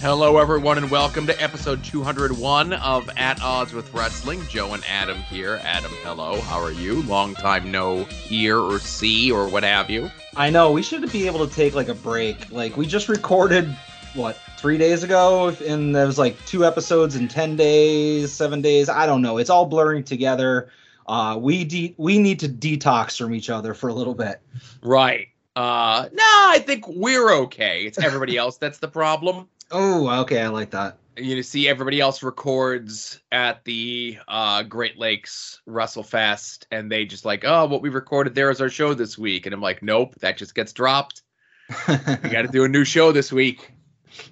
Hello, everyone, and welcome to episode 201 of At Odds with Wrestling. Joe and Adam here. Adam, hello. How are you? Long time no hear or see or what have you. I know we should be able to take like a break. Like we just recorded what three days ago, and there was like two episodes in ten days, seven days. I don't know. It's all blurring together. Uh, we de- we need to detox from each other for a little bit. Right. Uh, no, I think we're okay. It's everybody else that's the problem. Oh, okay, I like that. You see, everybody else records at the uh, Great Lakes WrestleFest, and they just like, oh, what we recorded there is our show this week, and I'm like, nope, that just gets dropped. we got to do a new show this week.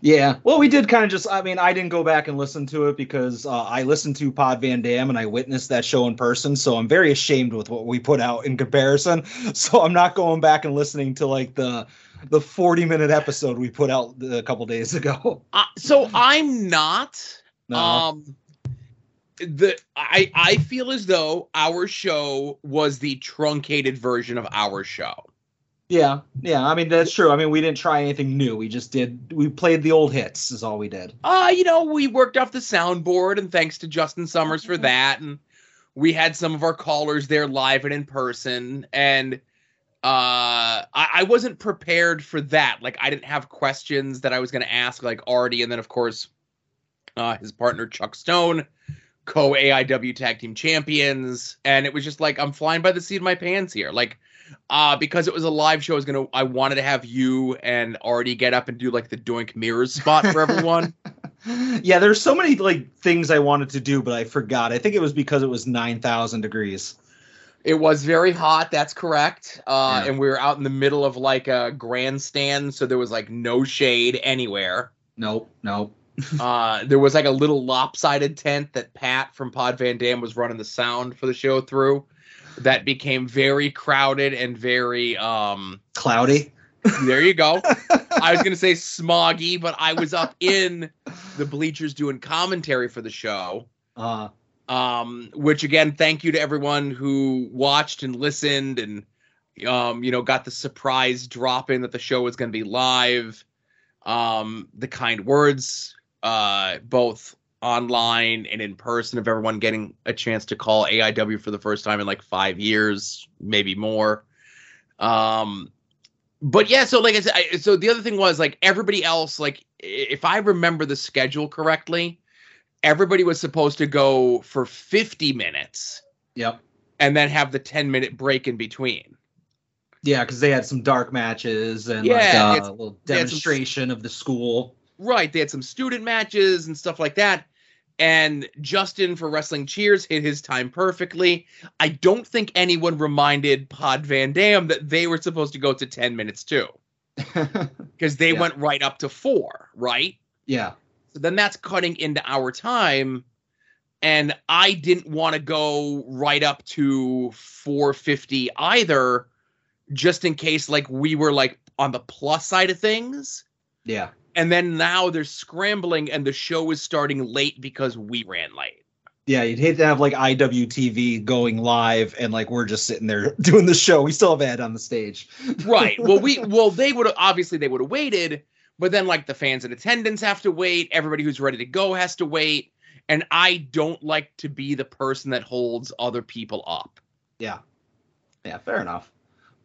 Yeah, well, we did kind of just. I mean, I didn't go back and listen to it because uh, I listened to Pod Van Dam and I witnessed that show in person. So I'm very ashamed with what we put out in comparison. So I'm not going back and listening to like the the 40 minute episode we put out a couple days ago. Uh, so I'm not. No. Um, the I I feel as though our show was the truncated version of our show. Yeah, yeah. I mean, that's true. I mean, we didn't try anything new. We just did. We played the old hits. Is all we did. Uh, you know, we worked off the soundboard, and thanks to Justin Summers for that, and we had some of our callers there live and in person, and uh, I, I wasn't prepared for that. Like, I didn't have questions that I was going to ask, like Artie, and then of course, uh, his partner Chuck Stone, co AIW Tag Team Champions, and it was just like I'm flying by the seat of my pants here, like uh because it was a live show i was gonna i wanted to have you and artie get up and do like the doink mirrors spot for everyone yeah, there's so many like things I wanted to do, but I forgot. I think it was because it was 9,000 degrees. It was very hot that's correct uh Yeah. and we were out in the middle of like a grandstand so there was like no shade anywhere Nope, nope. uh there was like a little lopsided tent that pat from pod van dam was running the sound for the show through that became very crowded and very um Cloudy. There you go. I was going to say smoggy, but I was up in the bleachers doing commentary for the show. Uh, Um, which again, thank you to everyone who watched and listened and um, you know, got the surprise drop in that the show was going to be live. Um, the kind words, uh, both online and in person, of everyone getting a chance to call AIW for the first time in like five years, maybe more. Um, but yeah, so like I said, I, so the other thing was like everybody else, like if I remember the schedule correctly, everybody was supposed to go for 50 minutes yep. and then have the 10 minute break in between. Yeah, because they had some dark matches and Yeah, like uh, a little had some- demonstration of the school. Right. They had some student matches and stuff like that. And Justin for Wrestling Cheers hit his time perfectly. I don't think anyone reminded Pod Van Dam that they were supposed to go to 10 minutes too, because they Yeah. went right up to four, right? yeah. So then that's cutting into our time. And I didn't want to go right up to 450 either, just in case like we were like on the plus side of things. Yeah. And then now they're scrambling and the show is starting late because we ran late. Yeah, you'd hate to have like IWTV going live and like we're just sitting there doing the show. We still have Ed on the stage. Right. Well, we well they would have obviously they would have waited, but then like the fans in attendance have to wait, everybody who's ready to go has to wait, and I don't like to be the person that holds other people up. Yeah. Yeah, fair enough.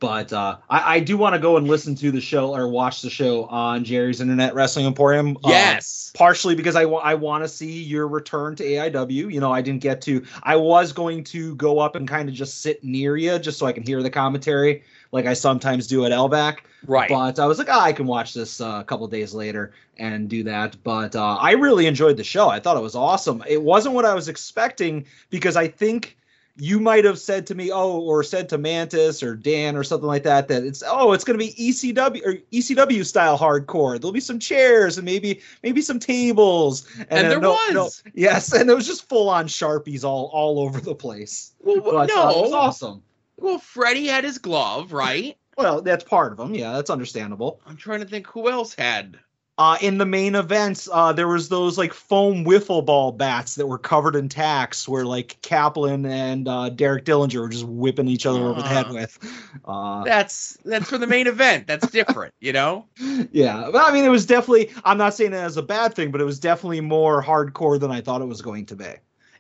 But uh, I, I do want to go and listen to the show or watch the show on Jerry's Internet Wrestling Emporium. uh, Yes. partially because I want I want to see your return to AIW. You know, I didn't get to. I was going to go up and kind of just sit near you just so I can hear the commentary, like I sometimes do at LVAC. right. But I was like, ah, I can watch this uh, a couple days later and do that. But uh, I really enjoyed the show. I thought it was awesome. It wasn't what I was expecting because I think you might have said to me, oh, or said to Mantis or Dan or something like that, that it's oh, it's going to be ECW or ECW style hardcore. There'll be some chairs and maybe maybe some tables. And then there no- was. no- yes, and it was just full on sharpies all all over the place. well, But, well, uh, it was awesome. Well, Freddie had his glove, right? Well, that's part of them. Yeah, that's understandable. I'm trying to think who else had Uh, in the main events, uh, there was those like foam wiffle ball bats that were covered in tacks, where like Kaplan and uh, Derek Dillinger were just whipping each other over the head Uh. with. Uh, That's that's for the main event. That's different, you know. yeah, but I mean, it was definitely. I'm not saying it as a bad thing, but it was definitely more hardcore than I thought it was going to be.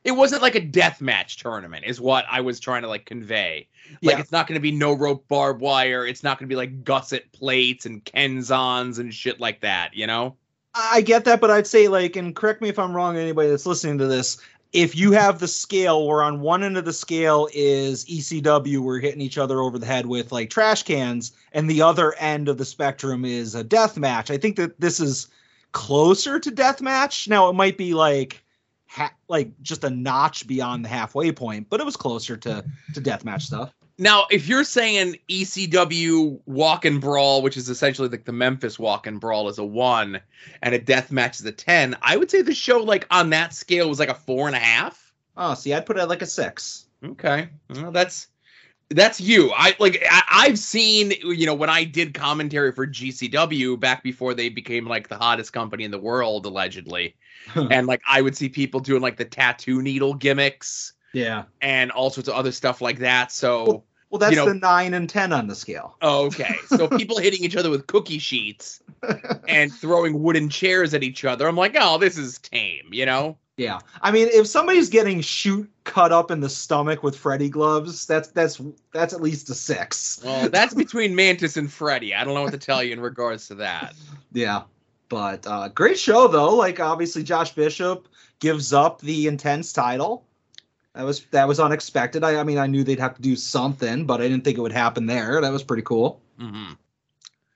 It wasn't like a death match tournament, is what I was trying to like convey. Like Yeah. it's not going to be no rope barbed wire. It's not going to be like gusset plates and kenzons and shit like that. You know. I get that, but I'd say like, and correct me if I'm wrong, anybody that's listening to this, if you have the scale where on one end of the scale is ECW, we're hitting each other over the head with like trash cans, and the other end of the spectrum is a death match. I think that this is closer to death match. Now it might be like ha- like just a notch beyond the halfway point, but it was closer to to death match stuff. Now, if you're saying ECW Walk and Brawl, which is essentially like the Memphis Walk and Brawl, is a one, and a death match is a ten, I would say the show like on that scale was like a four and a half. Oh, see, I'd put it at like a six. Okay, well, that's that's you. I like I, I've seen you know when I did commentary for GCW back before they became like the hottest company in the world allegedly, and like I would see people doing like the tattoo needle gimmicks Yeah. and all sorts of other stuff like that. So. Well, that's You know- the nine and ten on the scale. Oh, okay. So people hitting each other with cookie sheets and throwing wooden chairs at each other. I'm like, oh, this is tame, you know? Yeah, I mean, if somebody's getting shoot cut up in the stomach with Freddy gloves, that's that's that's at least a six. Well, that's between Mantis and Freddy. I don't know what to tell you in regards to that. Yeah, but uh, great show though. Like obviously, Josh Bishop gives up the intense title. That was that was unexpected. I, I mean, I knew they'd have to do something, but I didn't think it would happen there. That was pretty cool. hmm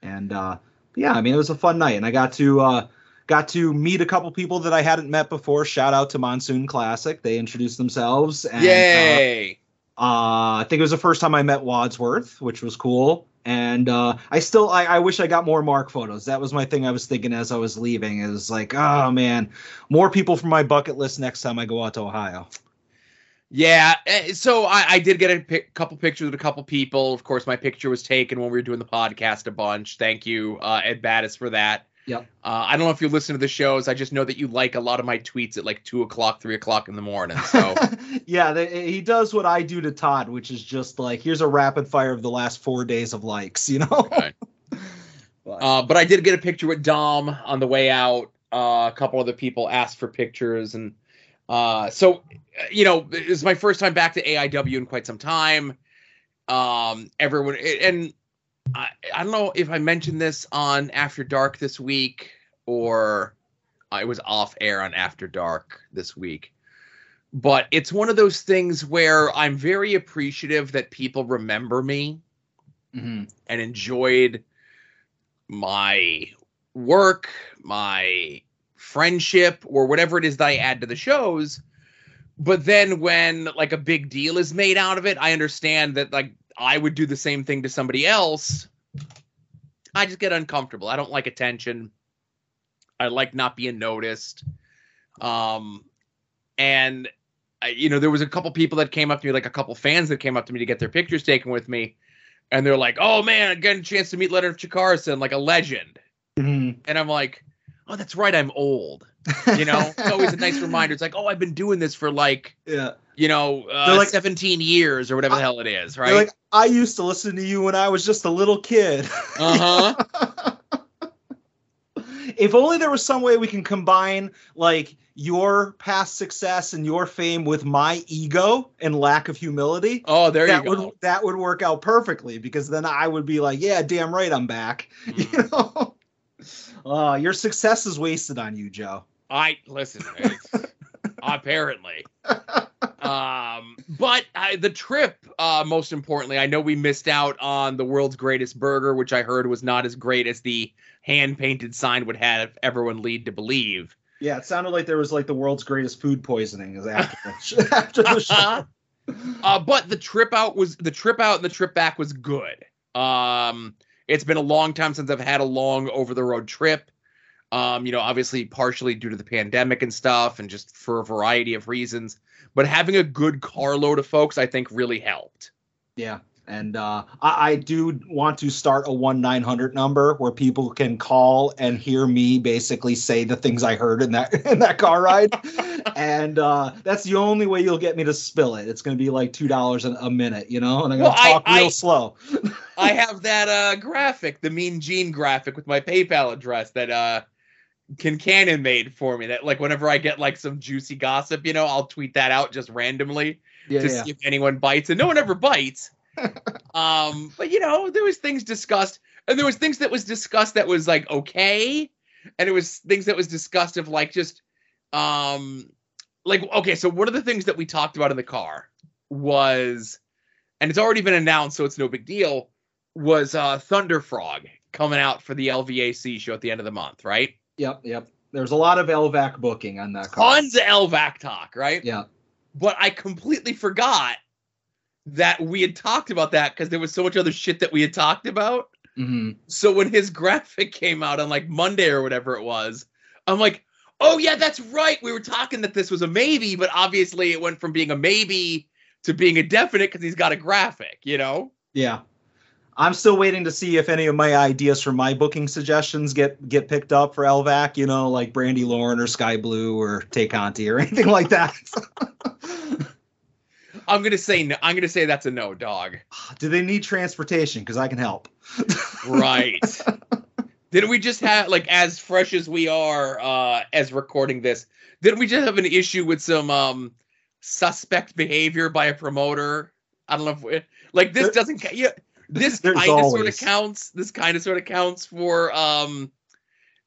And uh, yeah, I mean, it was a fun night, and I got to uh, got to meet a couple people that I hadn't met before. Shout out to Monsoon Classic. They introduced themselves. And, uh, Yay! Uh, I think it was the first time I met Wadsworth, which was cool. And uh, I still, I, I wish I got more Mark photos. That was my thing. I was thinking as I was leaving. It was like, oh man, more people from my bucket list next time I go out to Ohio. Yeah, eh, so I, I did get a pic- couple pictures with a couple people. Of course, my picture was taken when we were doing the podcast a bunch. Thank you, uh, Ed Battis, for that. Yep. Uh, I don't know if you listen to the shows. I just know that you like a lot of my tweets at like two o'clock, three o'clock in the morning. So yeah, they, he does what I do to Todd, which is just like, here's a rapid fire of the last four days of likes. You know. Okay. But- Uh, but I did get a picture with Dom on the way out. Uh, a couple other people asked for pictures, and uh, so you know, it was my first time back to AIW in quite some time. Um, everyone, and I, I don't know if I mentioned this on After Dark this week or I was off air on After Dark this week. But it's one of those things where I'm very appreciative that people remember me Mhm. and enjoyed my work, my friendship, or whatever it is that I add to the shows. But then when like a big deal is made out of it, I understand that like I would do the same thing to somebody else. I just get uncomfortable. I don't like attention. I like not being noticed. Um and I, you know, there was a couple people that came up to me, like a couple fans that came up to me to get their pictures taken with me and they're like, "Oh man, I got a chance to meet Leonard Chikarson, like a legend." Mhm. And I'm like, "Oh, that's right, I'm old." You know, it's always a nice reminder. It's like, "Oh, I've been doing this for like, yeah. you know, uh, like- 17 years or whatever the hell it is, right?" Like I used to listen to you when I was just a little kid. uh huh. if only there was some way we can combine like your past success and your fame with my ego and lack of humility. Oh, there that you would go. that would work out perfectly because then I would be like, yeah, damn right, I'm back. Mm. You know, uh, your success is wasted on you, Joe. I listen. Apparently. Um, but I, the trip, uh, most importantly, I know we missed out on the world's greatest burger, which I heard was not as great as the hand painted sign would have everyone lead to believe. Yeah, it sounded like there was like the world's greatest food poisoning is after the, sh- after the show. uh, but the trip out was the trip out and the trip back was good. Um, it's been a long time since I've had a long over the road trip. Um, you know, obviously partially due to the pandemic and stuff, and just for a variety of reasons. But having a good carload of folks, I think, really helped. Yeah. And uh, I, I do want to start a one nine hundred number where people can call and hear me basically say the things I heard in that in that car ride, and uh, that's the only way you'll get me to spill it. It's going to be like two dollars a minute, you know, and I'm going to Well, I- talk real I- slow. I have that uh graphic, the Mean Gene graphic with my PayPal address that uh Kincannon made for me. That like whenever I get like some juicy gossip, you know, I'll tweet that out just randomly Yeah, to yeah. see if anyone bites, and no one ever bites. Um, but you know, there was things discussed, and there was things that was discussed that was like okay, and it was things that was discussed of like just um like okay, so one of the things that we talked about in the car was, and it's already been announced, so it's no big deal, was uh Thunder Frog coming out for the LVAC show at the end of the month, right? Yep, yep. There's a lot of LVAC booking on that car. Tons of LVAC talk, right? Yeah. but I completely forgot that we had talked about that because there was so much other shit that we had talked about. hmm So when his graphic came out on like Monday or whatever it was, I'm like, oh yeah, that's right. We were talking that this was a maybe, but obviously it went from being a maybe to being a definite because he's got a graphic, you know? Yeah. I'm still waiting to see if any of my ideas for my booking suggestions get get picked up for LVAC, you know, like Brandy Lauren or Sky Blue or Tay Conti or anything like that. I'm gonna say no. I'm gonna say that's a no, dog. Do they need transportation? Because I can help. Right. Didn't we just have like as fresh as we are uh as recording this? Didn't we just have an issue with some um suspect behavior by a promoter? I don't know if we, like this There- doesn't yeah this kind of sort of counts. This kind of sort of counts for um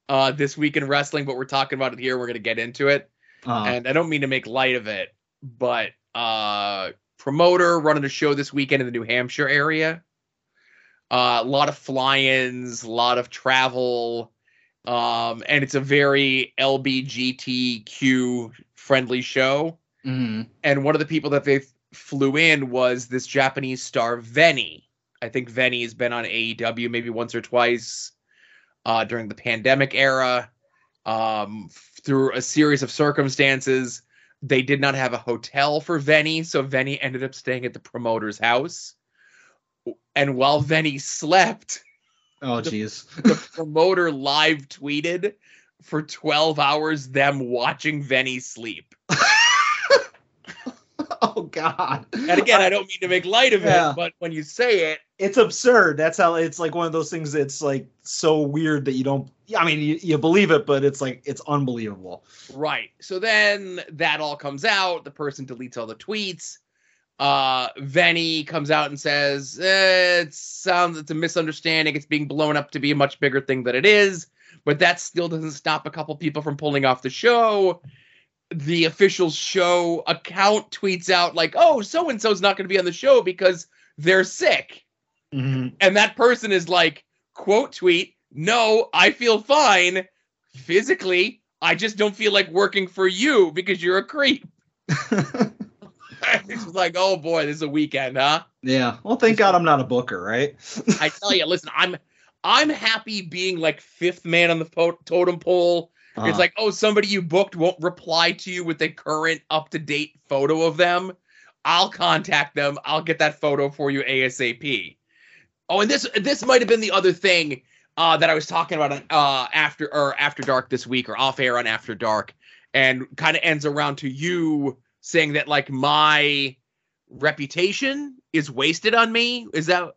uh this week in wrestling, but we're talking about it here. We're gonna get into it, Uh, and I don't mean to make light of it, but uh promoter running a show this weekend in the New Hampshire area. Uh, a lot of fly-ins, a lot of travel, um, and it's a very LBGTQ friendly show. mhm. And one of the people that they flew in was this Japanese star Veny. I think Veny has been on AEW maybe once or twice uh, during the pandemic era. Um, through a series of circumstances, they did not have a hotel for Veny, so Veny ended up staying at the promoter's house. And while Veny slept, Oh, jeez. the promoter live tweeted for 12 hours them watching Veny sleep. oh, God. And again, I don't mean to make light of Yeah. it, but when you say it, it's absurd. That's how it's like one of those things that's like so weird that you don't. I mean, you, you believe it, but it's like it's unbelievable. right. So then that all comes out. The person deletes all the tweets. Uh, Veny comes out and says, eh, "It sounds it's a misunderstanding. It's being blown up to be a much bigger thing than it is." But that still doesn't stop a couple people from pulling off the show. The official show account tweets out like, "Oh, so and so's not going to be on the show because they're sick." Mhm. and that person is like quote tweet no i feel fine physically. I just don't feel like working for you because you're a creep. It's like oh boy this is a weekend huh? Yeah. Well, thank God I'm not a booker, right? i tell you listen i'm i'm happy being like fifth man on the po- totem pole. Uh, it's like oh somebody you booked won't reply to you with a current up-to-date photo of them. I'll contact them. I'll get that photo for you asap oh and this this might have been the other thing uh, that i was talking about on uh, after or after dark this week or off air on after dark and kind of ends around to you saying that like my reputation is wasted on me is that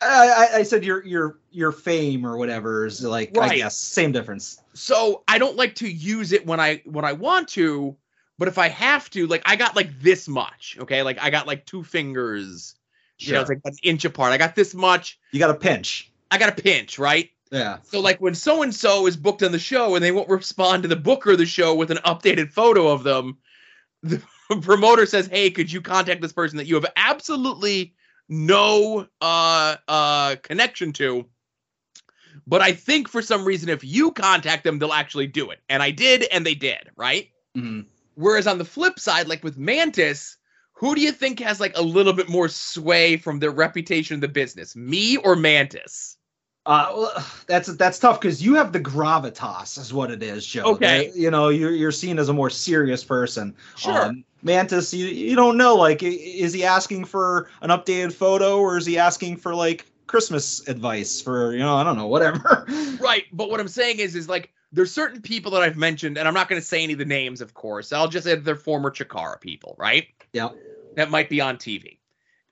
I, I, I said your your your fame or whatever is like I Right. guess same difference. so I don't like to use it when I when I want to, but if I have to, like I got like this much, okay? Like I got like two fingers, you know, it's like an inch apart. I got this much. you got a pinch. I got a pinch, right? Yeah. So like when so and so is booked on the show and they won't respond to the booker of the show with an updated photo of them, the promoter says, "Hey, could you contact this person that you have absolutely no uh uh connection to?" But I think for some reason if you contact them, they'll actually do it. And I did and they did, right? Mhm. Whereas on the flip side, like with Mantis, who do you think has like a little bit more sway from their reputation in the business, me or Mantis? Uh, that's that's tough because you have the gravitas, is what it is, Joe. Okay. You know, you're you're seen as a more serious person. Sure. Um, Mantis, you you don't know. Like, is he asking for an updated photo or is he asking for like Christmas advice for you know I don't know whatever. right, but what I'm saying is is like there's certain people that I've mentioned, and I'm not going to say any of the names, of course. I'll just say they're former Chikara people, right? Yeah. That might be on TV.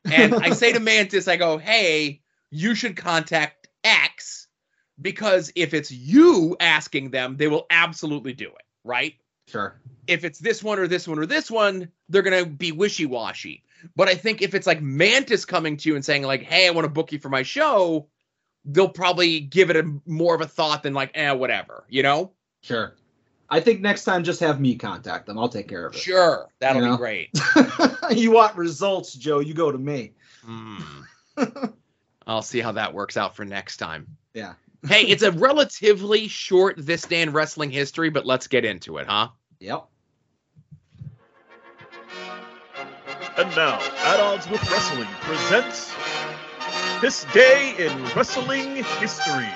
And I say to Mantis, I go, hey, you should contact X because if it's you asking them, they will absolutely do it, right? Sure. If it's this one or this one or this one, they're going to be wishy washy. But I think if it's like Mantis coming to you and saying, like, hey, I want to book you for my show, they'll probably give it a more of a thought than like, eh, whatever, you know? Sure. I think next time just have me contact them. I'll take care of it. Sure. That'll you know? be great. you want results, Joe, you go to me. Mm. I'll see how that works out for next time. Yeah. hey, it's a relatively short This Day in Wrestling history, but let's get into it, huh? Yep. And now, At Odds with Wrestling presents this day in wrestling history.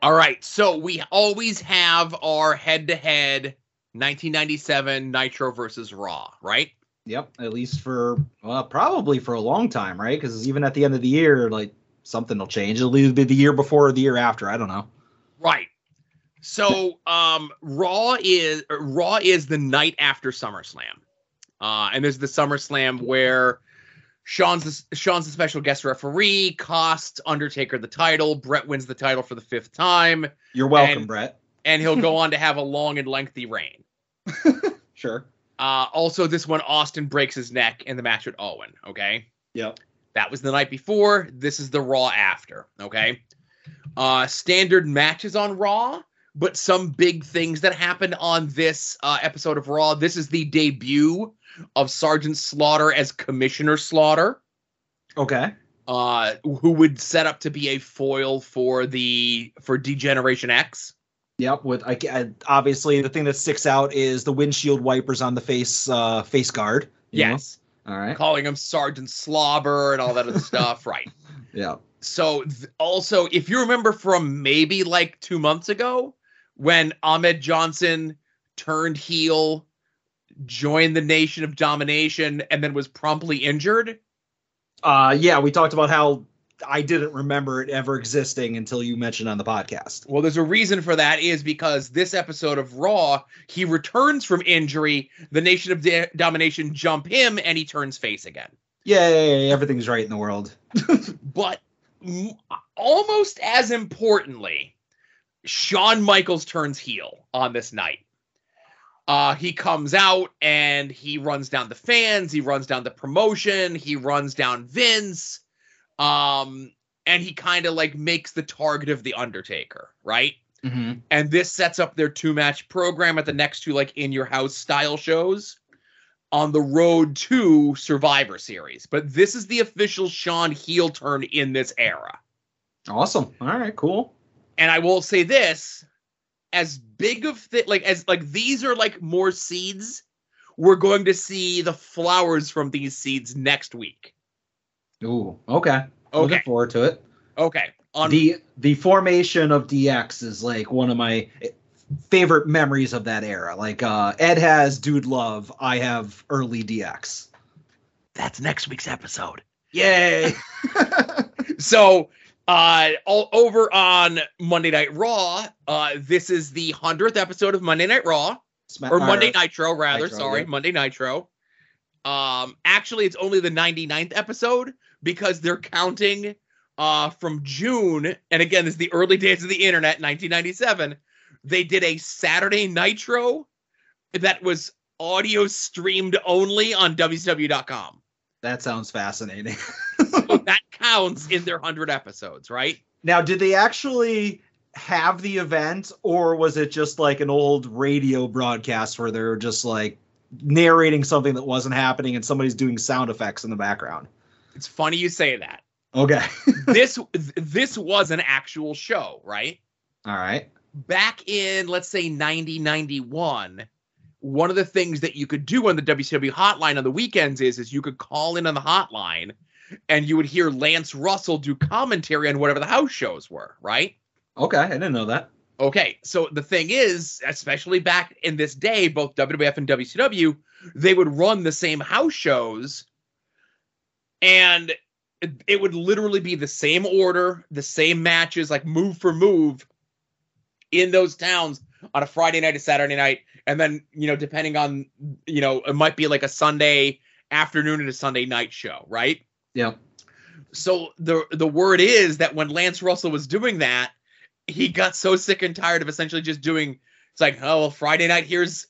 All right, so we always have our head-to-head 1997 Nitro versus Raw, right? Yep, at least for well, probably for a long time, right? Because even at the end of the year, like something will change. It'll either be the year before or the year after. I don't know. Right. So, um, Raw is Raw is the night after SummerSlam. Uh, and there's the SummerSlam where Shawn's the, Shawn's the special guest referee, costs Undertaker the title. Bret wins the title for the fifth time. You're welcome, and, Bret. And he'll go on to have a long and lengthy reign. sure. Uh, also, this one, Austin breaks his neck in the match with Owen. Okay. Yep. That was the night before. This is the Raw after. Okay. Uh, standard matches on Raw but some big things that happened on this uh, episode of Raw. This is the debut of Sergeant Slaughter as Commissioner Slaughter. Okay. Uh, who would set up to be a foil for the for D-Generation X? Yep. With I, I, obviously the thing that sticks out is the windshield wipers on the face uh, face guard. Yes. Know? All right. Calling him Sergeant Slobber and all that other stuff. Right. Yeah. So th- also, if you remember from maybe like two months ago, when Ahmed Johnson turned heel, joined the Nation of Domination, and then was promptly injured. Uh, yeah, we talked about how I didn't remember it ever existing until you mentioned on the podcast. Well, there's a reason for that is because this episode of Raw, he returns from injury, the Nation of D- Domination jump him, and he turns face again. Yay, everything's right in the world. but m- almost as importantly, Shawn Michaels turns heel on this night. Uh, he comes out and he runs down the fans, he runs down the promotion, he runs down Vince, um, and he kind of like makes the target of the Undertaker, right? Mm-hmm. And this sets up their two match program at the next two like in your house style shows on the road to Survivor Series. But this is the official Shawn heel turn in this era. Awesome. All right, cool. And I will say this, as big of th- like as like these are like more seeds, we're going to see the flowers from these seeds next week. Ooh, okay. Okay. Looking forward to it. Okay. On the the formation of DX is like one of my favorite memories of that era. Like uh Ed has Dude Love, I have early DX. That's next week's episode. Yay. so uh, all over on Monday Night Raw. Uh, this is the hundredth episode of Monday Night Raw, Sma- or Monday Nitro, rather. Nitro, sorry, yeah. Monday Nitro. Um, actually, it's only the 99th episode because they're counting uh from June, and again, this is the early days of the internet, 1997. They did a Saturday Nitro that was audio streamed only on WCW.com. That sounds fascinating. so that counts in their 100 episodes, right? Now, did they actually have the event or was it just like an old radio broadcast where they're just like narrating something that wasn't happening and somebody's doing sound effects in the background? It's funny you say that. Okay. this this was an actual show, right? All right. Back in let's say 90 91, one of the things that you could do on the WCW hotline on the weekends is is you could call in on the hotline and you would hear Lance Russell do commentary on whatever the house shows were, right? Okay, I didn't know that. Okay, so the thing is, especially back in this day, both WWF and WCW, they would run the same house shows, and it, it would literally be the same order, the same matches, like move for move, in those towns on a Friday night, a Saturday night, and then you know, depending on you know, it might be like a Sunday afternoon and a Sunday night show, right? Yeah. So the the word is that when Lance Russell was doing that, he got so sick and tired of essentially just doing it's like, oh well, Friday night here's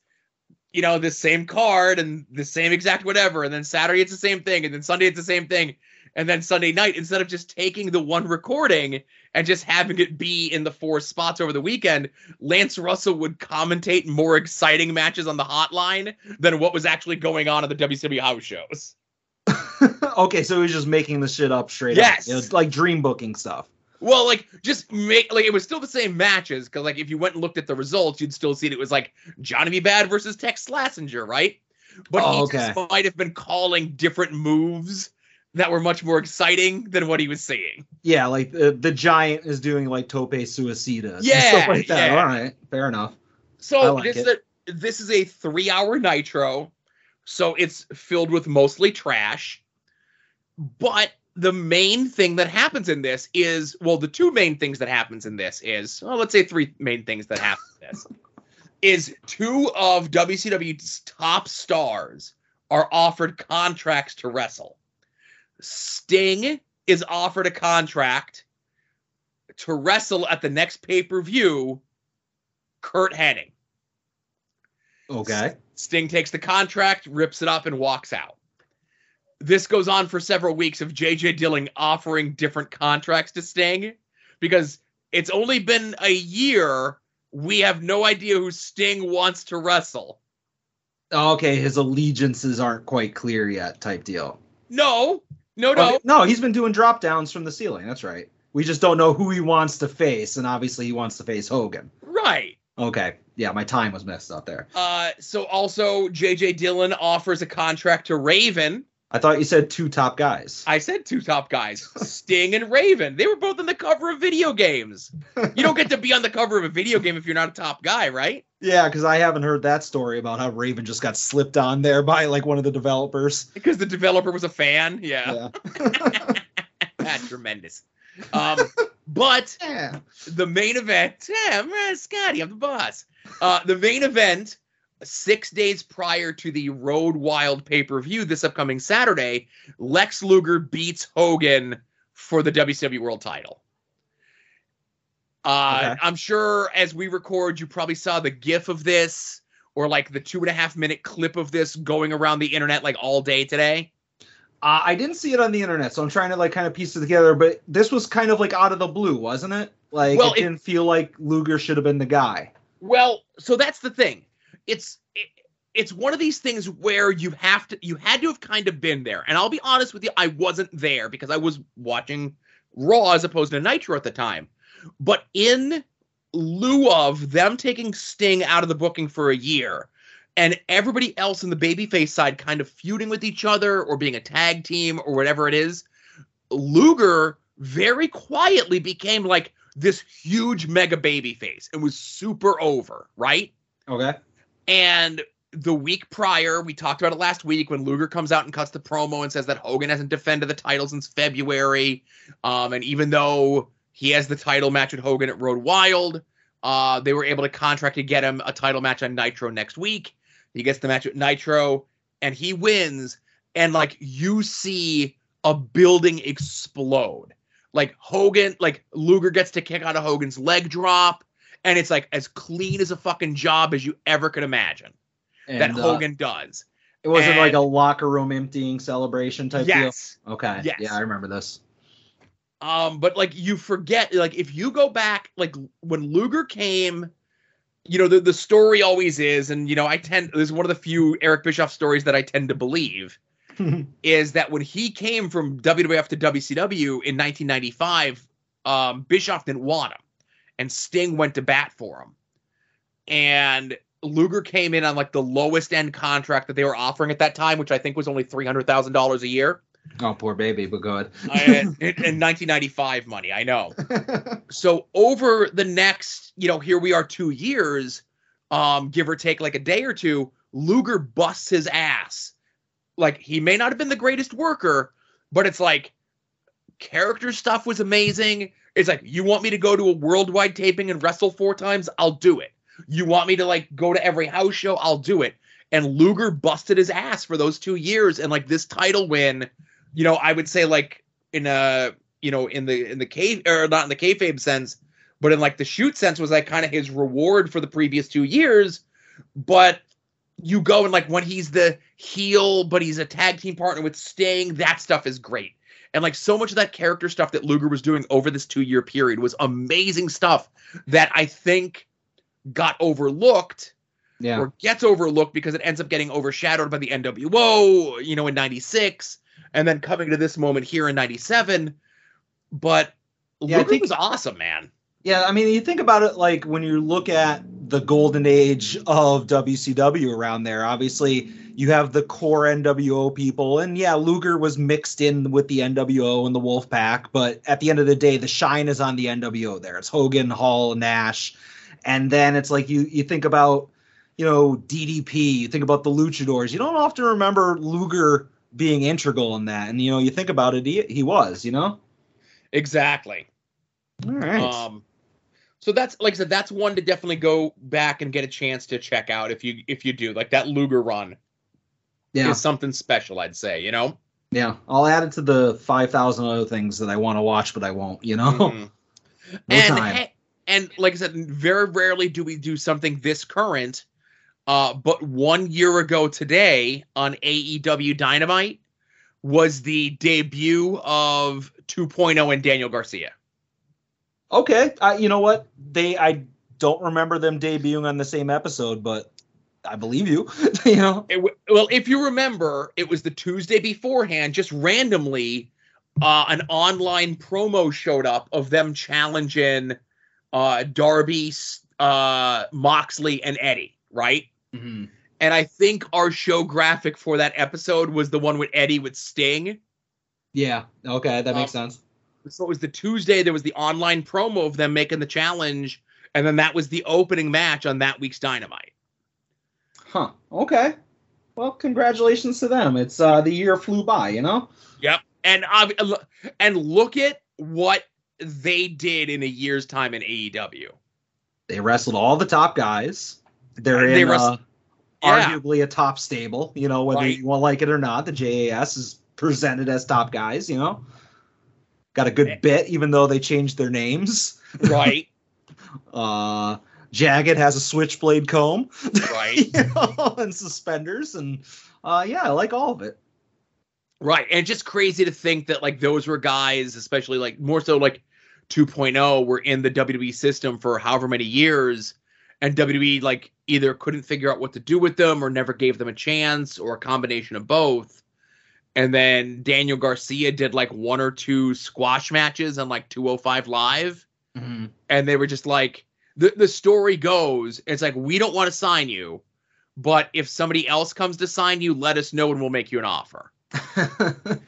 you know the same card and the same exact whatever, and then Saturday it's the same thing, and then Sunday it's the same thing, and then Sunday night instead of just taking the one recording and just having it be in the four spots over the weekend, Lance Russell would commentate more exciting matches on the hotline than what was actually going on at the WCW house shows. okay, so he was just making the shit up straight Yes. up. It was like dream booking stuff. Well, like just make like it was still the same matches because like if you went and looked at the results, you'd still see it, it was like Johnny B. Bad versus Tex Slazenger, right? But Oh, he okay. just might have been calling different moves that were much more exciting than what he was seeing. Yeah, like the, the giant is doing like tope suicidas. and Yeah, stuff like that. yeah. All right, fair enough. So like this it. is a, this is a three hour nitro, so it's filled with mostly trash. But the main thing that happens in this is well, the two main things that happens in this is well, let's say three main things that happen in this is two of WCW's top stars are offered contracts to wrestle. Sting is offered a contract to wrestle at the next pay per view. Curt Hennig. Okay. Sting takes the contract, rips it up, and walks out. This goes on for several weeks of JJ Dillon offering different contracts to Sting because it's only been a year. We have no idea who Sting wants to wrestle. Okay, his allegiances aren't quite clear yet, type deal. No, no, no. Okay, no, he's been doing drop downs from the ceiling. That's right. We just don't know who he wants to face, and obviously he wants to face Hogan. Right. Okay, yeah, my time was messed up there. Uh, so also JJ Dillon offers a contract to Raven. I thought you said two top guys. I said two top guys, Sting and Raven. They were both on the cover of video games. You don't get to be on the cover of a video game if you're not a top guy, right? yeah, because I haven't heard that story about how Raven just got slipped on there by like one of the developers. Because the developer was a fan. Yeah. Yeah. That's tremendous. Um, but yeah. the main event, yeah, uh, Scotty, I'm the boss. Uh, the main event, six days prior to the Road Wild pay per view this upcoming Saturday, Lex Luger beats Hogan for the WCW World title. Uh, Okay. I'm sure as we record, you probably saw the GIF of this or like the two and a half minute clip of this going around the internet like all day today. Uh, I didn't see it on the internet, so I'm trying to like kind of piece it together. But this was kind of like out of the blue, wasn't it? Like Well, it it- didn't feel like Luger should have been the guy. Well, so that's the thing. It's it, it's one of these things where you have to you had to have kind of been there. And I'll be honest with you, I wasn't there because I was watching Raw as opposed to Nitro at the time. But in lieu of them taking Sting out of the booking for a year and everybody else in the babyface side kind of feuding with each other or being a tag team or whatever it is, Luger very quietly became like this huge mega babyface and was super over, right? Okay. And the week prior, we talked about it last week when Luger comes out and cuts the promo and says that Hogan hasn't defended the title since February. Um, and even though he has the title match with Hogan at Road Wild, uh, they were able to contract to get him a title match on Nitro next week. He gets the match at Nitro and he wins. And like you see a building explode. Like Hogan, like Luger gets to kick out of Hogan's leg drop and it's like as clean as a fucking job as you ever could imagine And, that uh, Hogan does. it wasn't and- like a locker room emptying celebration type Yes. deal. Okay. Yes. Yeah, I remember this. Um, but like you forget, like if you go back, like when Luger came, you know, the, the story always is, and you know, I tend this is one of the few Eric Bischoff stories that I tend to believe is that when he came from WWF to WCW in 1995, um, Bischoff didn't want him, and Sting went to bat for him, and Luger came in on like the lowest end contract that they were offering at that time, which I think was only three hundred thousand dollars a year. Oh, poor baby, but good. In 1995 money, I know. so over the next, you know, here we are two years, um, give or take like a day or two, Luger busts his ass. Like he may not have been the greatest worker, but it's like character stuff was amazing. It's like you want me to go to a worldwide taping and wrestle four times, I'll do it. You want me to like go to every house show, I'll do it. And Luger busted his ass for those two years, and like this title win, you know, I would say like in a you know in the in the cave or not in the kayfabe sense, but in like the shoot sense was like kind of his reward for the previous two years. But you go and like when he's the heel, but he's a tag team partner with Sting, that stuff is great. And like so much of that character stuff that Luger was doing over this two year period was amazing stuff that I think got overlooked yeah. or gets overlooked because it ends up getting overshadowed by the NWO, you know, in 96 and then coming to this moment here in 97. But Yeah, I Luger think- was awesome, man. Yeah, I mean, you think about it like when you look at the golden age of WCW around there, obviously you have the core NWO people, and yeah, Luger was mixed in with the NWO and the Wolfpack, but at the end of the day, the shine is on the NWO there. It's Hogan, Hall, Nash, and then it's like you you think about you know DDP, you think about the Luchadors. You don't often remember Luger being integral in that, and you know you think about it, he he was, you know. Exactly. All right. Um, so that's like I said, that's one to definitely go back and get a chance to check out if you if you do like that Luger run yeah. is something special. I'd say, you know. Yeah, I'll add it to the five thousand other things that I want to watch, but I won't. You know, Mhm. no and time. hey- and like I said, very rarely do we do something this current. Uh, but one year ago today on AEW Dynamite was the debut of 2.0 and Daniel Garcia. Okay, I, you know what? They I don't remember them debuting on the same episode, but I believe you. you know, It w- well, if you remember, it was the Tuesday beforehand, just randomly, uh, an online promo showed up of them challenging uh, Darby, uh, Moxley, and Eddie, right? And I think our show graphic for that episode was the one with Eddie with Sting. yeah. Okay, that makes sense. So it was the Tuesday, there was the online promo of them making the challenge, and then that was the opening match on that week's Dynamite. Huh. Okay. Well, congratulations to them. It's uh the year flew by. You know. Yep. And uh, and look at what they did in a year's time in AEW. They wrestled all the top guys. They're in They uh, Yeah. arguably a top stable. You know, whether Right. you want to like it or not, the JAS is presented as top guys. You know, got a good Eh. bit, even though they changed their names. Right. Uh, Jagged has a switchblade comb, right. you know, and suspenders, and uh, yeah, I like all of it. Right. And just crazy to think that like those were guys, especially like more so like 2.0 were in the WWE system for however many years and WWE like either couldn't figure out what to do with them or never gave them a chance or a combination of both. And then Daniel Garcia did like one or two squash matches on like 205 live. Mm-hmm. And they were just like the the story goes it's like we don't want to sign you but if somebody else comes to sign you let us know and we'll make you an offer.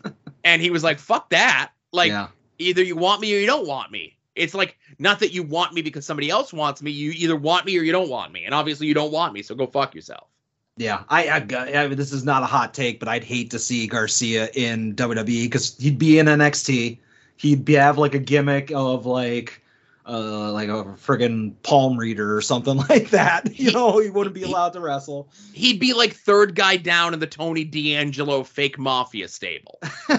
And he was like fuck that. Like yeah, either you want me or you don't want me. It's like not that you want me because somebody else wants me you either want me or you don't want me. And obviously you don't want me so go fuck yourself yeah. I, I, I this is not a hot take, but I'd hate to see Garcia in WWE because he'd be in NXT. He'd be have like a gimmick of like. Uh, like a friggin' palm reader or something like that. You know, he wouldn't be allowed to wrestle. he'd be like third guy down in the tony d'angelo fake mafia stable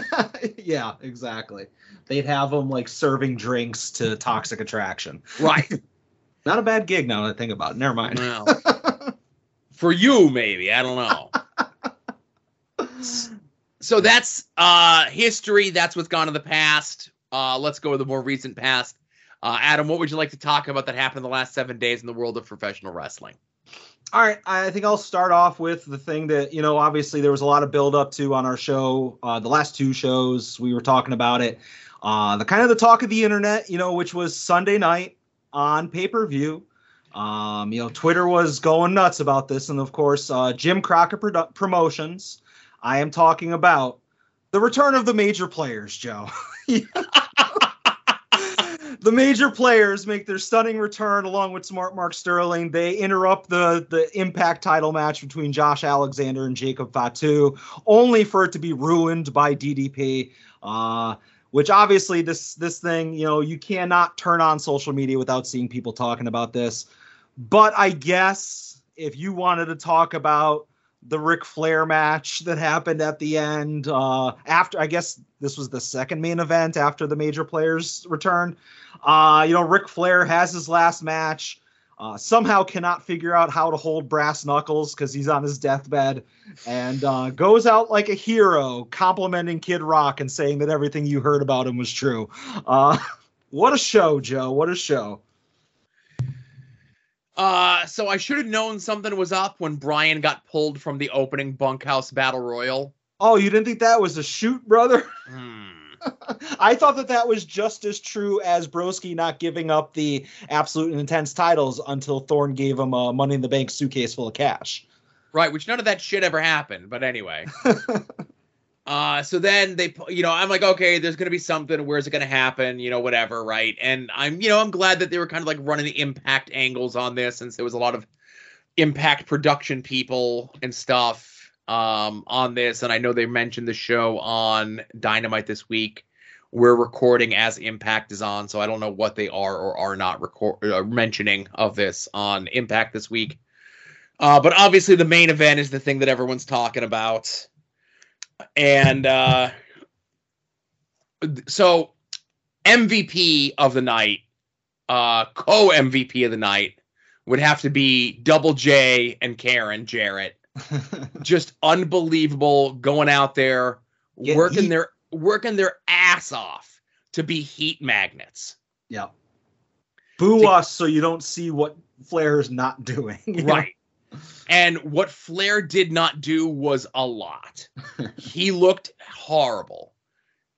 yeah, exactly. They'd have him like serving drinks to Toxic Attraction. right Not a bad gig now that I think about it. Never mind. well, for you maybe i don't know so that's uh history that's what's gone in the past uh let's go to the more recent past uh adam what would you like to talk about that happened in the last seven days in the world of professional wrestling All right, I think I'll start off with the thing that you know. Obviously, there was a lot of build up to on our show. Uh, the last two shows we were talking about it. Uh, the kind of the talk of the internet, you know, which was Sunday night on pay per view. Um, you know, Twitter was going nuts about this, and of course, uh, Jim Crockett Produ- Promotions. I am talking about The return of the major players, Joe. the major players make their stunning return along with smart Mark Sterling. They interrupt the the Impact title match between Josh Alexander and Jacob Fatu, only for it to be ruined by DDP. Uh, which obviously this this thing, you know, you cannot turn on social media without seeing people talking about this. But I guess if you wanted to talk about the Ric Flair match that happened at the end, uh, after I guess this was the second main event after the major players returned. Uh, you know, Ric Flair has his last match. Uh, somehow cannot figure out how to hold brass knuckles because he's on his deathbed and uh, goes out like a hero, complimenting Kid Rock and saying that everything you heard about him was true. Uh, what a show, Joe! What a show! Uh, so I should have known something was up when Brian got pulled from the opening bunkhouse battle royal. Oh, you didn't think that was a shoot, brother? Hmm. I thought that that was just as true as Broski not giving up the absolute and intense titles until Thorne gave him a Money in the Bank suitcase full of cash. Right, which none of that shit ever happened. But anyway. uh, so then they, you know, I'm like, okay, there's gonna be something. Where's it gonna happen? You know, whatever, right? And I'm, you know, I'm glad that they were kind of like running the impact angles on this, since there was a lot of impact production people and stuff um on this and i know they mentioned the show on dynamite this week we're recording as impact is on so i don't know what they are or are not record uh, mentioning of this on impact this week uh but obviously the main event is the thing that everyone's talking about and uh so mvp of the night uh co mvp of the night would have to be double j and karen jarrett just unbelievable going out there working he- their working their ass off to be heat magnets yeah. Boo To- us so you don't see what Flair is not doing. right and what flair did not do was a lot he looked horrible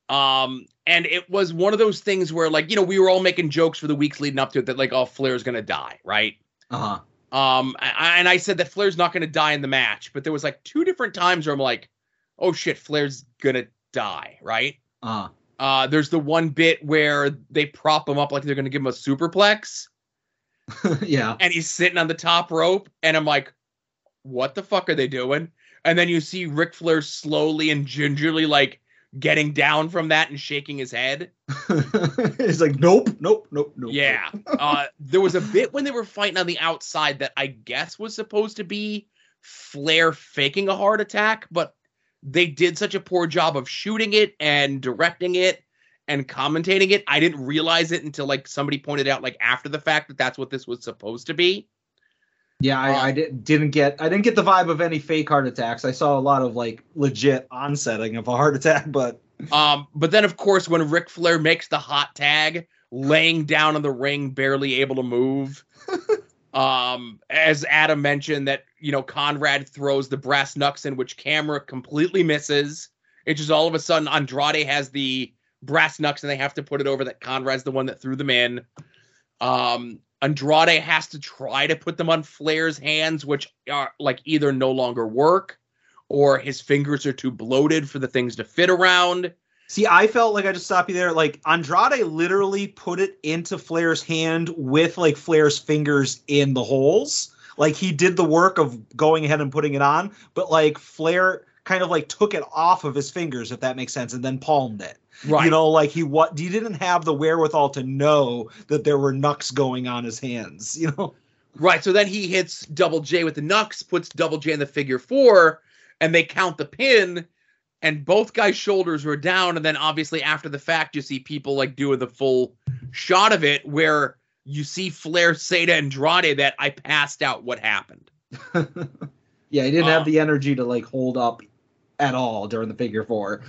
um and it was one of those things where like you know we were all making jokes for the weeks leading up to it that like oh flair's gonna die right Uh-huh. Um, I, and I said that Flair's not going to die in the match, but there was like two different times where I'm like, oh shit, Flair's gonna die, right? Uh-huh. Uh, there's the one bit where they prop him up like they're gonna give him a superplex, yeah. and he's sitting on the top rope, and I'm like, what the fuck are they doing? And then you see Ric Flair slowly and gingerly like getting down from that and shaking his head. He's like, nope, nope, nope, nope. Yeah. Uh, there was a bit when they were fighting on the outside that I guess was supposed to be Flair faking a heart attack, but they did such a poor job of shooting it and directing it and commentating it. I didn't realize it until like somebody pointed out like after the fact that that's what this was supposed to be. Yeah, I, I did, didn't get I didn't get the vibe of any fake heart attacks. I saw a lot of like legit onsetting of a heart attack, but Um, but then of course when Ric Flair makes the hot tag, laying down in the ring, barely able to move. um, as Adam mentioned, that you know Conrad throws the brass knucks in, which camera completely misses. It's just all of a sudden Andrade has the brass knucks and they have to put it over that Conrad's the one that threw them in. Um, Andrade has to try to put them on Flair's hands, which are like either no longer work or his fingers are too bloated for the things to fit around. see, I felt like I just stopped you there. Like Andrade literally put it into Flair's hand with like Flair's fingers in the holes. Like he did the work of going ahead and putting it on, but like Flair kind of like took it off of his fingers, if that makes sense, and then palmed it. Right. You know, like he what he didn't have the wherewithal to know that there were knucks going on his hands. You know. Right. So then he hits Double J with the knucks, puts Double J in the figure four, and they count the pin, and both guys' shoulders were down. And then obviously after the fact, you see people like doing the full shot of it where you see Flair say to Andrade that I passed out. What happened? yeah, he didn't Uh, have the energy to like hold up at all during the figure four.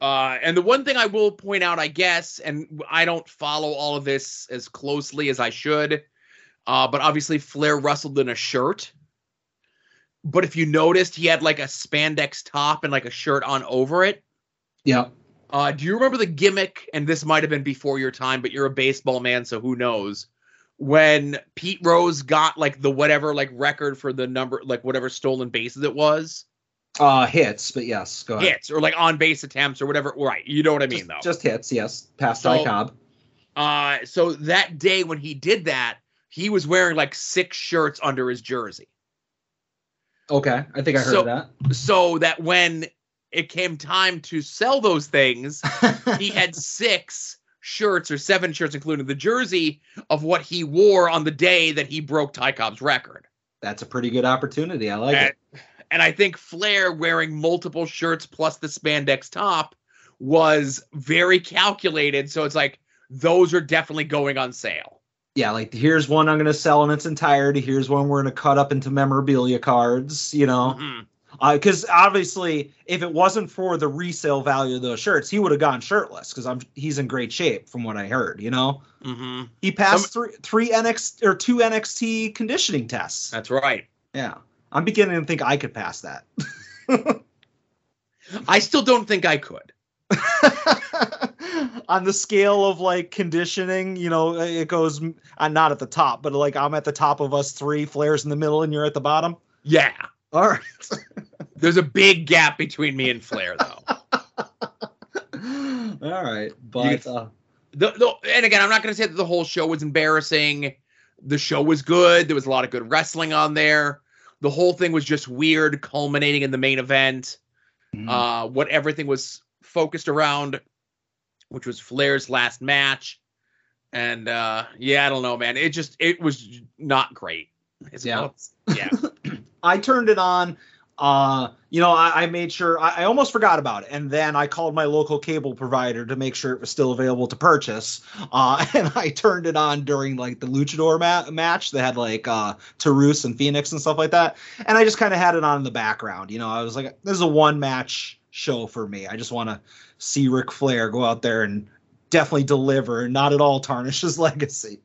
Uh, and the one thing I will point out, I guess, and I don't follow all of this as closely as I should, uh, but obviously Flair wrestled in a shirt. But if you noticed, he had like a spandex top and like a shirt on over it. Yeah. Uh, do you remember the gimmick? And this might have been before your time, but you're a baseball man, so who knows? When Pete Rose got like the whatever like record for the number, like whatever stolen bases it was. Uh, hits, but yes, go ahead. hits or like on base attempts or whatever. Right, you know what I mean just, though. just hits, yes. Past So- Ty Cobb. Uh, so that day when he did that, he was wearing like six shirts under his jersey. Okay, I think I heard so- that. So that when it came time to sell those things, he had six shirts or seven shirts, including the jersey of what he wore on the day that he broke Ty Cobb's record. That's a pretty good opportunity. I like and, it. And I think Flair wearing multiple shirts plus the spandex top was very calculated. So it's like those are definitely going on sale. Yeah, like here's one I'm gonna sell in its entirety. Here's one we're gonna cut up into memorabilia cards. You know, because obviously, if it wasn't for the resale value of those shirts, he would have gone shirtless. Because I'm he's in great shape from what I heard. You know, Mhm. he passed three three NXT or two NXT conditioning tests. That's right. Yeah, I'm beginning to think I could pass that. I still don't think I could. on the scale of like conditioning, you know, it goes I'm not at the top, but like I'm at the top of us three, Flair's in the middle, and you're at the bottom. Yeah. All right. There's a big gap between me and Flair, though. All right, but uh, the, the, and again, I'm not going to say that the whole show was embarrassing. The show was good. There was a lot of good wrestling on there. The whole thing was just weird, culminating in the main event. mm, Uh, what everything was focused around, which was Flair's last match. And uh, yeah, I don't know, man. It just it was not great. It's- Yeah. yeah. I turned it on. Uh, you know, I, I made sure I, I almost forgot about it, and then I called my local cable provider to make sure it was still available to purchase. Uh, and I turned it on during like the Luchador ma- match. They had like uh, Taurus and Fenix and stuff like that, and I just kind of had it on in the background. You know, I was like, "This is a one match show for me. I just want to see Ric Flair go out there and definitely deliver, not at all tarnish his legacy."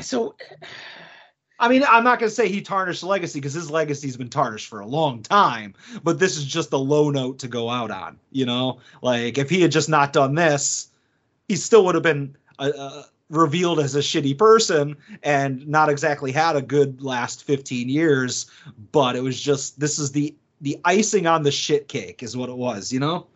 So I mean, I'm not going to say he tarnished the legacy because his legacy's been tarnished for a long time, but this is just a low note to go out on. You know, like if he had just not done this, he still would have been uh, uh, revealed as a shitty person and not exactly had a good last 15 years. But it was just this is the the icing on the shit cake is what it was. You know.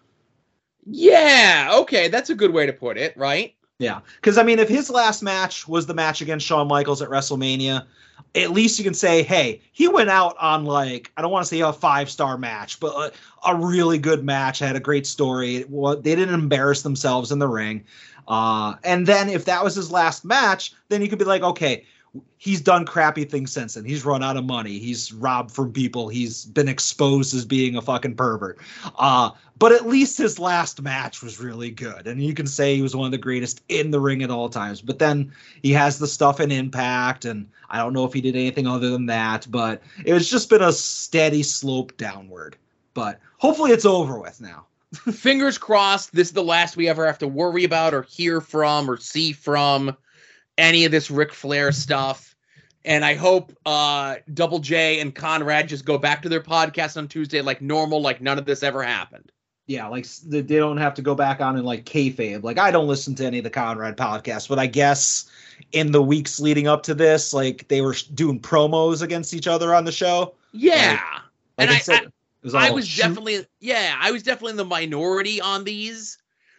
yeah, okay, that's a good way to put it, right? Yeah, because I mean, if his last match was the match against Shawn Michaels at WrestleMania, at least you can say, hey, he went out on like I don't want to say a five star match, but a, a really good match. Had a great story. Wa- they didn't embarrass themselves in the ring. Uh, and then if that was his last match, then you could be like, okay, he's done crappy things since then. He's run out of money. He's robbed from people. He's been exposed as being a fucking pervert. Uh, but at least his last match was really good. And you can say he was one of the greatest in the ring at all times. But then he has the stuff in Impact, and I don't know if he did anything other than that, but it was just been a steady slope downward. But hopefully it's over with now. Fingers crossed this is the last we ever have to worry about or hear from or see from any of this Ric Flair stuff. And I hope uh, Double J and Conrad just go back to their podcast on Tuesday like normal, like none of this ever happened. Yeah, like they don't have to go back on and like kayfabe. Like I don't listen to any of the Conrad podcasts, but I guess in the weeks leading up to this, like they were doing promos against each other on the show. Yeah. Like And I- said, I- was I was shoot- definitely yeah, I was definitely in the minority on these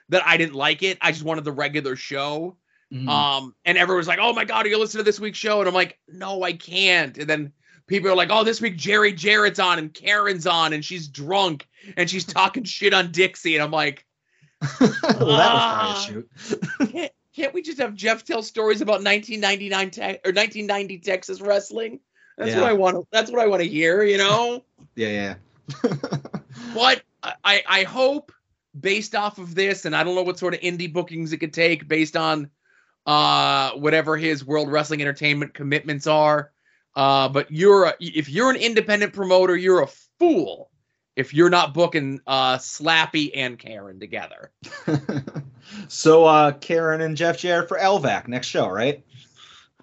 that I didn't like it. I just wanted the regular show. Mhm. Um, and everyone was like, "Oh my god, are you listening to this week's show?" And I'm like, "No, I can't." And then people are like, "Oh, this week Jerry Jarrett's on and Karen's on and she's drunk and she's talking shit on Dixie." And I'm like, well, that was Ah. probably a shoot. "Can't, can't we just have Jeff tell stories about 1999 te- or 1990 Texas wrestling?" That's Yeah. what I want. to That's what I want to hear. You know. Yeah, yeah. But I, I hope based off of this, and I don't know what sort of indie bookings it could take based on uh whatever his World Wrestling Entertainment commitments are. Uh, but you're a, if you're an independent promoter, you're a fool if you're not booking uh Slappy and Karen together. so uh Karen and Jeff Jarrett for LVAC next show, right?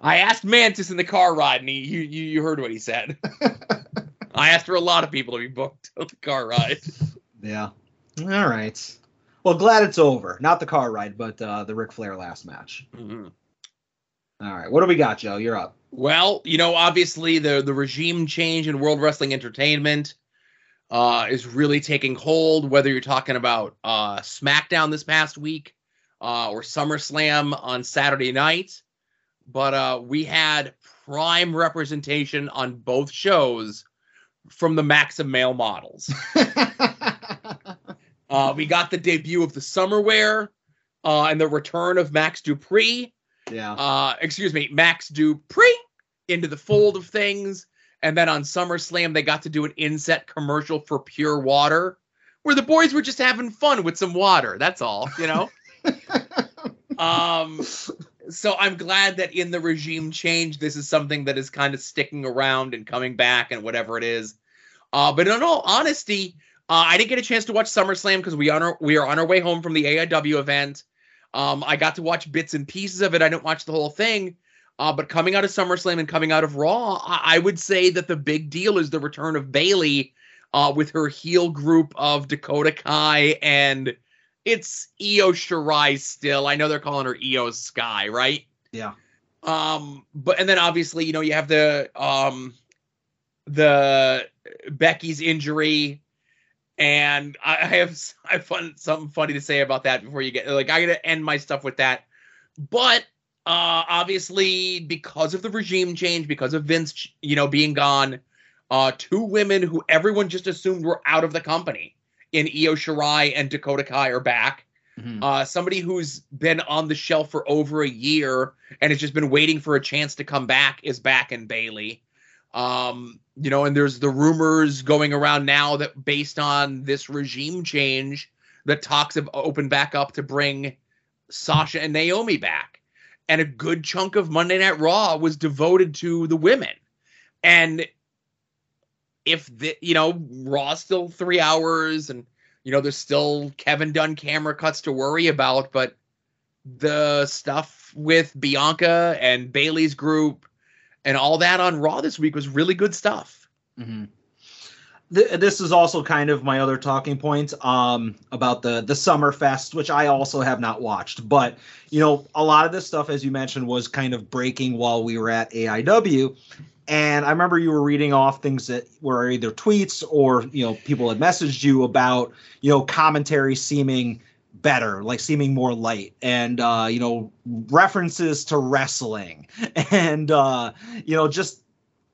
I asked Mantis in the car ride, and he, you, you you heard what he said. I asked for a lot of people to be booked on the car ride. Yeah. All right. Well, glad it's over. Not the car ride, but uh, the Ric Flair last match. Mhm. All right. What do we got, Joe? You're up. Well, you know, obviously the the regime change in World Wrestling Entertainment. uh, is really taking hold. Whether you're talking about uh, SmackDown this past week uh, or SummerSlam on Saturday night, but uh, we had prime representation on both shows from the Maxim male models. uh, we got the debut of the Summerwear uh, and the return of Max Dupri. yeah. Uh, excuse me, Max Dupri into the fold of things. And then on SummerSlam, they got to do an inset commercial for pure water where the boys were just having fun with some water. That's all, you know? um, so I'm glad that in the regime change, this is something that is kind of sticking around and coming back and whatever it is. Uh, but in all honesty, uh, I didn't get a chance to watch SummerSlam because we on our, we are on our way home from the AIW event. Um, I got to watch bits and pieces of it. I didn't watch the whole thing. Uh, but coming out of SummerSlam and coming out of Raw, I, I would say that the big deal is the return of Bayley uh, with her heel group of Dakota Kai and it's Io Shirai still. I know they're calling her Iyo Sky, right? Yeah. Um, but and then obviously, you know, you have the um the Becky's injury, and I, have I have fun something funny to say about that before you get like I gotta end my stuff with that. But uh obviously because of the regime change, because of Vince, you know, being gone, uh two women who everyone just assumed were out of the company in Io Shirai and Dakota Kai are back. Mhm. Uh, somebody who's been on the shelf for over a year and has just been waiting for a chance to come back is back in Bayley. Um, you know, and there's the rumors going around now that based on this regime change, that talks have opened back up to bring Sasha and Naomi back. And a good chunk of Monday Night Raw was devoted to the women. And if the you know, Raw's still three hours and you know, there's still Kevin Dunn camera cuts to worry about, but the stuff with Bianca and Bayley's group and all that on Raw this week was really good stuff. hmm Th- this is also kind of my other talking point um, about the the summer fest, which I also have not watched. But you know, a lot of this stuff, as you mentioned, was kind of breaking while we were at AIW. And I remember you were reading off things that were either tweets or you know people had messaged you about you know commentary seeming better, like seeming more light, and uh, you know references to wrestling, and uh, you know just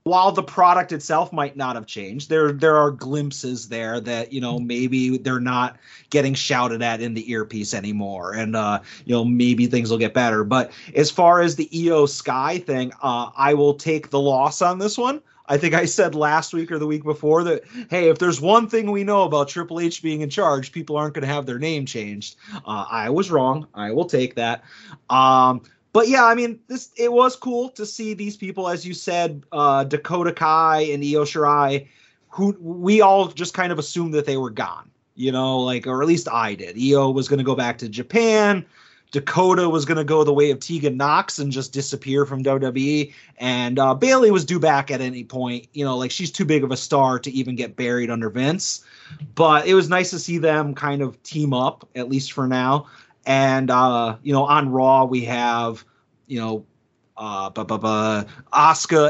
while the product itself might not have changed, there there are glimpses there that you know maybe they're not getting shouted at in the earpiece anymore, and uh, you know maybe things will get better. But as far as the Iyo Sky thing, uh, I will take the loss on this one. I think I said last week or the week before that hey, if there's one thing we know about Triple H being in charge, people aren't going to have their name changed. Uh, I was wrong. I will take that. Um, but yeah, I mean, this it was cool to see these people, as you said, uh, Dakota Kai and Io Shirai, who we all just kind of assumed that they were gone, you know, like or at least I did. Io was going to go back to Japan. Dakota was going to go the way of Tegan Nox and just disappear from WWE, and uh, Bayley was due back at any point. You know, like she's too big of a star to even get buried under Vince. But it was nice to see them kind of team up, at least for now. And uh, you know, on Raw we have you know, uh, bu-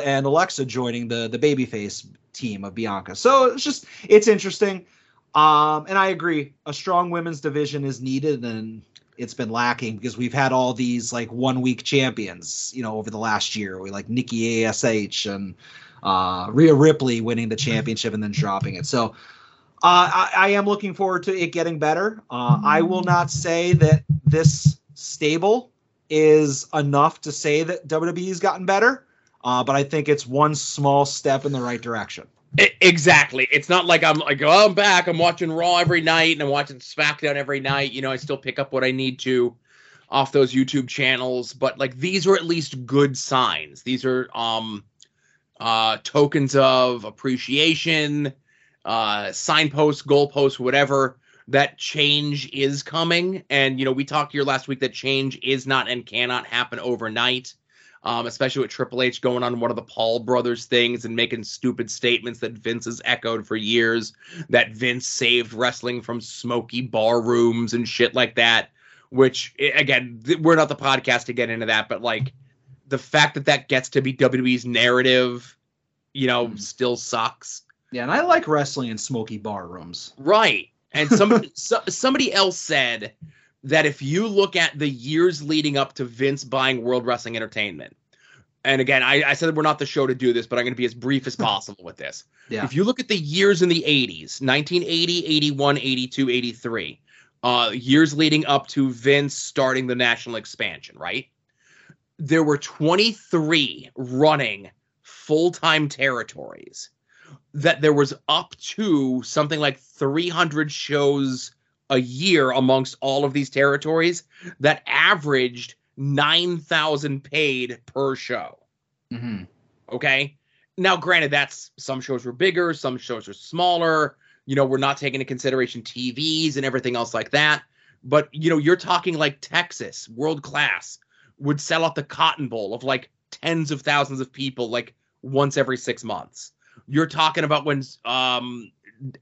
and Alexa joining the the babyface team of Bianca. So it's just it's interesting. Um, and I agree, a strong women's division is needed, and it's been lacking because we've had all these like one week champions, you know, over the last year. We like Nikki Ash and uh, Rhea Ripley winning the championship and then dropping it. So uh, I, I am looking forward to it getting better. Uh, I will not say that this stable is enough to say that WWE has gotten better, uh, but I think it's one small step in the right direction. Exactly. It's not like I'm like, oh, I'm back. I'm watching Raw every night and I'm watching SmackDown every night. You know, I still pick up what I need to off those YouTube channels, but like these are at least good signs. These are um uh tokens of appreciation, uh signposts, goalposts, whatever. That change is coming. And you know, we talked here last week that change is not and cannot happen overnight um, especially with Triple H going on one of the Paul brothers things and making stupid statements that Vince has echoed for years. That Vince saved wrestling from smoky bar rooms and shit like that. Which again, we're not the podcast to get into that, but like the fact that that gets to be WWE's narrative, you know, still sucks. Yeah, and I like wrestling in smoky bar rooms. Right. And somebody so, somebody else said that if you look at the years leading up to Vince buying World Wrestling Entertainment, and again, I, I said we're not the show to do this, but I'm going to be as brief as possible with this. Yeah. If you look at the years in the 80s, 1980, 81, 82, 83, uh, years leading up to Vince starting the national expansion, right? There were 23 running full time territories that there was up to something like 300 shows a year amongst all of these territories that averaged 9,000 paid per show. Mm-hmm. Okay. Now, granted, that's some shows were bigger, some shows are smaller. You know, we're not taking into consideration TVs and everything else like that. But, you know, you're talking like Texas, world class, would sell out the Cotton Bowl of like tens of thousands of people like once every six months. You're talking about when um,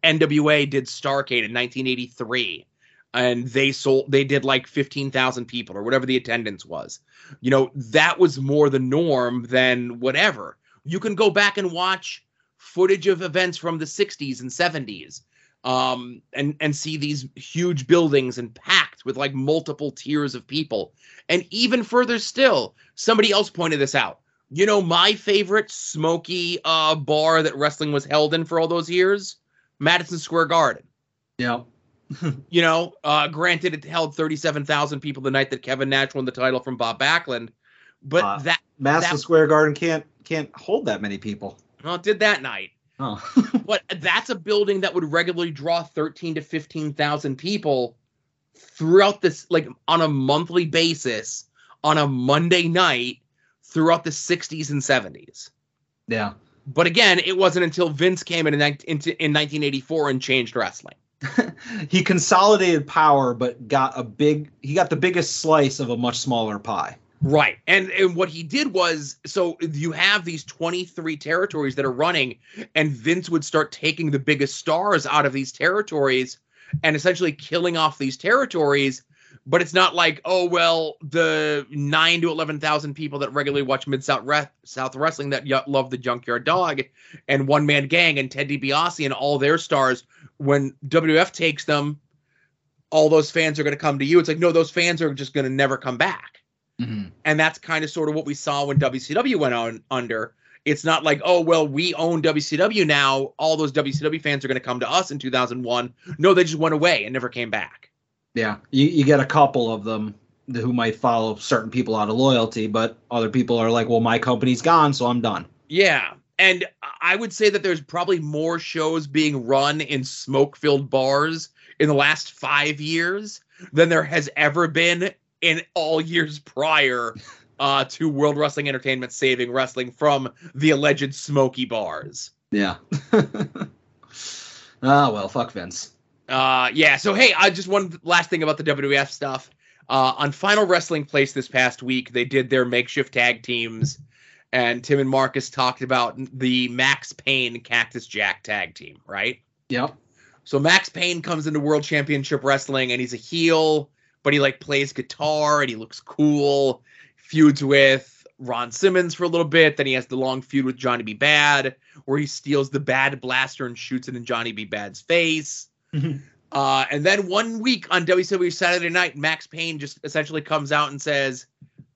NWA did Starcade in 1983 and they sold they did like 15,000 people or whatever the attendance was. You know, that was more the norm than whatever. You can go back and watch footage of events from the 60s and 70s um and and see these huge buildings and packed with like multiple tiers of people. And even further still, somebody else pointed this out. You know my favorite smoky uh bar that wrestling was held in for all those years? Madison Square Garden. Yeah. You know, uh, granted, it held 37,000 people the night that Kevin Nash won the title from Bob Backlund, but Uh, that Madison That- Square Garden can't can't hold that many people. well, it did that night. Oh. But that's a building that would regularly draw 13 to 15,000 people throughout this, like on a monthly basis, on a Monday night throughout the 60s and 70s. yeah. But again, it wasn't until Vince came in in, in 1984 and changed wrestling. he consolidated power but got a big he got the biggest slice of a much smaller pie. Right. And and what he did was so you have these 23 territories that are running and Vince would start taking the biggest stars out of these territories and essentially killing off these territories but it's not like oh well the 9 to 11,000 people that regularly watch Mid South Re- South wrestling that y- love the Junkyard Dog and One Man Gang and Ted DiBiase and all their stars when WF takes them all those fans are going to come to you it's like no those fans are just going to never come back mm-hmm. and that's kind of sort of what we saw when WCW went on under. It's not like, oh well, we own WCW now. All those WCW fans are going to come to us in 2001. No, they just went away and never came back. Yeah. You you get a couple of them who might follow certain people out of loyalty, but other people are like, well, my company's gone, so I'm done. Yeah, and I would say that there's probably more shows being run in smoke-filled bars in the last five years than there has ever been in all years prior uh, to World Wrestling Entertainment saving wrestling from the alleged smoky bars. Yeah. ah, well, fuck Vince. Uh, yeah. So hey, I just one last thing about the WWF stuff. Uh, on Final Wrestling Place this past week, they did their makeshift tag teams, and Tim and Marcus talked about the Max Payne Cactus Jack tag team, right? Yep. So Max Payne comes into World Championship Wrestling, and he's a heel, but he like plays guitar and he looks cool. Feuds with Ron Simmons for a little bit. Then he has the long feud with Johnny B. Bad, where he steals the Bad blaster and shoots it in Johnny B. Bad's face. Uh, and then one week on WCW Saturday Night, Max Payne just essentially comes out and says,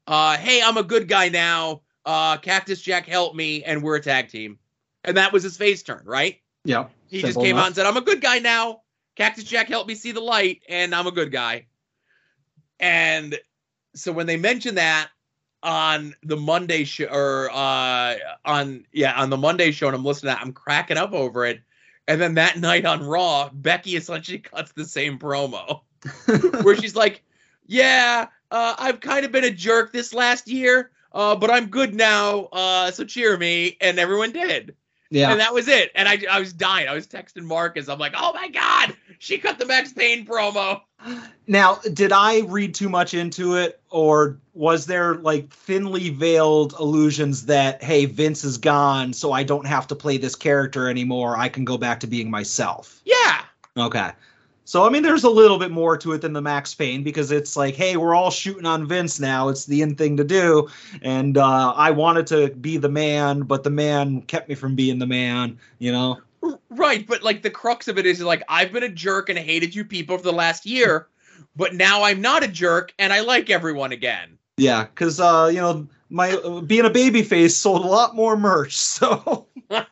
uh, "Hey, I'm a good guy now. Uh, Cactus Jack help me, and we're a tag team." And that was his face turn, right? Yep. He just came enough. out and said, "I'm a good guy now. Cactus Jack helped me see the light, and I'm a good guy." And so when they mentioned that on the Monday show, or uh, on yeah on the Monday show, and I'm listening to that, I'm cracking up over it. And then that night on Raw, Becky essentially cuts the same promo where she's like, "Yeah, uh, I've kind of been a jerk this last year, uh, but I'm good now. Uh, so cheer me." And everyone did yeah. and that was it. And I, I was dying. I was texting Marcus. I'm like, oh my god, she cut the Max Payne promo. Now, did I read too much into it, or was there like thinly veiled allusions that hey, Vince is gone, so I don't have to play this character anymore. I can go back to being myself. Yeah, Okay. So I mean, there's a little bit more to it than the Max Payne because it's like, hey, we're all shooting on Vince now. It's the in thing to do, and uh, I wanted to be the man, but the man kept me from being the man. You know. Right, but like the crux of it is like I've been a jerk and hated you people for the last year, but now I'm not a jerk and I like everyone again. Yeah, because uh, you know, my uh, being a baby face sold a lot more merch. So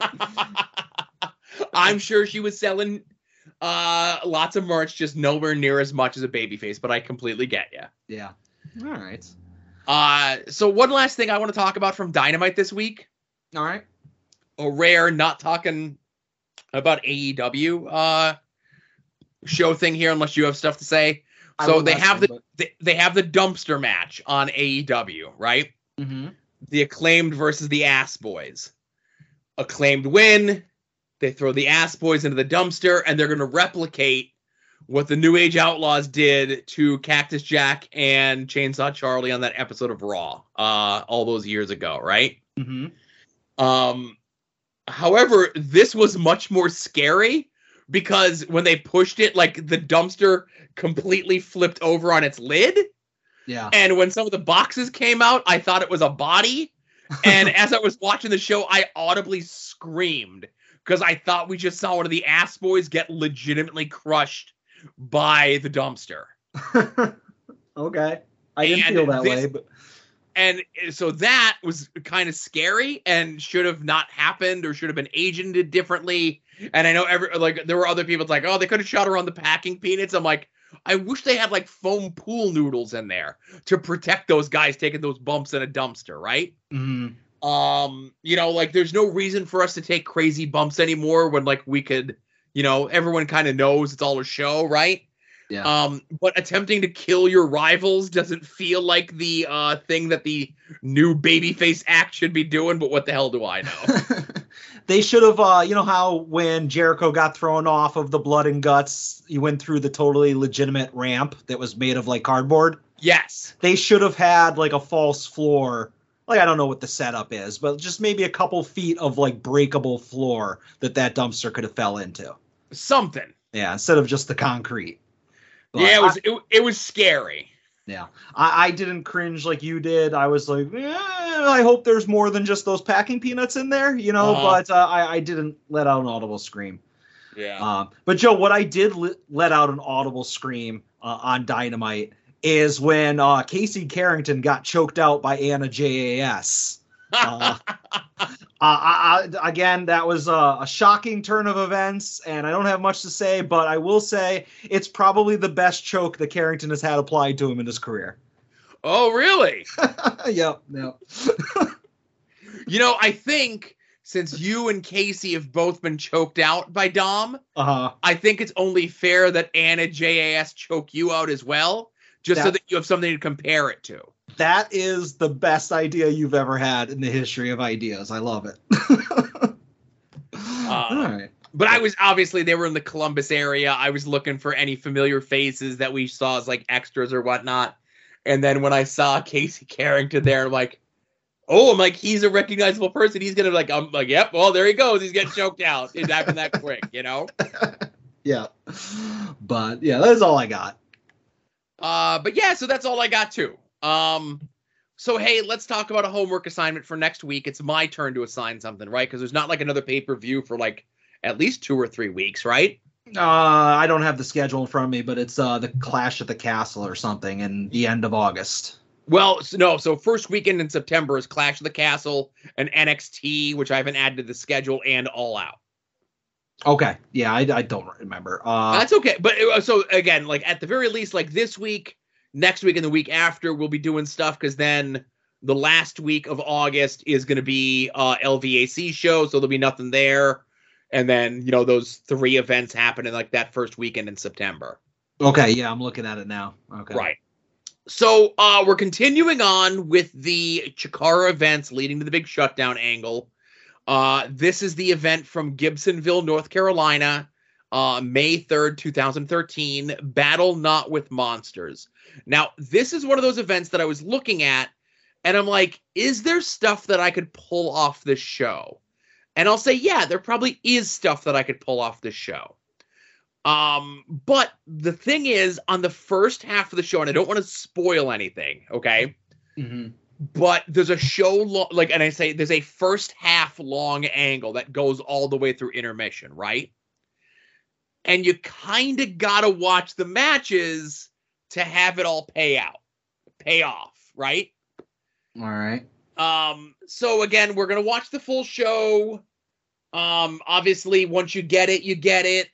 I'm sure she was selling uh lots of merch, just nowhere near as much as a babyface, but I completely get you. yeah. All right. Uh so one last thing I want to talk about from Dynamite this week. All right. A rare not talking about AEW uh show thing here unless you have stuff to say. I So they love have to, the they, they have the dumpster match on AEW, right? but- Mhm. the acclaimed versus the ass boys. Acclaimed win. They throw the ass boys into the dumpster, and they're going to replicate what the New Age Outlaws did to Cactus Jack and Chainsaw Charlie on that episode of Raw, uh, all those years ago, right? Mhm. Um, however, this was much more scary because when they pushed it, like the dumpster completely flipped over on its lid. Yeah. And when some of the boxes came out, I thought it was a body. And as I was watching the show, I audibly screamed because I thought we just saw one of the ass boys get legitimately crushed by the dumpster. okay. I didn't And feel that this- way, but And so that was kind of scary and should have not happened or should have been agented differently. And I know every like there were other people like, oh, they could have shot her on the packing peanuts. I'm like, I wish they had like foam pool noodles in there to protect those guys taking those bumps in a dumpster, right? Mhm. Um you know like there's no reason for us to take crazy bumps anymore when like we could you know everyone kind of knows it's all a show right Yeah. um but attempting to kill your rivals doesn't feel like the uh thing that the new babyface act should be doing but what the hell do i know they should have uh you know how when Jericho got thrown off of the blood and guts, he went through the totally legitimate ramp that was made of like cardboard. yes They should have had like a false floor. Like I don't know what the setup is, but just maybe a couple feet of like breakable floor that that dumpster could have fell into. something Yeah, instead of just the concrete. But yeah it I- was it, it was scary Yeah, I, I didn't cringe like you did. I was like, eh, I hope there's more than just those packing peanuts in there, you know. Uh-huh. But uh, I, I didn't let out an audible scream. yeah Um, but Joe, what I did let out an audible scream uh, on Dynamite is when uh, Casey Carrington got choked out by Anna Jas. Uh, uh, I, I, again, that was a, a shocking turn of events, and I don't have much to say, but I will say it's probably the best choke that Carrington has had applied to him in his career. oh really yep, yep. you know i think since you and casey have both been choked out by dom Uh huh. I think it's only fair that Anna JAS choke you out as well, just so That- that you have something to compare it to. That is the best idea you've ever had in the history of ideas. I love it. Uh, all right. But I was obviously they were in the Columbus area. I was looking for any familiar faces that we saw as like extras or whatnot. And then when I saw Casey Carrington there, I'm like, oh, I'm like, he's a recognizable person. He's gonna like, I'm like, yep, well, there he goes. He's getting choked out. It happened that quick, you know. Yeah. But yeah, that's all I got. Uh, but yeah, so that's all I got too. Um, so hey, let's talk about a homework assignment for next week. It's my turn to assign something, right? Because there's not like another pay per view for like at least two or three weeks, right? Uh, I don't have the schedule in front of me, but it's uh, the Clash at the Castle or something in the end of August. Well, no. So first weekend in September is Clash of the Castle and NXT, which I haven't added to the schedule, and All Out. Okay. Yeah, I, I don't remember. Uh, That's okay. But uh, so again, like at the very least, like this week, next week, and the week after, we'll be doing stuff because then the last week of August is going to be uh LVAC show, so there'll be nothing there. And then you know those three events happen in like that first weekend in September. okay. Yeah, I'm looking at it now. Okay. Right. So uh we're continuing on with the Chikara events leading to the big shutdown angle. Uh this is the event from Gibsonville, North Carolina, uh May 3rd, 2013, Battle Not with Monsters. Now, this is one of those events that I was looking at and I'm like, is there stuff that I could pull off this show? And I'll say, yeah, there probably is stuff that I could pull off this show. Um, but the thing is, on the first half of the show, and I don't want to spoil anything, okay? hmm but there's a show lo- like and I say there's a first half long angle that goes all the way through intermission, right? And you kind of got to watch the matches to have it all pay out, pay off, right? All right. Um so again, we're going to watch the full show. Um obviously once you get it, you get it.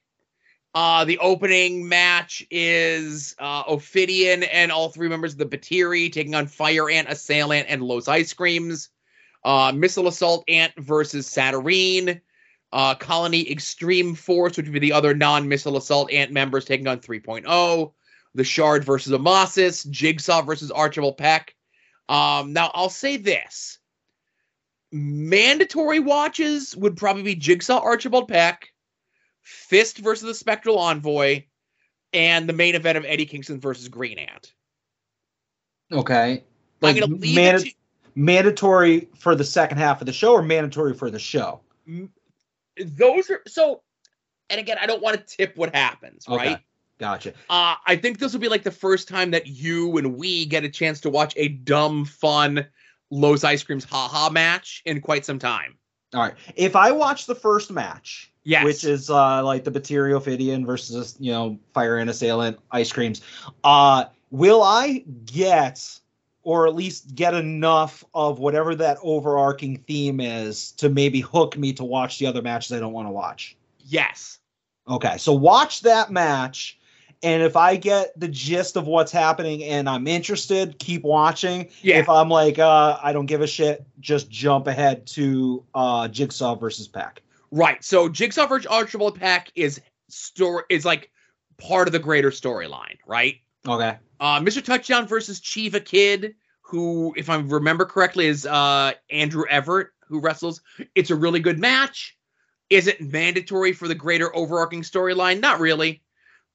Uh, the opening match is uh, Ophidian and all three members of the Batiri taking on Fire Ant, Assailant, and Los Ice Creams. Uh, Missile Assault Ant versus Saturnine. Uh, Colony Extreme Force, which would be the other non Missile Assault Ant members taking on 3.0. The Shard versus Amasis. Jigsaw versus Archibald Peck. Um, now, I'll say this mandatory watches would probably be Jigsaw Archibald Peck. Fist versus the Spectral Envoy, and the main event of Eddie Kingston versus Green Ant. Okay. Like gonna leave mandatory for the second half of the show or mandatory for the show? those are so. And again, I don't want to tip what happens, Okay. right? Gotcha. Uh, I think this will be like the first time that you and we get a chance to watch a dumb, fun Los Ice Creams haha match in quite some time. All right. If I watch the first match, Yes. which is uh, like the Batiri Ophidian versus you know Fire and Assailant ice creams, uh, will I get or at least get enough of whatever that overarching theme is to maybe hook me to watch the other matches I don't want to watch? Yes. Okay, so watch that match. And if I get the gist of what's happening and I'm interested, keep watching. Yeah. If I'm like, uh, I don't give a shit, just jump ahead to uh, Jigsaw versus Peck. Right. So Jigsaw versus Archibald Peck is story is like part of the greater storyline, right? Okay. Uh, Mr. Touchdown versus Chiva Kid, who, if I remember correctly, is uh, Andrew Everett, who wrestles. It's a really good match. Is it mandatory for the greater overarching storyline? Not really.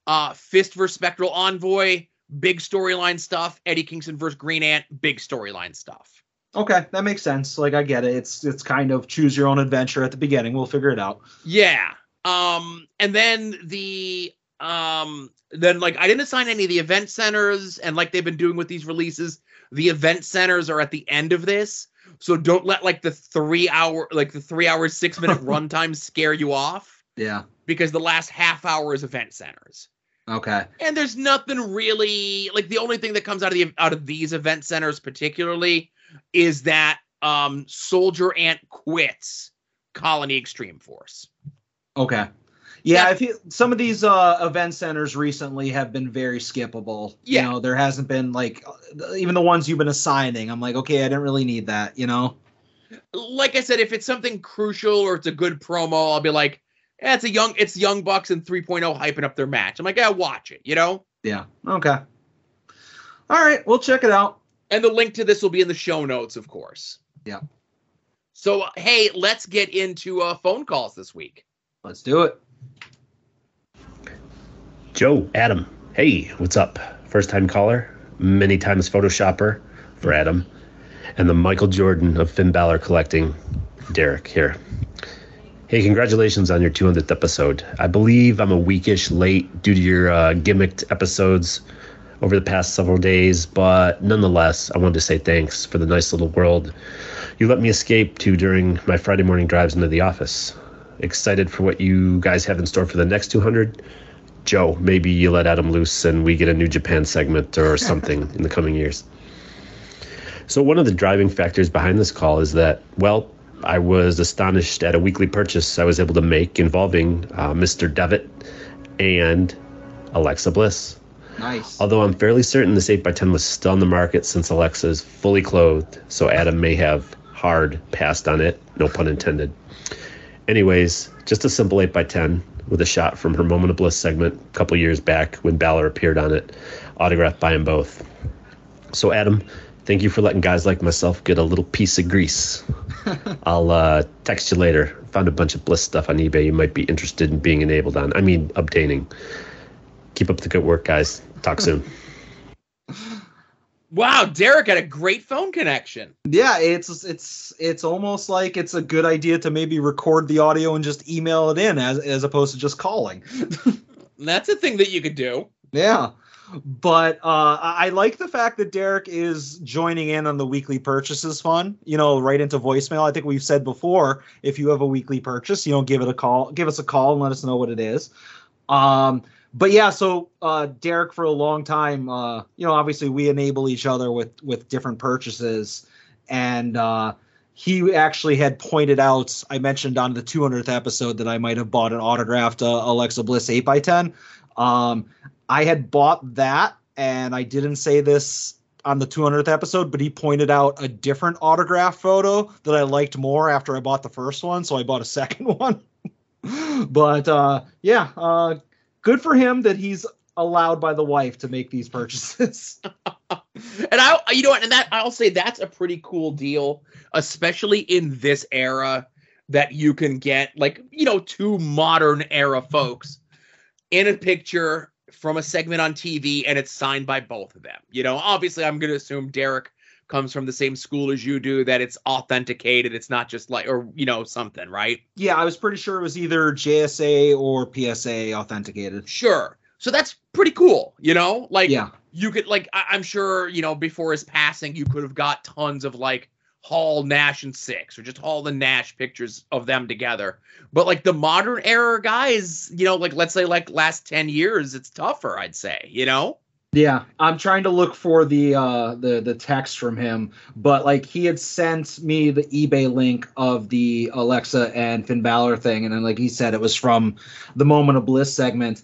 Uh, Fist versus Spectral Envoy, big storyline stuff. Eddie Kingston versus Green Ant, big storyline stuff. Okay, that makes sense. Like I get it. It's it's kind of choose your own adventure at the beginning. We'll figure it out. Yeah. Um, and then the um then like I didn't assign any of the event centers, and like they've been doing with these releases, the event centers are at the end of this. So don't let like the three hour like the three hour six minute runtime scare you off Yeah. because the last half hour is event centers. Okay. And there's nothing really like the only thing that comes out of the out of these event centers particularly is that um Soldier Ant quits Colony Extreme Force. Okay. Yeah, Yeah. I feel some of these uh, event centers recently have been very skippable. Yeah. You know, there hasn't been like uh, even the ones you've been assigning. I'm like, okay, I didn't really need that. You know. like I said, if it's something crucial or it's a good promo, I'll be like, eh, it's a young, it's Young Bucks and 3.0 hyping up their match. I'm like, yeah, watch it, you know. Yeah. Okay. All right, we'll check it out. And the link to this will be in the show notes, of course. Yeah. So uh, hey, let's get into uh, phone calls this week. Let's do it. Joe, Adam. Hey, what's up? First time caller, many times Photoshopper for Adam, and the Michael Jordan of Finn Balor collecting, Derek here. Hey, congratulations on your 200th episode. I believe I'm a weekish late due to your uh, gimmicked episodes over the past several days, but nonetheless, I wanted to say thanks for the nice little world you let me escape to during my Friday morning drives into the office. Excited for what you guys have in store for the next 200. Joe, maybe you let Adam loose and we get a New Japan segment or something in the coming years. So, one of the driving factors behind this call is that, well, I was astonished at a weekly purchase I was able to make involving uh, Mr. Devitt and Alexa Bliss. Nice. Although I'm fairly certain this 8x10 was still on the market since Alexa is fully clothed, so Adam may have hard passed on it, no pun intended. Anyways, just a simple 8x10 with a shot from her Moment of Bliss segment a couple years back when Balor appeared on it, autographed by them both. So, Adam, thank you for letting guys like myself get a little piece of grease. I'll uh, text you later. Found a bunch of Bliss stuff on eBay you might be interested in being enabled on. I mean, obtaining. Keep up the good work, guys. Talk soon. Wow, Derek had a great phone connection. Yeah, it's it's it's almost like it's a good idea to maybe record the audio and just email it in as as opposed to just calling. That's a thing that you could do. yeah. but uh, I like the fact that Derek is joining in on the weekly purchases fun. You know, right into voicemail. I think we've said before, if you have a weekly purchase, you know, give it a call, give us a call and let us know what it is. Um, but yeah, so uh, Derek, for a long time, uh, you know, obviously we enable each other with with different purchases, and uh, he actually had pointed out. I mentioned on the 200th episode that I might have bought an autographed uh, Alexa Bliss 8x10. Um, I had bought that, and I didn't say this on the 200th episode, but he pointed out a different autograph photo that I liked more after I bought the first one, so I bought a second one. but uh, yeah, uh, good for him that he's allowed by the wife to make these purchases. and I, you know what, and that I'll say that's a pretty cool deal, especially in this era that you can get like you know two modern era folks in a picture from a segment on TV and it's signed by both of them. You know, obviously I'm going to assume Derek comes from the same school as you do that it's authenticated. It's not just like or you know something right? Yeah i was pretty sure it was either jsa or psa authenticated. Sure. So that's pretty cool you know? Like yeah. you could like I- i'm sure you know before his passing you could have got tons of like Hall, Nash, and six or just all the Nash pictures of them together. But like the modern era guys, you know, like let's say like last 10 years, it's tougher, I'd say, you know? Yeah, I'm trying to look for the uh the the text from him, but like he had sent me the eBay link of the Alexa and Finn Balor thing, and then like he said it was from the Moment of Bliss segment,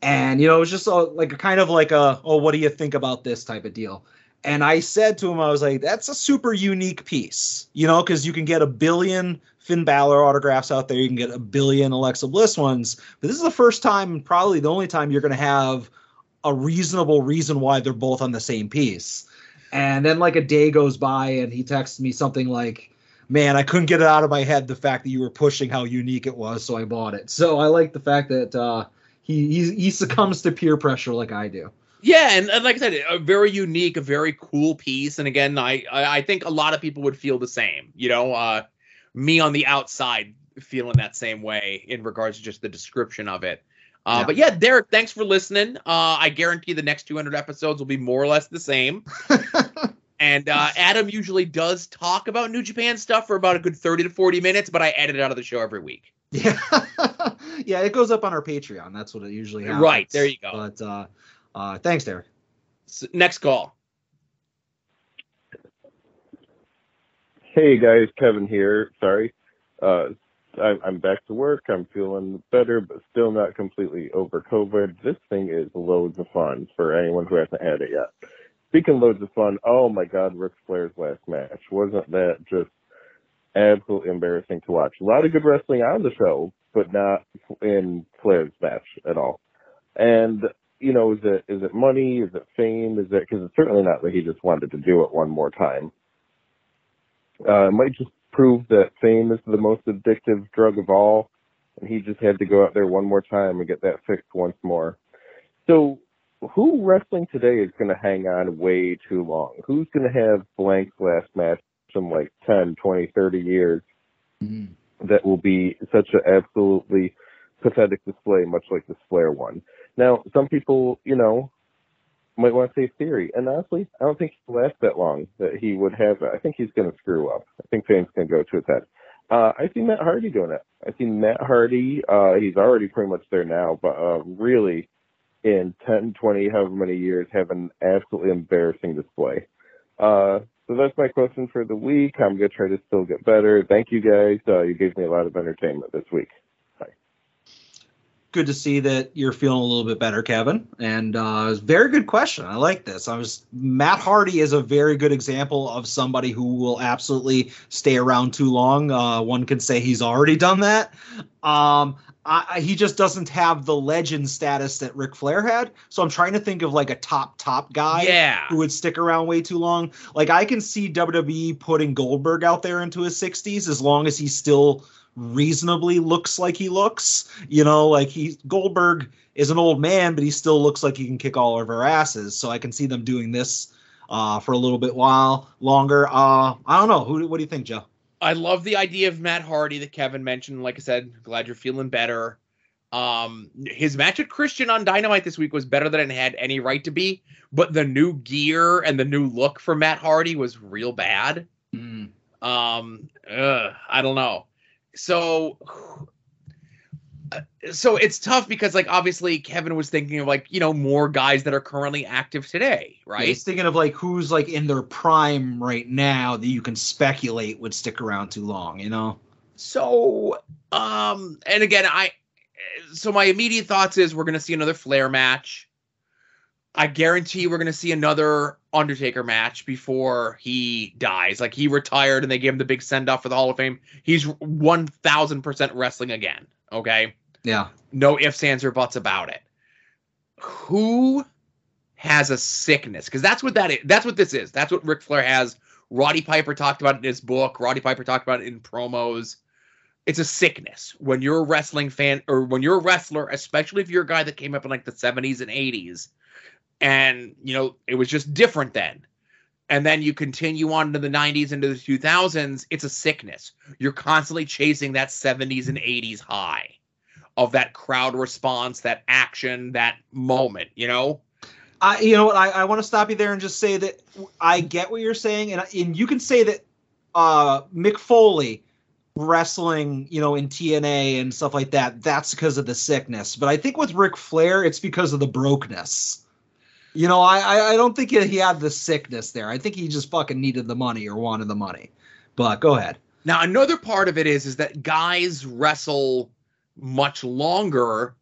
and you know it was just a, like a kind of like a oh what do you think about this type of deal, and I said to him, I was like, that's a super unique piece, you know, because you can get a billion Finn Balor autographs out there, you can get a billion Alexa Bliss ones, but this is the first time, probably the only time you're to have a reasonable reason why they're both on the same piece. And then like a day goes by and he texts me something like, "Man, I couldn't get it out of my head the fact that you were pushing how unique it was, so I bought it." So I like the fact that uh, he he, he succumbs to peer pressure like I do. Yeah, and, and, like I said, a very unique, a very cool piece. And again, I I think a lot of people would feel the same. You know, uh, me on the outside feeling that same way in regards to just the description of it. Uh, yeah. But yeah, Derek, thanks for listening. Uh, I guarantee the next 200 episodes will be more or less the same. and uh, Adam usually does talk about New Japan stuff for about a good 30 to 40 minutes, but I edit it out of the show every week. Yeah, yeah, it goes up on our Patreon. That's what it usually happens. Right there, you go. But uh, uh, thanks, Derek. So next call. Hey guys, Kevin here. Sorry, uh, I'm back to work. I'm feeling better, but still not completely over COVID. This thing is loads of fun for anyone who hasn't had it yet. Speaking loads of fun, oh my God, Ric Flair's last match wasn't that just absolutely embarrassing to watch? A lot of good wrestling on the show, but not in Flair's match at all. And you know, is it is it money? Is it fame? Is it because it's certainly not that he just wanted to do it one more time. Uh, it might just prove that fame is the most addictive drug of all, and he just had to go out there one more time and get that fixed once more. So, who wrestling today is going to hang on way too long? Who's going to have blank last match from like 10, 20, 30 years mm-hmm. that will be such an absolutely pathetic display, much like the Flair one? Now, some people, you know, might want to say theory. And honestly, I don't think he'll last that long that he would have. I think he's going to screw up. I think fans can go to his head. Uh, I see Matt Hardy doing it. I see Matt Hardy. Uh, he's already pretty much there now, but uh, really, in 10, 20, however many years, have an absolutely embarrassing display. Uh, so that's my question for the week. I'm going to try to still get better. Thank you guys. Uh, you gave me a lot of entertainment this week good to see that you're feeling a little bit better, Kevin. And uh, very good question. I like this. I was Matt Hardy is a very good example of somebody who will absolutely stay around too long. Uh, one can say he's already done that. Um, I, he just doesn't have the legend status that Ric Flair had. So I'm trying to think of like a top top guy yeah. who would stick around way too long. Like I can see WWE putting Goldberg out there into his 60s as long as he's still reasonably looks like he looks. You know, like he Goldberg is an old man, but he still looks like he can kick all of our asses. So I can see them doing this uh, for a little bit while longer. Uh, I don't know. Who? What do you think, Joe? I love the idea of Matt Hardy that Kevin mentioned. Like I said, glad you're feeling better. Um, his match with Christian on Dynamite this week was better than it had any right to be, but the new gear and the new look for Matt Hardy was real bad. Mm. Um, ugh, I don't know. So, so it's tough because like obviously Kevin was thinking of like you know more guys that are currently active today, Yeah, right? he's thinking of like who's like in their prime right now that you can speculate would stick around too long, you know? So, um, and again, I, so my immediate thoughts is we're gonna see another Flair match. I guarantee we're gonna see another Undertaker match before he dies. Like he retired and they gave him the big send off for the Hall of Fame. He's one thousand percent wrestling again. Okay, Yeah. no ifs, ands, or buts about it. Who has a sickness? Because that's what that is. That's what this is. That's what Ric Flair has. Roddy Piper talked about it in his book. Roddy Piper talked about it in promos. It's a sickness when you're a wrestling fan or when you're a wrestler, especially if you're a guy that came up in like the 70s and 80s. And, you know, it was just different then. And then you continue on to the 90s into the 2000s. It's a sickness. You're constantly chasing that 70s and 80s high of that crowd response, that action, that moment, you know? I, you know what? I, I want to stop you there and just say that I get what you're saying, and and you can say that uh, Mick Foley wrestling, you know, in TNA and stuff like that. That's because of the sickness. But I think with Ric Flair, it's because of the brokenness. You know, I I, I don't think he had the sickness there. I think he just fucking needed the money or wanted the money. But go ahead. Now, another part of it is is that guys wrestle much longer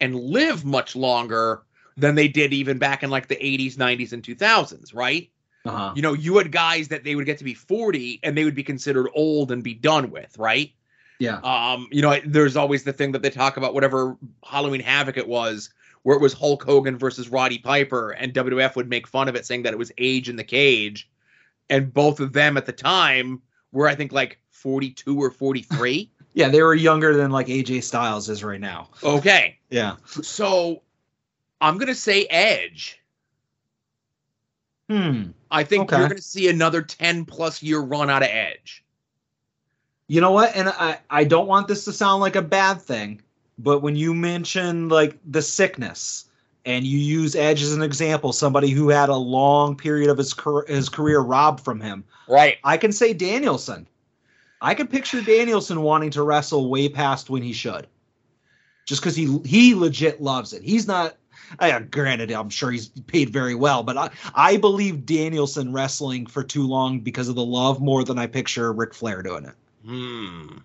and live much longer than they did even back in like the 80s, 90s, and 2000s, right? Uh-huh. You know, you had guys that they would get to be 40 and they would be considered old and be done with, right? Yeah. Um, you know, there's always the thing that they talk about, whatever Halloween Havoc it was, where it was Hulk Hogan versus Roddy Piper, and WWF would make fun of it, saying that it was age in the cage. And both of them at the time were, I think, like 42 or 43. Yeah, they were younger than like AJ Styles is right now. okay. Yeah. So I'm going to say Edge. Hmm. I think Okay. you're going to see another 10 plus year run out of Edge. You know what? And I, I don't want this to sound like a bad thing, but when you mention like the sickness and you use Edge as an example, somebody who had a long period of his car- his career robbed from him, Right. I can say Danielson. I can picture Danielson wanting to wrestle way past when he should, just because he he legit loves it. He's not. Uh, granted, I'm sure he's paid very well, but I, I believe Danielson wrestling for too long because of the love more than I picture Ric Flair doing it. Hmm.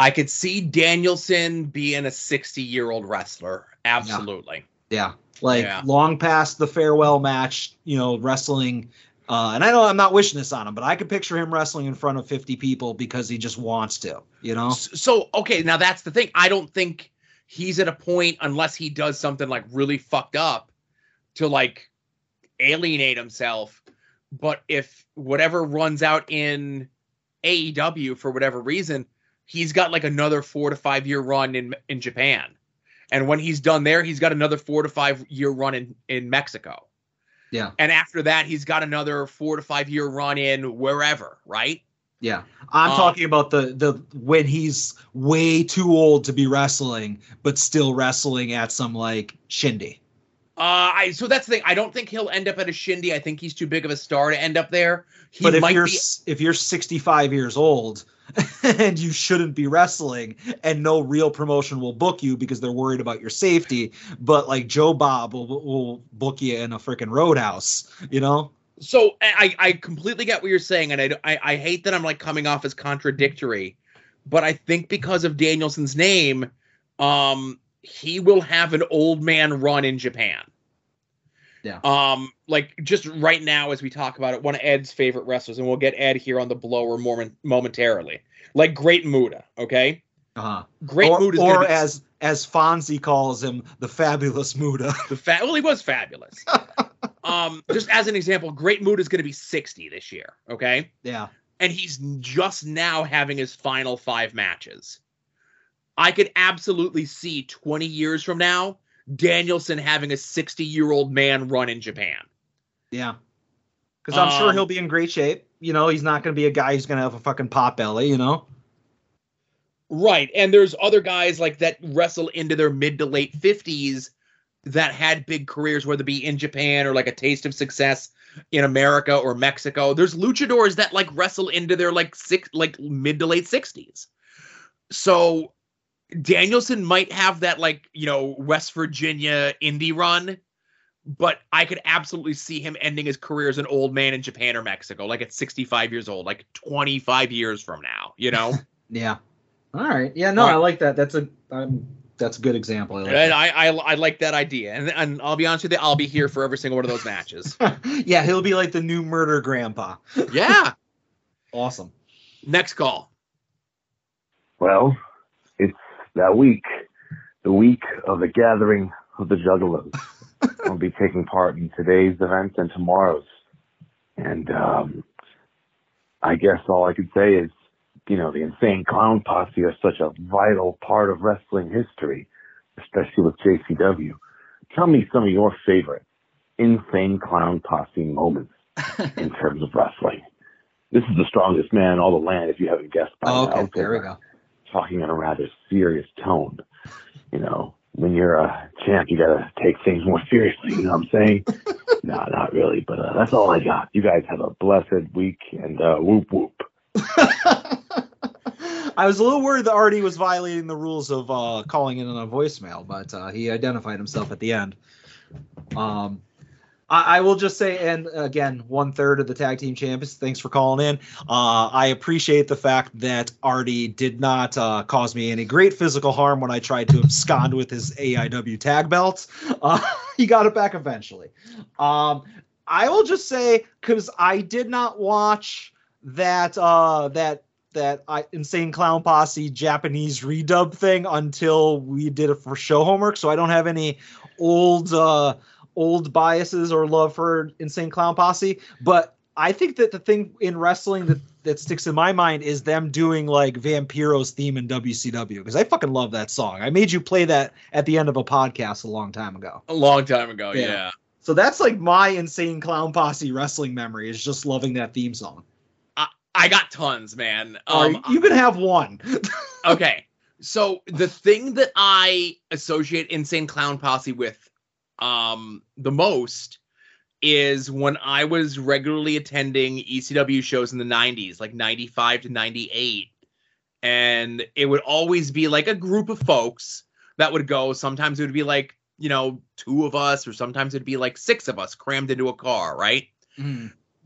I could see Danielson being a 60 year old wrestler. Absolutely. Yeah, like Yeah. long past the farewell match, you know, wrestling. Uh, and I know I'm not wishing this on him, but I could picture him wrestling in front of 50 people because he just wants to, you know? So, okay, now that's the thing. I don't think he's at a point, unless he does something like really fucked up, to like alienate himself. But if whatever runs out in AEW for whatever reason, he's got like another four to five year run in in Japan. And when he's done there, he's got another four to five year run in, in Mexico. Yeah. And after that, he's got another four to five year run in wherever, right? Yeah. I'm Um, talking about the the when he's way too old to be wrestling, but still wrestling at some like shindy. Uh, I so that's the thing. I don't think he'll end up at a shindy. I think he's too big of a star to end up there. He but if might you're be. if you're 65 years old and you shouldn't be wrestling and no real promotion will book you because they're worried about your safety, but like Joe Bob will, will book you in a freaking roadhouse, you know? So I I completely get what you're saying, and I, I I hate that I'm like coming off as contradictory, but I think because of Danielson's name, um, he will have an old man run in Japan. Yeah. Um, like just right now as we talk about it, one of Ed's favorite wrestlers, and we'll get Ed here on the blower moment momentarily. Like Great Muta, okay? Uh-huh. Great or Muta or be as as Fonzie calls him, the fabulous Muta. The fa- well, he was fabulous. um, just as an example, Great Muta is going to be 60 this year, okay? yeah. And he's just now having his final five matches. I could absolutely see 20 years from now Danielson having a 60 year old man run in Japan. Yeah. Because I'm sure Um, he'll be in great shape. You know, he's not going to be a guy who's going to have a fucking pot belly, you know? Right. And there's other guys like that wrestle into their mid to late 50s that had big careers, whether it be in Japan or like a taste of success in America or Mexico. There's luchadors that like wrestle into their like six like mid to late 60s. So Danielson might have that like, you know, West Virginia indie run, but I could absolutely see him ending his career as an old man in Japan or Mexico, like at 65 years old, like 25 years from now, you know? Yeah. All right. Yeah. No, All right. I like that. That's a um, that's a good example. I like And I, I I like that idea, and and I'll be honest with you, I'll be here for every single one of those matches. yeah, he'll be like the new murder grandpa. yeah. Awesome. Next call. Well, it's that week, the week of the gathering of the Juggalos. I'll be taking part in today's event and tomorrow's. And um, I guess all I could say is, you know, the Insane Clown Posse are such a vital part of wrestling history, especially with JCW. Tell me some of your favorite Insane Clown Posse moments in terms of wrestling. This is the strongest man in all the land, if you haven't guessed by Oh, now okay, there we go. Talking in a rather serious tone. You know, when you're a champ, you gotta take things more seriously. You know what I'm saying? no, not really. But uh, that's all I got. You guys have a blessed week and uh, whoop whoop. I was a little worried that Artie was violating the rules of uh, calling in on a voicemail, but uh, he identified himself at the end. Um, I, I will just say, and again, one third of the tag team champions. Thanks for calling in. Uh, I appreciate the fact that Artie did not uh, cause me any great physical harm when I tried to abscond with his AIW tag belt. Uh, he got it back eventually. Um, I will just say because I did not watch that uh, that that I, insane clown posse Japanese redub thing until we did it for show homework, so I don't have any old uh, old biases or love for insane clown posse. But I think that the thing in wrestling that that sticks in my mind is them doing like Vampiro's theme in WCW because I fucking love that song. I made you play that at the end of a podcast a long time ago. A long time ago, Yeah. yeah. So that's like my insane clown posse wrestling memory is just loving that theme song. I got tons, man. Um, you can have one. okay. So the thing that I associate Insane Clown Posse with um the most is when I was regularly attending ECW shows in the 90s, like 95 to 98. And it would always be like a group of folks that would go. Sometimes it would be like, you know, two of us, or sometimes it'd be like six of us crammed into a car, right?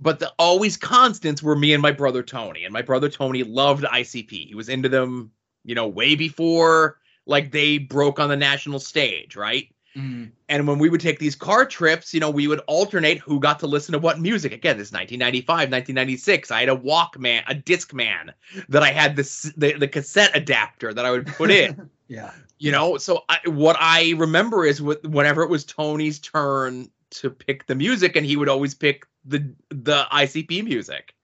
but the always constants were me and my brother Tony. And my brother Tony loved ICP. He was into them, you know, way before like they broke on the national stage, right? Mm-hmm. And when we would take these car trips, you know, we would alternate who got to listen to what music. Again, this is 1995, 1996. I had a Walkman, a Discman that I had this the, the cassette adapter that I would put in. Yeah. you know, so I, what I remember is with, whenever it was Tony's turn to pick the music, and he would always pick the the ICP music.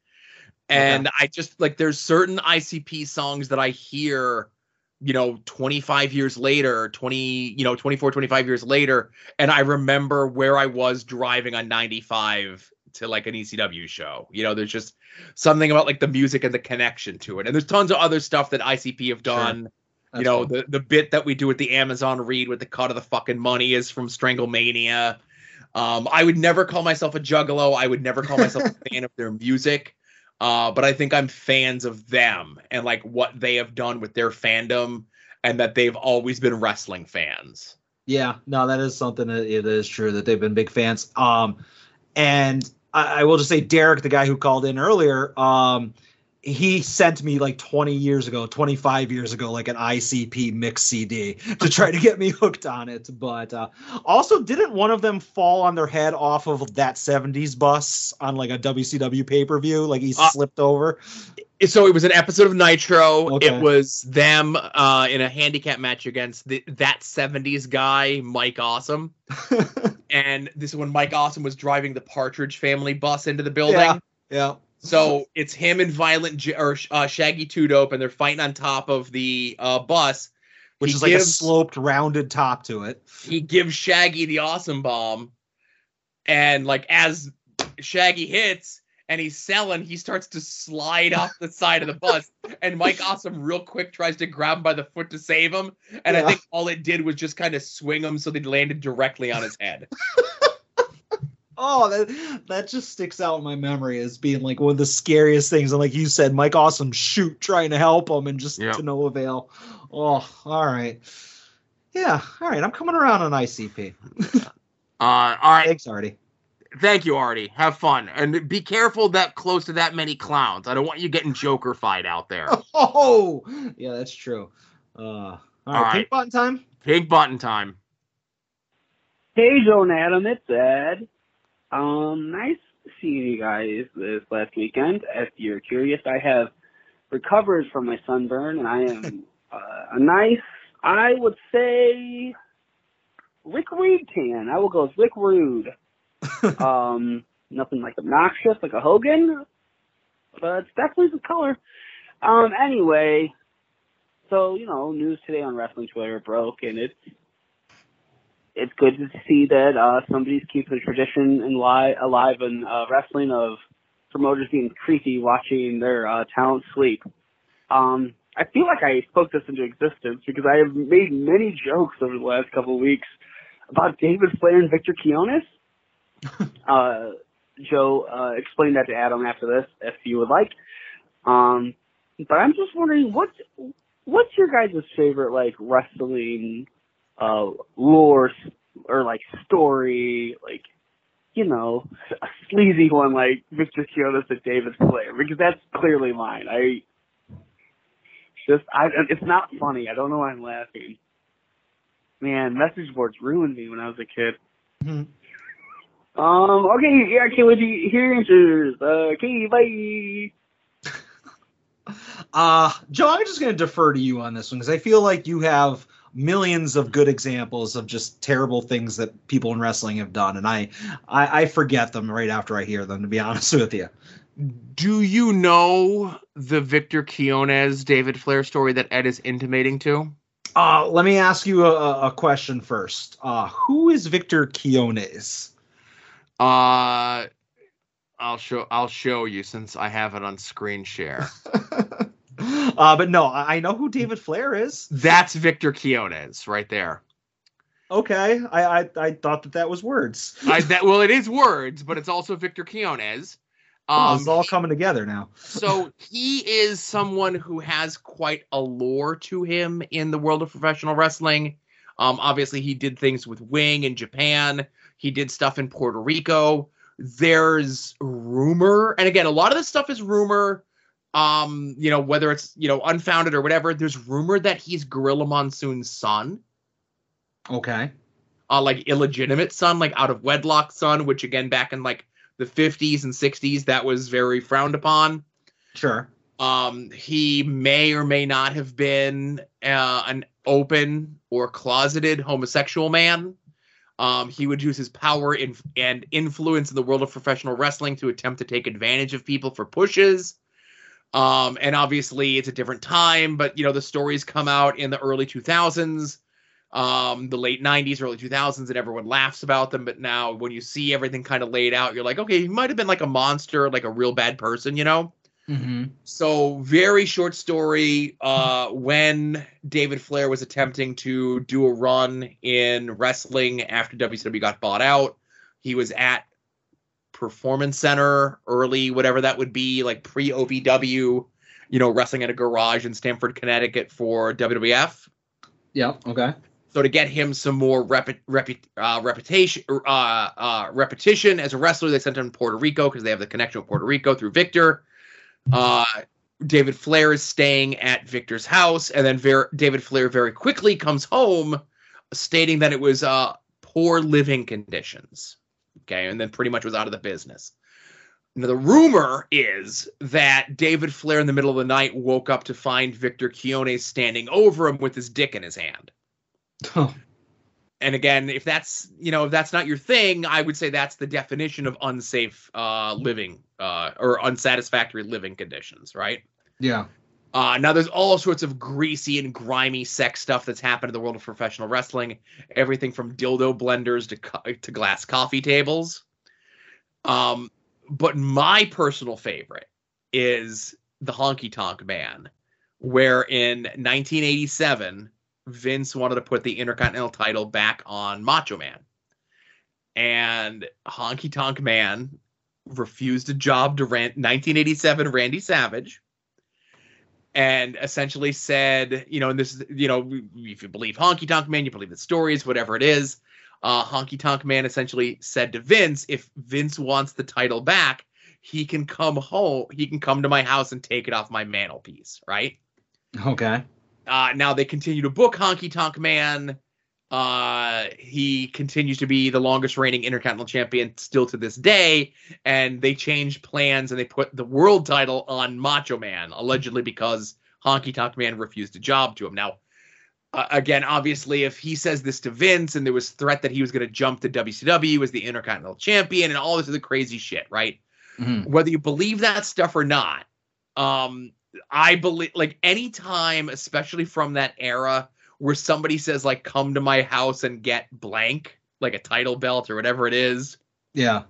And I just like there's certain ICP songs that I hear, you know, 25 years later, 20, you know, 24, 25 years later, and I remember where I was driving on 95 to like an ECW show. You know, there's just something about like the music and the connection to it. And there's tons of other stuff that ICP have done you know the the bit that we do with the Amazon read with the cut of the fucking money is from Stranglemania. Um, I would never call myself a juggalo. I would never call myself a fan of their music. Uh, but I think I'm fans of them and like what they have done with their fandom and that they've always been wrestling fans. Yeah, no, that is something that it is true that they've been big fans. Um, and I, I will just say, Derek, the guy who called in earlier, um, he sent me like 20 years ago, 25 years ago, like an ICP mix CD to try to get me hooked on it. But uh, also, didn't one of them fall on their head off of that 70s bus on like a WCW pay per view? Like he Uh, slipped over. So it was an episode of Nitro. Okay. It was them uh, in a handicap match against the, that 70s guy, Mike Awesome. and this is when Mike Awesome was driving the Partridge family bus into the building. Yeah. Yeah. So it's him and Violent J- or uh, Shaggy Two Dope, and they're fighting on top of the uh, bus. Which He is like a sloped, rounded top to it. He gives Shaggy the awesome bomb, and like as Shaggy hits, and he's selling, he starts to slide off the side of the bus, and Mike Awesome real quick tries to grab him by the foot to save him, and I think all it did was just kind of swing him so they landed directly on his head. Oh, that that just sticks out in my memory as being like one of the scariest things. And like you said, Mike Awesome shoot trying to help him and just Yep. to no avail. Oh, all right. Yeah, all right. I'm coming around on ICP. Uh, all right, Thanks, Artie. thank you, Artie. Have fun, and be careful that close to that many clowns. I don't want you getting Joker fight out there. Oh, yeah, that's true. Uh, all right, All right. pink button time. Pig button time. Hey, Joe and Adam, it's Ed. Um, nice seeing you guys this last weekend. If you're curious, I have recovered from my sunburn, and I am uh, a nice, I would say, Rick Rude tan. I will go with Rick Rude. um, nothing like obnoxious like a Hogan, but it's definitely the color. Um, anyway, so you know, news today on wrestling Twitter broke, and it's it's good to see that uh, somebody's keeping the tradition in li- alive in uh, wrestling of promoters being creepy watching their uh, talent sleep. Um, I feel like I spoke this into existence because I have made many jokes over the last couple of weeks about David Flair and Victor Quinones. uh, Joe, uh, explain that to Adam after this if you would like. Um, but I'm just wondering what's what's your guys' favorite like wrestling uh, lore or like story, like you know, a sleazy one like Victor Quinones and David Flair, because that's clearly mine. I just, I, it's not funny. I don't know why I'm laughing. Man, message boards ruined me when I was a kid. Mhm. Um. Okay. Yeah. I can't wait to hear answers. Uh, okay. Bye. Uh, Joe, I'm just going to defer to you on this one because I feel like you have millions of good examples of just terrible things that people in wrestling have done, and I, I, I forget them right after I hear them. To be honest with you, Do you know the Victor Quinones David Flair story that Ed is intimating to? uh, let me ask you a, a question first. Uh, who is Victor Quinones? Uh I'll show I'll show you since I have it on screen share. uh, but no, I know who David Flair is. That's Victor Quinones right there. Okay, I, I, I thought that that was words. I, that well, it is words, but it's also Victor Quinones. Oh, Um, it's all coming together now. so he is someone who has quite a lore to him in the world of professional wrestling. Um, obviously, he did things with Wing in Japan. He did stuff in Puerto Rico. There's rumor, and again, a lot of this stuff is rumor. Um, you know, whether it's you know unfounded or whatever. There's rumor that he's Gorilla Monsoon's son, Okay. uh, like illegitimate son, like out of wedlock son, which again, back in like the 50s and 60s, that was very frowned upon. Sure. Um, he may or may not have been uh, an open or closeted homosexual man. Um, he would use his power in, and influence in the world of professional wrestling to attempt to take advantage of people for pushes. Um, and obviously, it's a different time, but you know the stories come out in the early 2000s, um, the late 90s, early 2000s, and everyone laughs about them. But now, when you see everything kind of laid out, you're like, okay, he might have been like a monster, like a real bad person, you know. Mm-hmm. So, very short story. Uh, when David Flair was attempting to do a run in wrestling after WCW got bought out, he was at Performance Center early, whatever that would be, like pre OVW, you know, wrestling in a garage in Stamford, Connecticut for WWF. Yeah. Okay. So to get him some more repi- repu- uh, reputation, uh, uh, repetition as a wrestler, they sent him to Puerto Rico because they have the connection with Puerto Rico through Victor. Uh, David Flair is staying at Victor's house, and then Ver- David Flair very quickly comes home, stating that it was uh, poor living conditions. Okay, and then pretty much was out of the business. Now, the rumor is that David Flair in the middle of the night woke up to find Victor Quinones standing over him with his dick in his hand and again if that's you know if that's not your thing i would say that's the definition of unsafe uh living uh or unsatisfactory living conditions right yeah. Uh now there's all sorts of greasy and grimy sex stuff that's happened in the world of professional wrestling. Everything from dildo blenders to co- to glass coffee tables. Um but my personal favorite is the Honky Tonk Man, where in 1987 Vince wanted to put the Intercontinental title back on Macho Man, and Honky Tonk Man refused a job to Ran- 1987 Randy Savage and essentially said, you know, and this is, you know, if you believe Honky Tonk Man, you believe the stories, whatever it is. Uh, Honky Tonk Man essentially said to Vince, if Vince wants the title back, he can come home, he can come to my house and take it off my mantelpiece, right? Okay. Uh, now they continue to book Honky Tonk Man. Uh, he continues to be the longest reigning Intercontinental Champion still to this day, and they changed plans and they put the world title on Macho Man, allegedly because Honky Tonk Man refused a job to him. Now, uh, again, obviously, if he says this to Vince and there was threat that he was going to jump to WCW as the Intercontinental Champion and all this other crazy shit, right? Mhm. Whether you believe that stuff or not, um, I believe like anytime, especially from that era, where somebody says like come to my house and get blank, like a title belt or whatever it is. Yeah.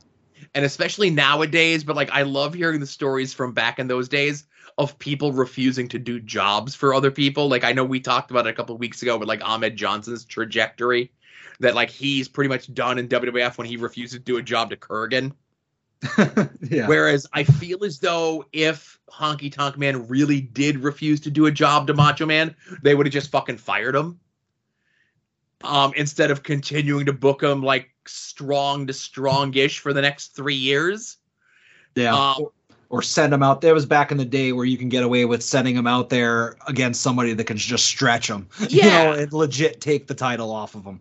And especially nowadays, but like I love hearing the stories from back in those days of people refusing to do jobs for other people. Like I know we talked about it a couple of weeks ago with like Ahmed Johnson's trajectory. That like he's pretty much done in WWF when he refused to do a job to Kurgan. yeah. Whereas I feel as though if Honky Tonk Man really did refuse to do a job to Macho Man, they would have just fucking fired him. Um, instead of continuing to book him like strong to strongish for the next three years. yeah. Um, or, send him out. There was back in the day where you can get away with sending him out there against somebody that can just stretch. You Yeah. know, and legit take the title off of them.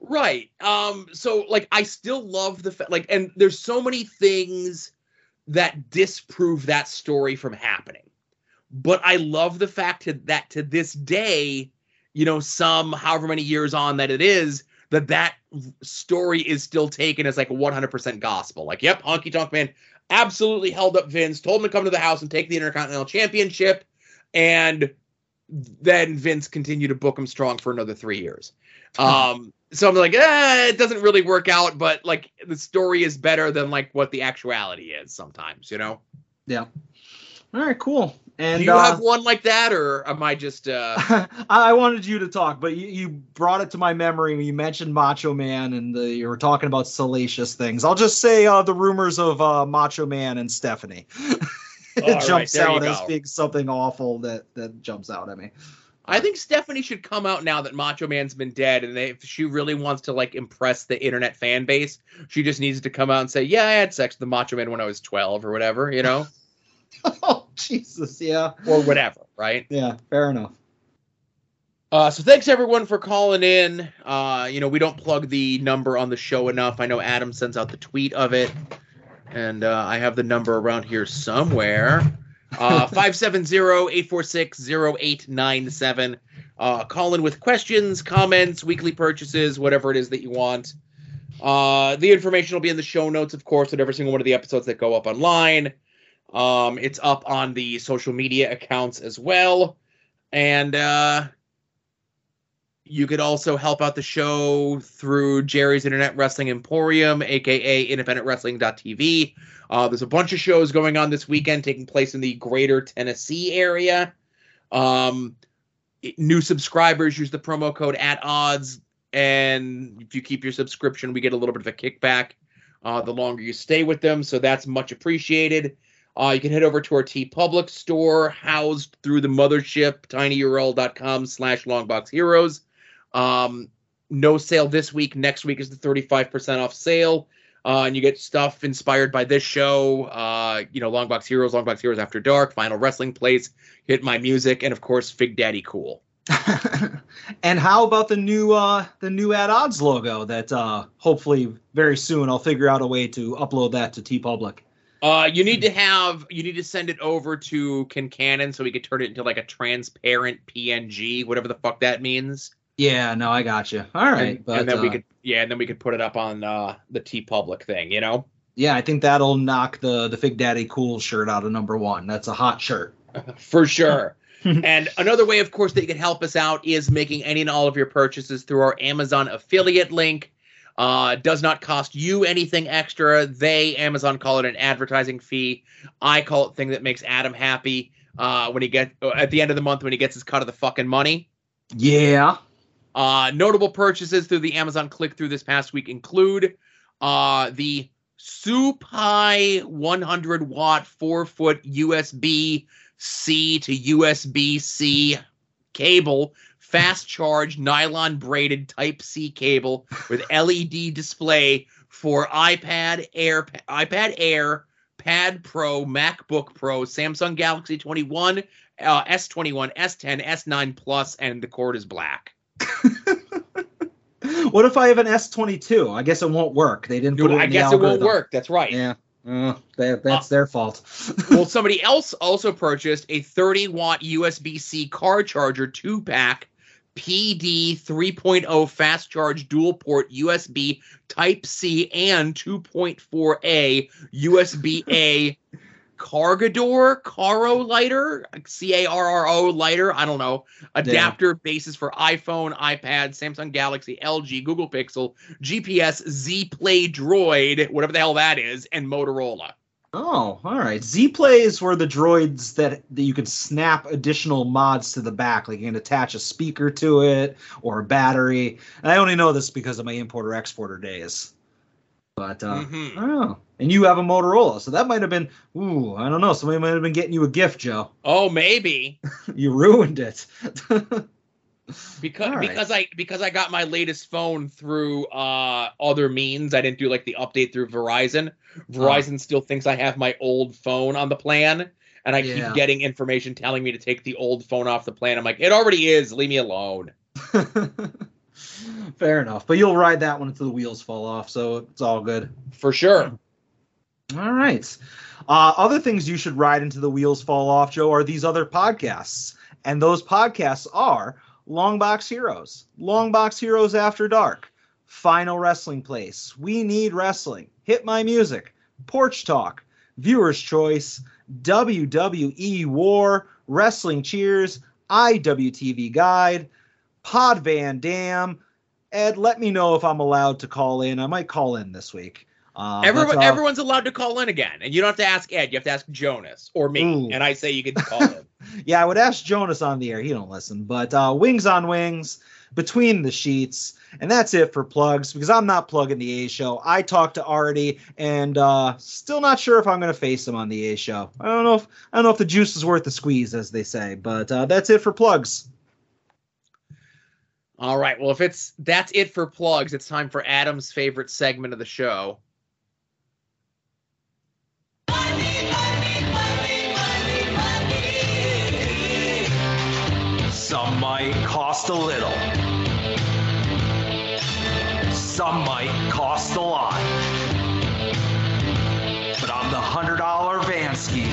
Right. Um. So like, I still love the fa- like, and there's so many things that disprove that story from happening. But I love the fact to, that to this day, you know, some however many years on that it is, that that story is still taken as like 100% gospel. Like, yep, Honky Tonk Man absolutely held up Vince, told him to come to the house and take the Intercontinental Championship, and then Vince continued to book him strong for another three years. Um, so I'm like, eh, it doesn't really work out, but like the story is better than like what the actuality is sometimes, you know? Yeah. All right, cool. And Do you uh, have one like that, or am I just uh I wanted you to talk, but you, you brought it to my memory when you mentioned Macho Man and the, you were talking about salacious things. I'll just say uh, the rumors of uh, Macho Man and Stephanie. it All right, jumps you out as being something awful that that jumps out at me. I think Stephanie should come out now that Macho Man's been dead, and they, if she really wants to like impress the internet fan base, she just needs to come out and say, "Yeah, I had sex with the Macho Man when I was 12 or whatever," you know, oh Jesus, yeah, or whatever, right? yeah, fair enough. Uh, so thanks everyone for calling in. Uh, you know, we don't plug the number on the show enough. I know Adam sends out the tweet of it, and uh, I have the number around here somewhere. Uh, 570-846-0897. Uh, call in with questions, comments, weekly purchases, whatever it is that you want. Uh, the information will be in the show notes, of course, with every single one of the episodes that go up online. Um, it's up on the social media accounts as well. And uh, you could also help out the show through Jerry's Internet Wrestling Emporium, aka independentwrestling.tv. Uh, there's a bunch of shows going on this weekend taking place in the greater Tennessee area. Um, new subscribers use the promo code at odds, and if you keep your subscription, we get a little bit of a kickback uh, the longer you stay with them. So that's much appreciated. Uh, you can head over to our TeePublic store, housed through the mothership, tinyurl.com slash longboxheroes. Um, no sale this week. Next week is the 35% off sale. Uh, and you get stuff inspired by this show. Uh, you know, Longbox Heroes, Longbox Heroes After Dark, Final Wrestling Place, Hit My Music, and of course, Fig Daddy Cool. and how about the new uh the new at odds logo that uh hopefully very soon I'll figure out a way to upload that to TeePublic. Uh, you need to have you need to send it over to Kincannon so we could turn it into like a transparent PNG, whatever the fuck that means. Yeah, no, I got you. All right, and, but and then we uh, could yeah, and then we could put it up on uh, the TeePublic thing, you know. yeah, I think that'll knock the the Fig Daddy Cool shirt out of number one. That's a hot shirt. For sure. and another way, of course, that you can help us out is making any and all of your purchases through our Amazon affiliate link. Uh, does not cost you anything extra. They, Amazon, call it an advertising fee. I call it thing that makes Adam happy uh, when he get at the end of the month when he gets his cut of the fucking money. Yeah. Uh, notable purchases through the Amazon click through this past week include uh, the Supai 100 watt 4 foot USB C to USB C cable, fast charge nylon braided Type C cable with LED display for iPad Air, iPad Air, Pad Pro, MacBook Pro, Samsung Galaxy 21, uh, S21, S10, S9 Plus, and the cord is black. What if I have an S22? I guess it won't work. They didn't put it in I guess it won't work. That's right. Yeah. Uh, that, that's their fault. well, somebody else also purchased a 30 watt USB C car charger two pack PD 3.0 fast charge dual port USB Type C and 2.4A USB A Cargador Caro lighter C A R R O lighter. I don't know adapter bases for iPhone, iPad, Samsung Galaxy, LG, Google Pixel, GPS, Z Play Droid, whatever the hell that is, and Motorola. Oh, all right. Z plays were the droids that, that you could snap additional mods to the back, like you can attach a speaker to it or a battery. And I only know this because of my importer exporter days. But uh, Mhm. I don't know. And you have a Motorola, so that might have been. Ooh, I don't know. Somebody might have been getting you a gift, Joe. Oh, maybe. you ruined it. because right. because I because I got my latest phone through uh other means. I didn't do like the update through Verizon. Verizon still thinks I have my old phone on the plan, and I Yeah. keep getting information telling me to take the old phone off the plan. I'm like, it already is. Leave me alone. Fair enough. But you'll ride that one until the wheels fall off, so it's all good. For sure. All right. Uh, other things you should ride into the wheels fall off, Joe, are these other podcasts. And those podcasts are Longbox Heroes, Longbox Heroes After Dark, Final Wrestling Place, We Need Wrestling, Hit My Music, Porch Talk, Viewer's Choice, WWE War, Wrestling Cheers, IWTV Guide, Pod Van Dam. Ed, let me know if I'm allowed to call in. I might call in this week. Uh, Everyone, uh, everyone's allowed to call in again, and you don't have to ask Ed. You have to ask Jonas or me, Ooh. and I say you can call in. Yeah, I would ask Jonas on the air. He don't listen. But uh, Wings on Wings, Between the Sheets, and that's it for plugs because I'm not plugging the A show. I talked to Artie, and uh, still not sure if I'm going to face him on the A show. I don't know if I don't know if the juice is worth the squeeze, as they say. But uh, that's it for plugs. All right. Well, if it's that's it for plugs, it's time for Adam's favorite segment of the show. Some might cost a little. Some might cost a lot. But I'm the $100 Vansky.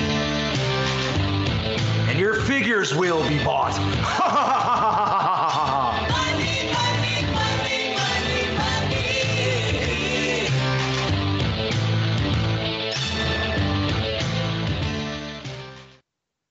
And your figures will be bought.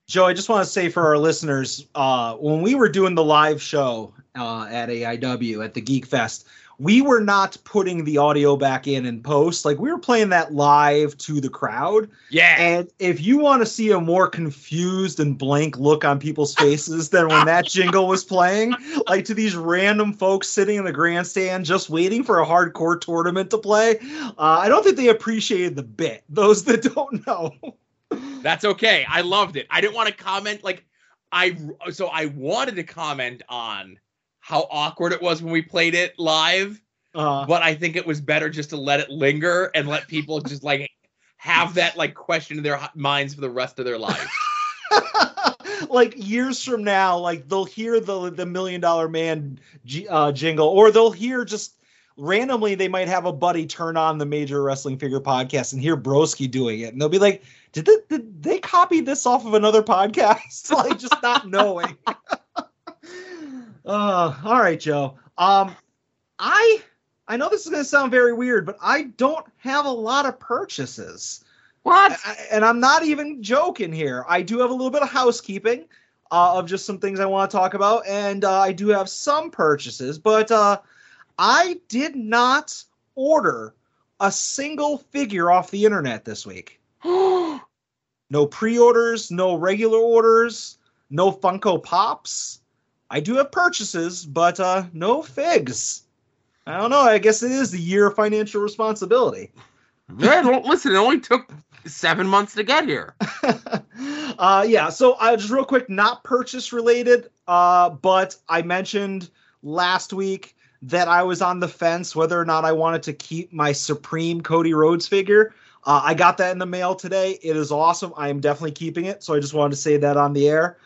Joe, I just want to say for our listeners, uh, when we were doing the live show uh, at AIW at the Geek Fest, we were not putting the audio back in and post. Like we were playing that live to the crowd. Yeah. And if you want to see a more confused and blank look on people's faces than when that jingle was playing, like to these random folks sitting in the grandstand just waiting for a hardcore tournament to play, uh, I don't think they appreciated the bit. Those that don't know. That's okay. I loved it. I didn't want to comment like I so I wanted to comment on how awkward it was when we played it live, Uh, but I think it was better just to let it linger and let people just like have that like question in their minds for the rest of their life. like years from now, like they'll hear the the Million Dollar Man j- uh, jingle, or they'll hear just randomly they might have a buddy turn on the Major Wrestling Figure podcast and hear Broski doing it, and they'll be like, "Did they, did they copy this off of another podcast?" like just not knowing. uh, all right, Joe. Um, I I know this is gonna sound very weird, but I don't have a lot of purchases. What? I- and I'm not even joking here. I do have a little bit of housekeeping uh, of just some things I want to talk about, and uh, I do have some purchases, but uh, I did not order a single figure off the internet this week. No pre-orders, no regular orders, no Funko Pops. I do have purchases, but uh, no figs. I don't know. I guess it is the year of financial responsibility. yeah, don't listen. It only took seven months to get here. uh, yeah. So uh, just real quick, not purchase related, uh, but I mentioned last week that I was on the fence whether or not I wanted to keep my Supreme Cody Rhodes figure. Uh, I got that in the mail today. It is awesome. I am definitely keeping it. So I just wanted to say that on the air.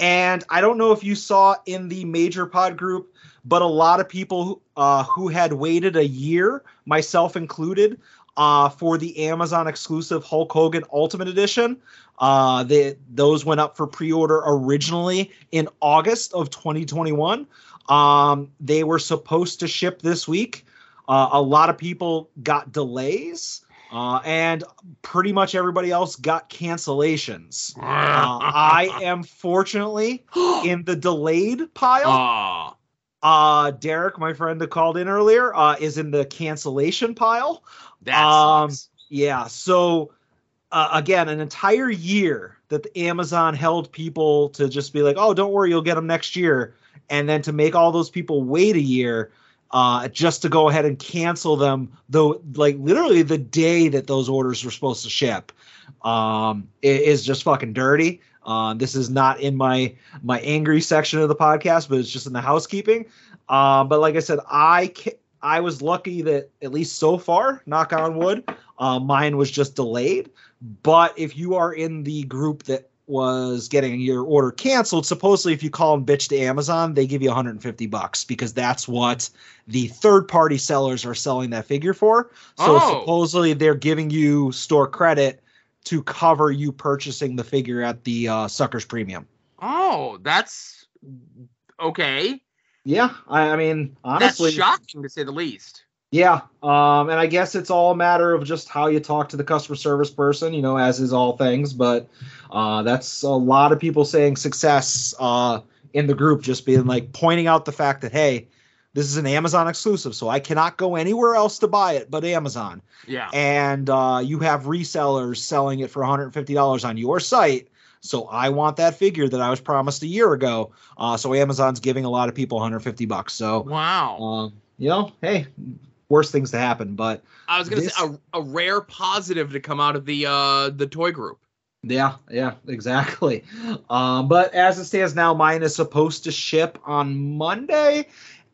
And I don't know if you saw in the major pod group, but a lot of people uh, who had waited a year, myself included, uh, for the Amazon exclusive Hulk Hogan Ultimate Edition. Uh, they, those went up for pre order originally in August of 2021. Um, they were supposed to ship this week. Uh, a lot of people got delays. Uh, and pretty much everybody else got cancellations. Uh, I am fortunately in the delayed pile. Aw. Uh, Derek, my friend that called in earlier, uh, is in the cancellation pile. that Um, sucks. Yeah. So uh, again, an entire year that the Amazon held people to just be like, "Oh, don't worry, you'll get them next year," and then to make all those people wait a year uh, just to go ahead and cancel them, though, like literally the day that those orders were supposed to ship, um, is just fucking dirty. Uh, this is not in my my angry section of the podcast, but it's just in the housekeeping. Uh, but like I said, I ca- I was lucky that at least so far, knock on wood, uh, mine was just delayed. But if you are in the group that was getting your order canceled, supposedly if you call and bitch to Amazon, they give you 150 bucks because that's what the third party sellers are selling that figure for. So Oh. supposedly they're giving you store credit to cover you purchasing the figure at the uh, Suckers Premium. Oh, that's okay. Yeah, I, I mean, honestly, that's shocking to say the least. Yeah, um, and I guess it's all a matter of just how you talk to the customer service person, you know, as is all things. But uh, that's a lot of people saying success uh, in the group, just being like pointing out the fact that hey, this is an Amazon exclusive, so I cannot go anywhere else to buy it but Amazon. Yeah. And uh, you have resellers selling it for 150 dollars on your site. So I want that figure that I was promised a year ago. Uh, so Amazon's giving a lot of people 150 bucks. So Wow. um, you know, hey, worse things to happen, but I was gonna this- say a, a rare positive to come out of the uh the toy group. yeah, yeah, exactly. Um, but as it stands now, mine is supposed to ship on Monday,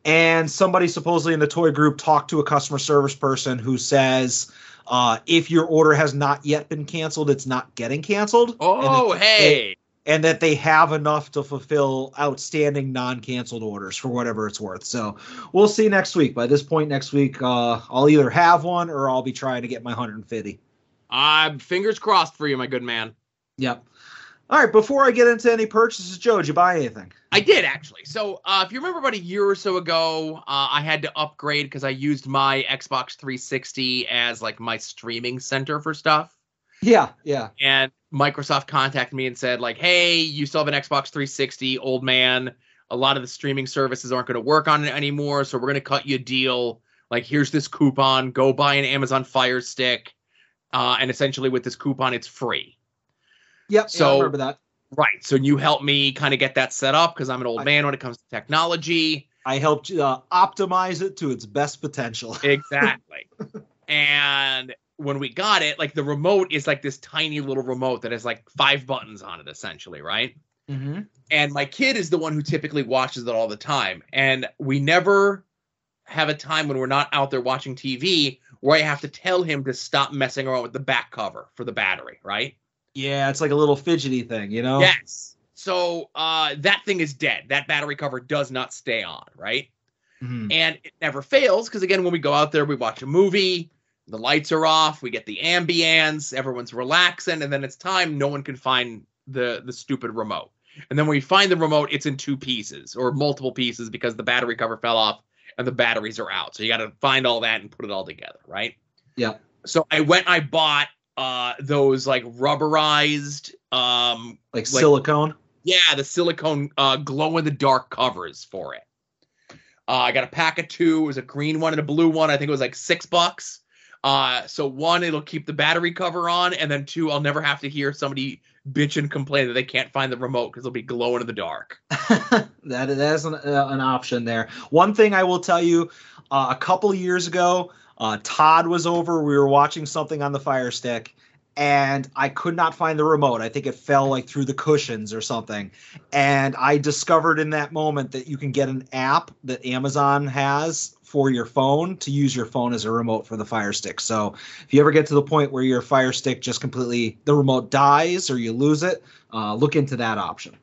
and somebody supposedly in the toy group talked to a customer service person who says. Uh, if your order has not yet been canceled, it's not getting canceled. Oh, hey. And that they have enough to fulfill outstanding non-canceled orders for whatever it's worth. So we'll see next week. By this point next week, uh, I'll either have one or I'll be trying to get my 150. I'm fingers crossed for you, my good man. Yep. All right. Before I get into any purchases, Joe, did you buy anything? I did actually. So, uh, if you remember about a year or so ago, uh, I had to upgrade because I used my Xbox 360 as like my streaming center for stuff. Yeah. Yeah. And Microsoft contacted me and said, like, hey, you still have an Xbox 360, old man. A lot of the streaming services aren't going to work on it anymore, so we're going to cut you a deal. Like, here's this coupon. Go buy an Amazon Fire Stick, uh, and essentially with this coupon, it's free. Yep. So- yeah, I remember that. Right. So you helped me kind of get that set up because I'm an old I- man when it comes to technology. I helped uh, optimize it to its best potential. Exactly. and when we got it, like the remote is like this tiny little remote that has like five buttons on it, essentially, right? mm-hmm. And my kid is the one who typically watches it all the time. And we never have a time when we're not out there watching TV where I have to tell him to stop messing around with the back cover for the battery, right? Yeah, it's like a little fidgety thing, you know. Yes. So uh, that thing is dead. That battery cover does not stay on, right? Mhm. and it never fails because again when we go out there we watch a movie the lights are off we get the ambience everyone's relaxing and then it's time no one can find the the stupid remote and then when we find the remote it's in two pieces or multiple pieces because the battery cover fell off and the batteries are out so you got to find all that and put it all together right Yeah. so i went i bought uh those like rubberized um Like, Like- silicone. yeah, the silicone uh, glow in the dark covers for it. Uh, I got a pack of two. It was a green one and a blue one. I think it was like six bucks. Uh, so one, it'll keep the battery cover on, and then two, I'll never have to hear somebody bitch and complain that they can't find the remote because it'll be glowing in the dark. that is an, uh, an option there. One thing I will tell you, uh, a couple years ago, uh, Todd was over. We were watching something on the Fire Stick, and I could not find the remote. I think it fell like through the cushions or something. And I discovered in that moment that you can get an app that Amazon has for your phone to use your phone as a remote for the Fire Stick. So if you ever get to the point where your Fire Stick just completely the remote dies or you lose it, uh, look into that option.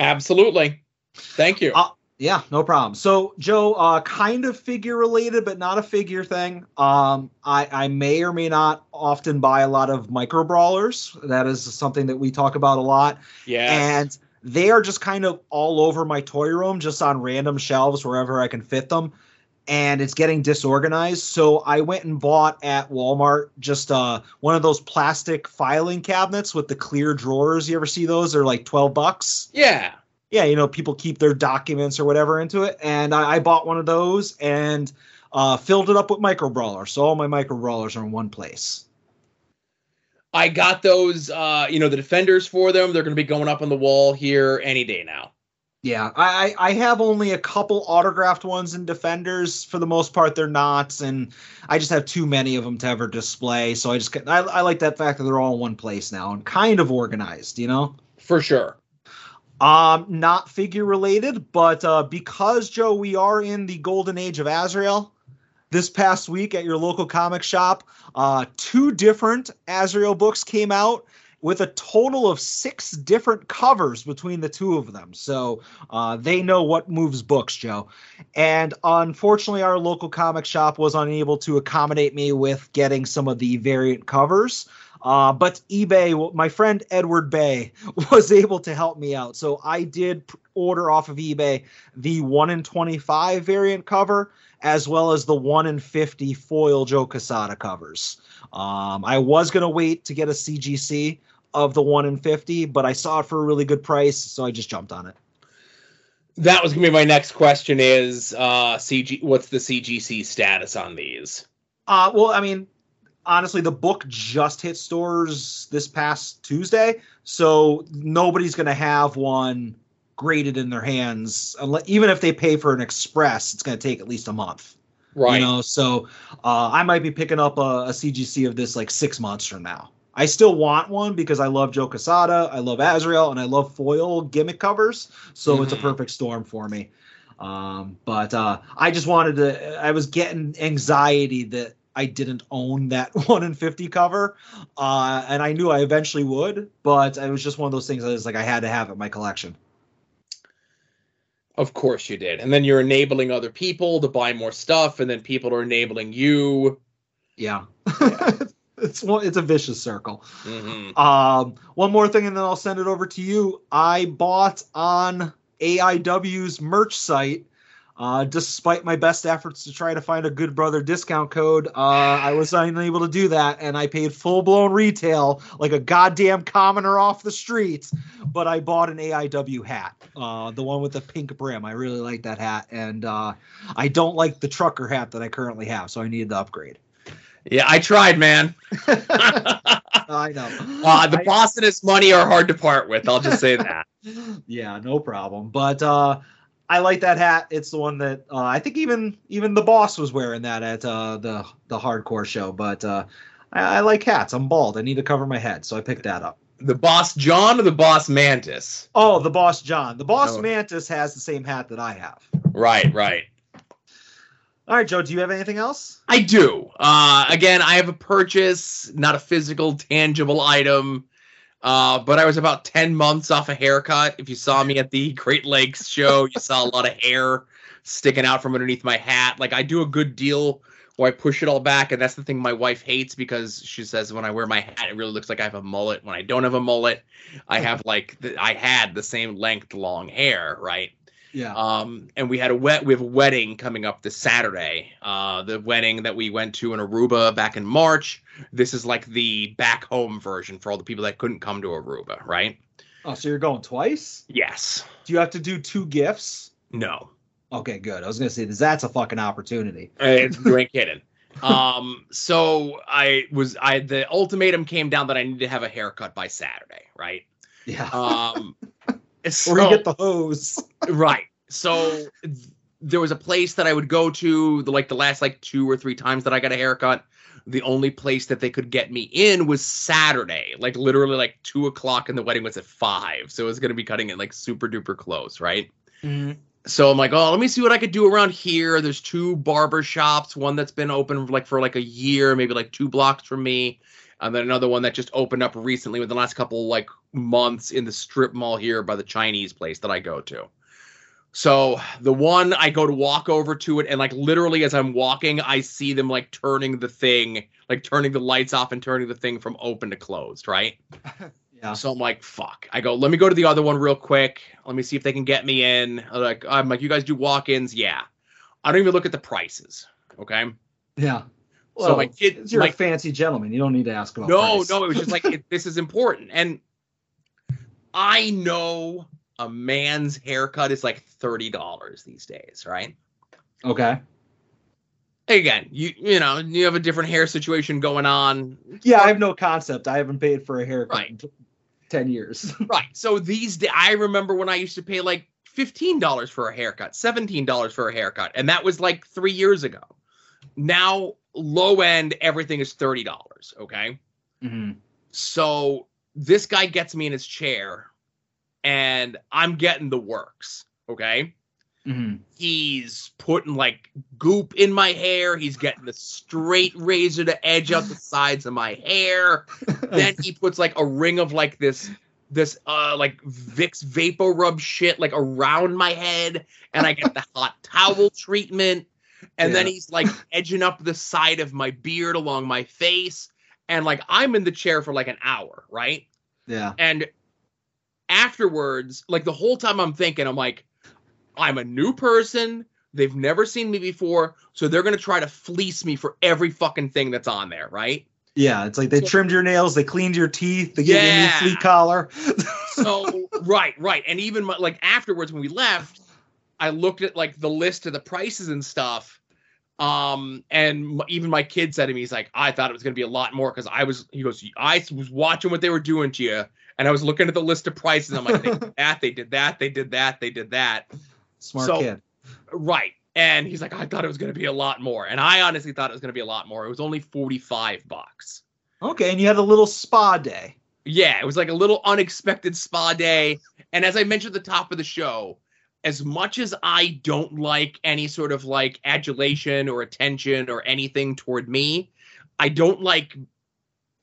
Absolutely. Thank you. Uh, yeah, no problem. So, Joe, uh, kind of figure related, but not a figure thing. Um, I, I may or may not often buy a lot of micro brawlers. That is something that we talk about a lot. yes. And they are just kind of all over my toy room, just on random shelves wherever I can fit them. And it's getting disorganized. So I went and bought at Walmart just uh, one of those plastic filing cabinets with the clear drawers. You ever see those? They're like 12 bucks yeah. yeah, you know, people keep their documents or whatever into it. And I, I bought one of those and uh, filled it up with micro brawlers. So all my micro brawlers are in one place. I got those, uh, you know, the defenders for them. They're going to be going up on the wall here any day now. Yeah, I, I have only a couple autographed ones in Defenders. For the most part, they're not, and I just have too many of them to ever display. So I just I, I like that fact that they're all in one place now and kind of organized. You know. For sure. Um, not figure related, but uh, because Joe, we are in the golden age of Azrael. This past week at your local comic shop, uh, two different Azrael books came out with a total of six different covers between the two of them. So uh, they know what moves books, Joe. And unfortunately, our local comic shop was unable to accommodate me with getting some of the variant covers. Uh, but eBay, my friend Edward Bay was able to help me out. So I did order off of eBay the 1 in 25 variant cover as well as the 1 in 50 foil Joe Quesada covers. Um, I was going to wait to get a CGC of the 1 in 50, but I saw it for a really good price, so I just jumped on it. That was going to be my next question is uh CG what's the CGC status on these? Uh, well, I mean, honestly, the book just hit stores this past Tuesday, so nobody's going to have one graded in their hands. Unless, even if they pay for an express, it's going to take at least a month. Right. You know, so uh, I might be picking up a, a CGC of this like six months from now. I still want one because I love Joe Quesada, I love Azrael, and I love foil gimmick covers. So it's a Mhm. perfect storm for me. Um, but uh, I just wanted to. I was getting anxiety that I didn't own that one in fifty cover, uh, and I knew I eventually would. But it was just one of those things. I was like, I had to have it in my collection. Of course you did. And then you're enabling other people to buy more stuff and then people are enabling you. Yeah, it's one. It's a vicious circle. Mhm. Um, one more thing, and then I'll send it over to you. I bought on AIW's merch site. Uh, despite my best efforts to try to find a good brother discount code, uh, I was unable to do that, and I paid full blown retail like a goddamn commoner off the streets. But I bought an AIW hat, uh, the one with the pink brim. I really like that hat, and uh, I don't like the trucker hat that I currently have, so I needed to upgrade. Yeah, I tried, man. I know. Uh, the I- boss and his money are hard to part with. I'll just say that. yeah, no problem. But uh, I like that hat. It's the one that uh, I think even even the boss was wearing that at uh, the the hardcore show. But uh, I, I like hats. I'm bald. I need to cover my head, so I picked that up. The boss John or the boss Mantis? Oh, the boss John. The boss Oh. Mantis has the same hat that I have. Right, right. All right, Joe. Do you have anything else? I do. Uh, again, I have a purchase, not a physical, tangible item. Uh, but I was about 10 months off a haircut. If you saw me at the Great Lakes show, you saw a lot of hair sticking out from underneath my hat. Like, I do a good deal where I push it all back. And that's the thing my wife hates because she says when I wear my hat, it really looks like I have a mullet. When I don't have a mullet, I have like, the, I had the same length long hair, right? Yeah. Um, and we had a wet we have a wedding coming up this Saturday. Uh, the wedding that we went to in Aruba back in March. This is like the back home version for all the people that couldn't come to Aruba, right? oh, so you're going twice? Yes. Do you have to do two gifts? No. Okay, good. I was gonna say that's a fucking opportunity. It's, you ain't kidding. Um, so I was I the ultimatum came down that I need to have a haircut by Saturday, right? Yeah. Um, so, or you get the hose. right. So there was a place that I would go to the like the last like two or three times that I got a haircut. The only place that they could get me in was Saturday, like literally like two o'clock, and the wedding was at five, so it was gonna be cutting it like super duper close, right? Mm-hmm. so I'm like, oh, let me see what I could do around here. There's two barber shops, one that's been open like for like a year, maybe like two blocks from me, and then another one that just opened up recently within the last couple like months in the strip mall here by the Chinese place that I go to. So the one I go to walk over to it, and like literally as I'm walking, I see them like turning the thing, like turning the lights off and turning the thing from open to closed, right? Yeah. So I'm like, fuck. I go, let me go to the other one real quick. Let me see if they can get me in. I'm like, I'm like, you guys do walk-ins? Yeah. I don't even look at the prices. Okay. Yeah. So Well, my kid, you're my, a fancy gentleman. You don't need to ask about. no, price. no, it was just like it, this is important, and I know a man's haircut is like thirty dollars these days, right? Okay. Again, you you know you have a different hair situation going on, Yeah, I have no concept. I haven't paid for a haircut Right. in t- ten years. right? So these days, I remember when I used to pay like fifteen dollars for a haircut, seventeen dollars for a haircut, and that was like three years ago. Now, low end, everything is thirty dollars. Okay. Mhm. So this guy gets me in his chair, and I'm getting the works. Okay. Mhm. He's putting like goop in my hair. He's getting the straight razor to edge up the sides of my hair. then he puts like a ring of like this this uh like Vicks Vapor Rub shit like around my head, and I get the hot towel treatment. And then he's like edging up the side of my beard along my face. And like I'm in the chair for like an hour, right? Yeah. And afterwards, like the whole time I'm thinking, I'm like, I'm a new person. They've never seen me before. So they're going to try to fleece me for every fucking thing that's on there, right? Yeah. It's like they trimmed your nails, they cleaned your teeth, they gave you a new flea collar. So, right, right. And even my, like afterwards when we left, I looked at like the list of the prices and stuff. Um, and m- even my kid said to me, he's like, I thought it was going to be a lot more because I was, he goes, I was watching what they were doing to you. And I was looking at the list of prices. I'm like, they did that, they did that, they did that, they did that. Smart So- kid. Right. And he's like, I thought it was going to be a lot more. And I honestly thought it was going to be a lot more. It was only 45 bucks. Okay, and you had a little spa day. Yeah, it was like a little unexpected spa day. And as I mentioned at the top of the show, as much as I don't like any sort of like adulation or attention or anything toward me, I don't like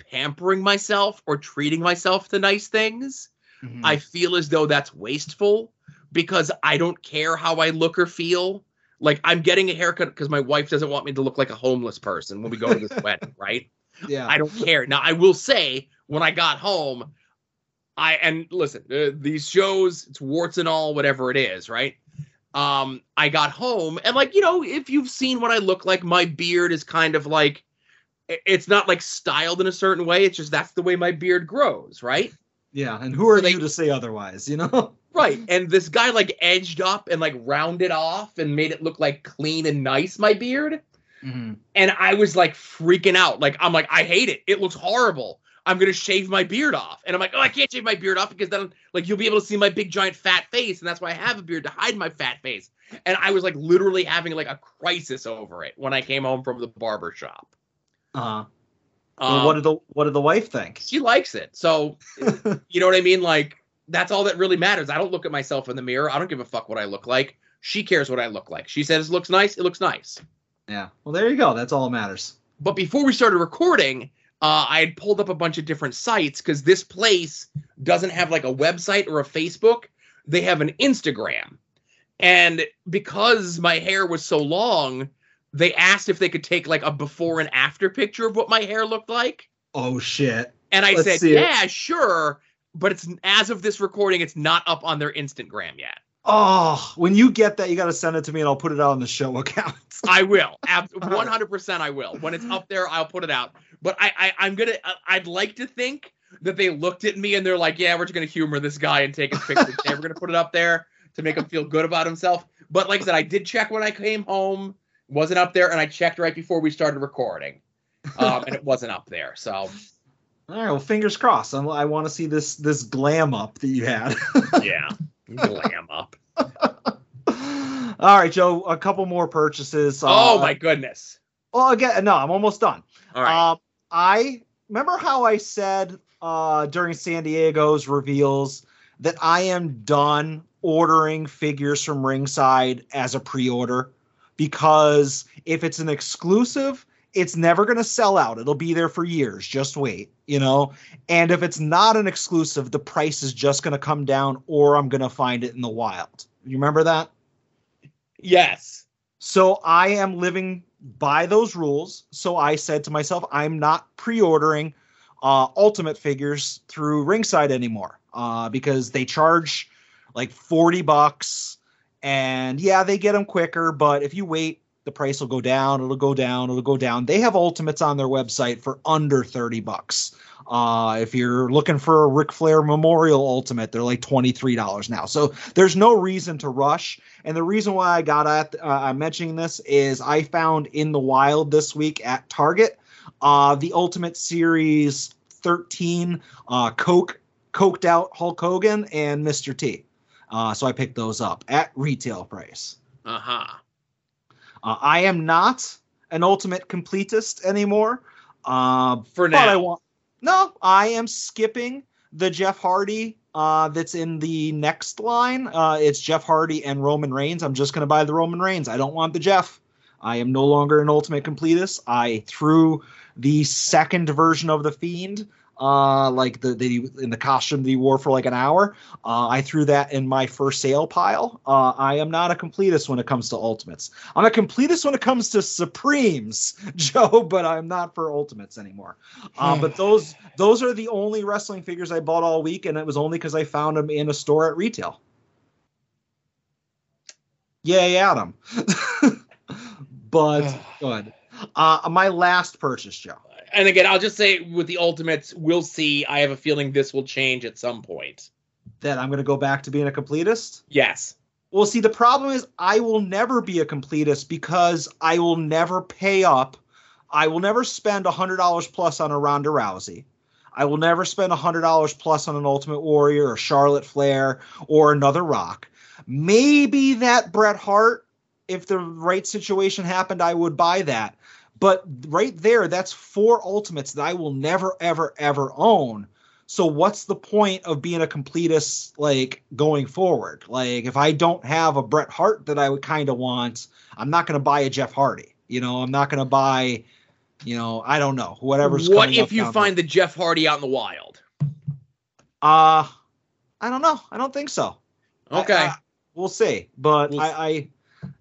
pampering myself or treating myself to nice things. Mhm. I feel as though that's wasteful because I don't care how I look or feel. Like I'm getting a haircut because my wife doesn't want me to look like a homeless person when we go to this wedding, right? yeah. I don't care. Now I will say when I got home, I and listen, uh, these shows, it's warts and all, whatever it is, right? Um, I got home and like you know, if you've seen what I look like, my beard is kind of like it's not like styled in a certain way. It's just that's the way my beard grows, right? yeah. And who are they- you to say otherwise? You know. Right. And this guy like edged up and like rounded off and made it look like clean and nice, my beard. Mm-hmm. And I was like freaking out. Like, I'm like, I hate it. It looks horrible. I'm gonna shave my beard off. And I'm like, oh, I can't shave my beard off because then like you'll be able to see my big giant fat face, and that's why I have a beard to hide my fat face. And I was like literally having like a crisis over it when I came home from the barber shop. Uh huh. Um, well, what did the what did the wife think? she likes it. So you know what I mean? Like that's all that really matters. I don't look at myself in the mirror. I don't give a fuck what I look like. She cares what I look like. She says it looks nice. It looks nice. Yeah. Well, there you go. That's all that matters. But before we started recording, uh, I had pulled up a bunch of different sites because this place doesn't have like a website or a Facebook. They have an Instagram. And because my hair was so long, they asked if they could take like a before and after picture of what my hair looked like. Oh shit. And I Let's said, see it. yeah, sure. But it's as of this recording, it's not up on their Instagram yet. Oh, when you get that, you got to send it to me, and I'll put it out on the show account. I will. Ab- 100% I will. When it's up there, I'll put it out. But I, I I'm going to I'd like to think that they looked at me and they're like, "Yeah, we're just going to humor this guy and take his picture. today. we're going to put it up there to make him feel good about himself." But like I said, I did check when I came home. Wasn't up there, and I checked right before we started recording, um, and it wasn't up there. So All right, well, fingers crossed. I'm, I want to see this this glam up that you had. yeah, glam up. All right, Joe. A couple more purchases. oh Uh, my goodness! Well, again, no, I'm almost done. All right. Um, I remember how I said uh, during San Diego's reveals that I am done ordering figures from Ringside as a pre-order because if it's an exclusive, it's never going to sell out. It'll be there for years. Just wait, you know. And if it's not an exclusive, the price is just going to come down, or I'm going to find it in the wild. You remember that? yes. So I am living by those rules. So I said to myself, I'm not pre-ordering uh, Ultimate figures through Ringside anymore uh, because they charge like 40 bucks, and yeah, they get them quicker. But if you wait, the price will go down. It'll go down. It'll go down. They have Ultimates on their website for under 30 bucks. Uh, if you're looking for a Ric Flair Memorial Ultimate, they're like $23 now. So there's no reason to rush. And the reason why I got at uh, I'm mentioning this is I found in the wild this week at Target uh, the Ultimate Series 13 uh, Coke coked out Hulk Hogan and Mr. T. Uh, so I picked those up at retail price. Uh huh. Uh, I am not an Ultimate completist anymore. Uh, For but I now. want no. I am skipping the Jeff Hardy uh, that's in the next line. Uh, it's Jeff Hardy and Roman Reigns. I'm just going to buy the Roman Reigns. I don't want the Jeff. I am no longer an Ultimate completist. I threw the second version of the Fiend, uh, like the, the in the costume that he wore for like an hour. Uh, I threw that in my first sale pile. Uh, I am not a completist when it comes to Ultimates. I'm a completist when it comes to Supremes, Joe, but I'm not for Ultimates anymore. Uh, but those those are the only wrestling figures I bought all week, and it was only because I found them in a store at retail. Yay, Adam. but good. Uh, my last purchase, Joe. And again, I'll just say with the Ultimates, we'll see. I have a feeling this will change at some point. That I'm going to go back to being a completist. Yes. Well, see, the problem is I will never be a completist because I will never pay up. I will never spend $100 plus on a Ronda Rousey. I will never spend $100 plus on an Ultimate Warrior or Charlotte Flair or another Rock. Maybe that Bret Hart, if the right situation happened, I would buy that. But right there, that's four Ultimates that I will never, ever, ever own. So what's the point of being a completist like going forward? Like if I don't have a Bret Hart that I would kind of want, I'm not going to buy a Jeff Hardy. You know, I'm not going to buy, you know, I don't know, whatever's. what if you find the Jeff Hardy out in the wild? Uh I don't know. I don't think so. I- Okay. I- we'll see. But We'll I, I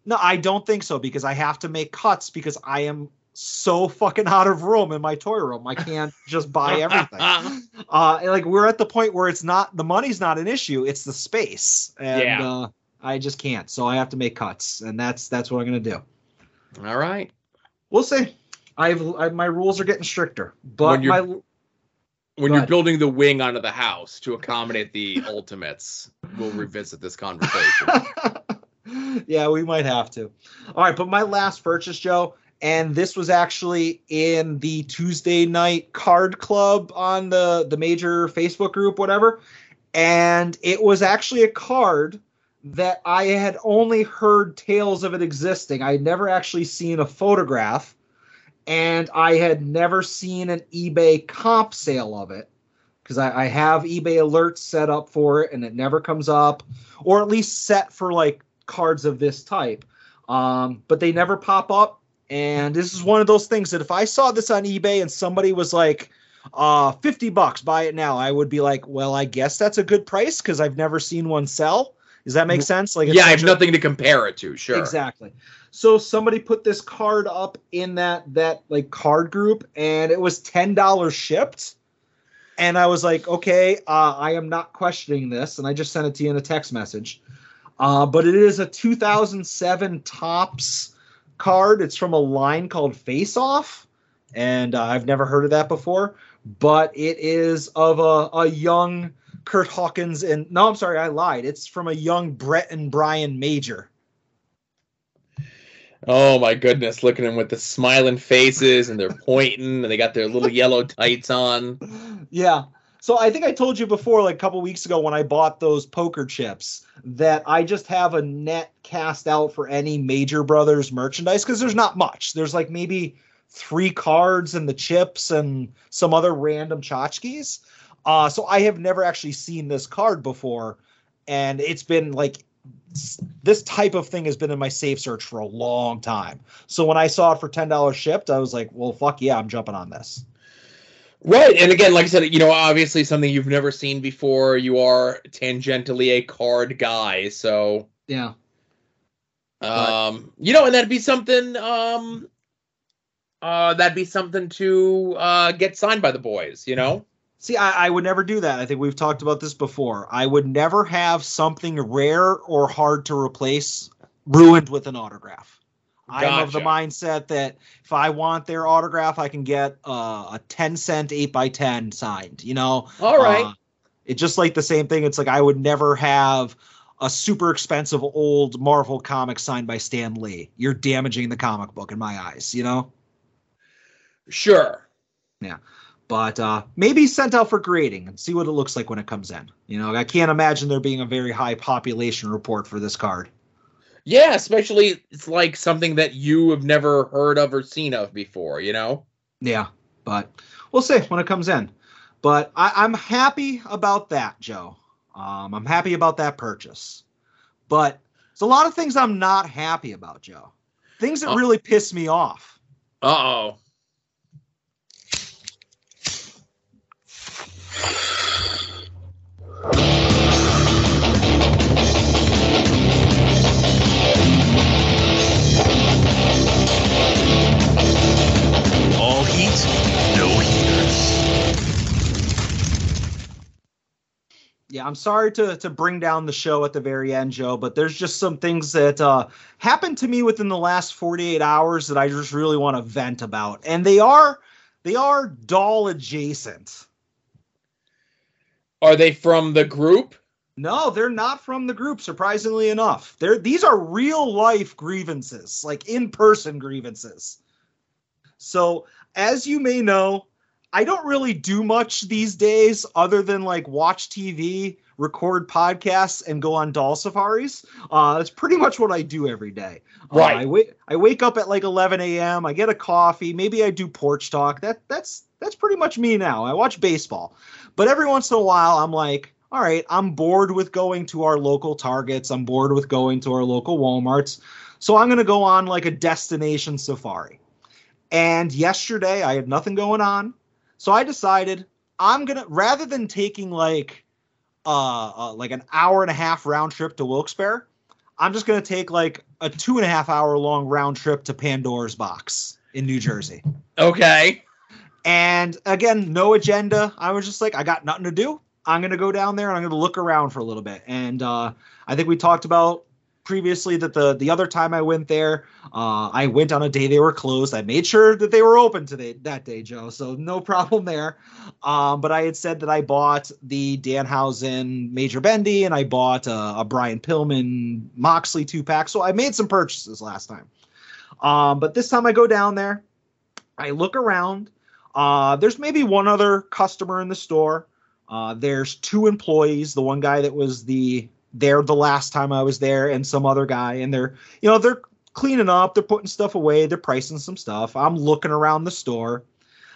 no, I don't think so because I have to make cuts because I am so fucking out of room in my toy room. I can't just buy everything. uh like we're at the point where it's not the money's not an issue it's the space and Yeah. uh i just can't so i have to make cuts and that's that's what i'm gonna do All right. we'll see i've I, my rules are getting stricter but When you're- my When you're building the wing onto the house to accommodate the Ultimates, we'll revisit this conversation. yeah we might have to all right but my last purchase joe and this was actually in the tuesday night card club on the the major facebook group whatever and it was actually a card that i had only heard tales of it existing i had never actually seen a photograph and i had never seen an ebay comp sale of it because I, I have ebay alerts set up for it and it never comes up or at least set for like cards of this type. Um, but they never pop up. And this is one of those things that if I saw this on eBay and somebody was like, uh, 50 bucks, buy it now, I would be like, well, I guess that's a good price because I've never seen one sell. Does that make sense? Like, yeah, I have a- nothing to compare it to. Sure. Exactly. So somebody put this card up in that that like card group, and it was ten dollars shipped. And I was like, okay, uh, I am not questioning this, and I just sent it to you in a text message. Uh, but it is a 2007 Topps card. It's from a line called Face Off, and uh, I've never heard of that before. But it is of a, a young Kurt Hawkins and no, I'm sorry, I lied. It's from a young Brett and Brian Major Oh my goodness, look at them with the smiling faces and they're pointing and they got their little yellow tights on. Yeah. So I think I told you before, like a couple weeks ago, when I bought those poker chips, that I just have a net cast out for any Major Brothers merchandise because there's not much. There's like maybe three cards and the chips and some other random tchotchkes. Uh, so I have never actually seen this card before, and it's been like this type of thing has been in my safe search for a long time. So when I saw it for ten dollars shipped, I was like, "Well, fuck yeah, I'm jumping on this." Right, and again, like I said, you know, obviously something you've never seen before. You are tangentially a card guy, so Yeah. um, you know, and that'd be something. Um, uh, that'd be something to uh get signed by the boys. You know. See, I, I would never do that. I think we've talked about this before. I would never have something rare or hard to replace ruined with an autograph. I'm of the mindset that if I want their autograph, I can get uh, a 10 cent 8 by 10 signed. You know, All right. Uh, it's just like the same thing. It's like I would never have a super expensive old Marvel comic signed by Stan Lee. You're damaging the comic book in my eyes, you know? Sure. Yeah. But uh, maybe sent out for grading and see what it looks like when it comes in. You know, I can't imagine there being a very high population report for this card. Yeah, especially it's like something that you have never heard of or seen of before. You know. Yeah, but we'll see when it comes in. But I, I'm happy about that, Joe. Um, I'm happy about that purchase. But there's a lot of things I'm not happy about, Joe. Things that Oh. really piss me off. Uh oh. All Yeah, I'm sorry to to bring down the show at the very end, Joe, but there's just some things that uh, happened to me within the last 48 hours that I just really want to vent about, and they are they are doll adjacent. Are they from the group? No, they're not from the group. Surprisingly enough, they're these are real life grievances, like in person grievances. So, as you may know, I don't really do much these days other than like watch TV, record podcasts, and go on doll safaris. Uh, that's pretty much what I do every day. Uh, Right. I wait. I wake up at like 11 a.m. I get a coffee. Maybe I do porch talk. That that's that's pretty much me now. I watch baseball, but every once in a while, I'm like, all right, I'm bored with going to our local Targets. I'm bored with going to our local WalMarts. So I'm going to go on like a destination safari. And yesterday I had nothing going on. So I decided I'm going to, rather than taking like, uh, uh, like an hour and a half round trip to Wilkes-Barre, I'm just going to take like a two and a half hour long round trip to Pandora's box in New Jersey. Okay. And again, no agenda. I was just like, I got nothing to do. I'm gonna go down there and I'm gonna look around for a little bit. And uh, I think we talked about previously that the the other time I went there, uh, I went on a day they were closed. I made sure that they were open today that day, Joe. So no problem there. Um, but I had said that I bought the Danhausen Major Bendy and I bought a, a Brian Pillman Moxley two pack. So I made some purchases last time. Um, but this time I go down there, I look around. Uh, there's maybe one other customer in the store. Uh, there's two employees. The one guy that was the there the last time I was there, and some other guy, and they're you know they're cleaning up, they're putting stuff away, they're pricing some stuff. I'm looking around the store.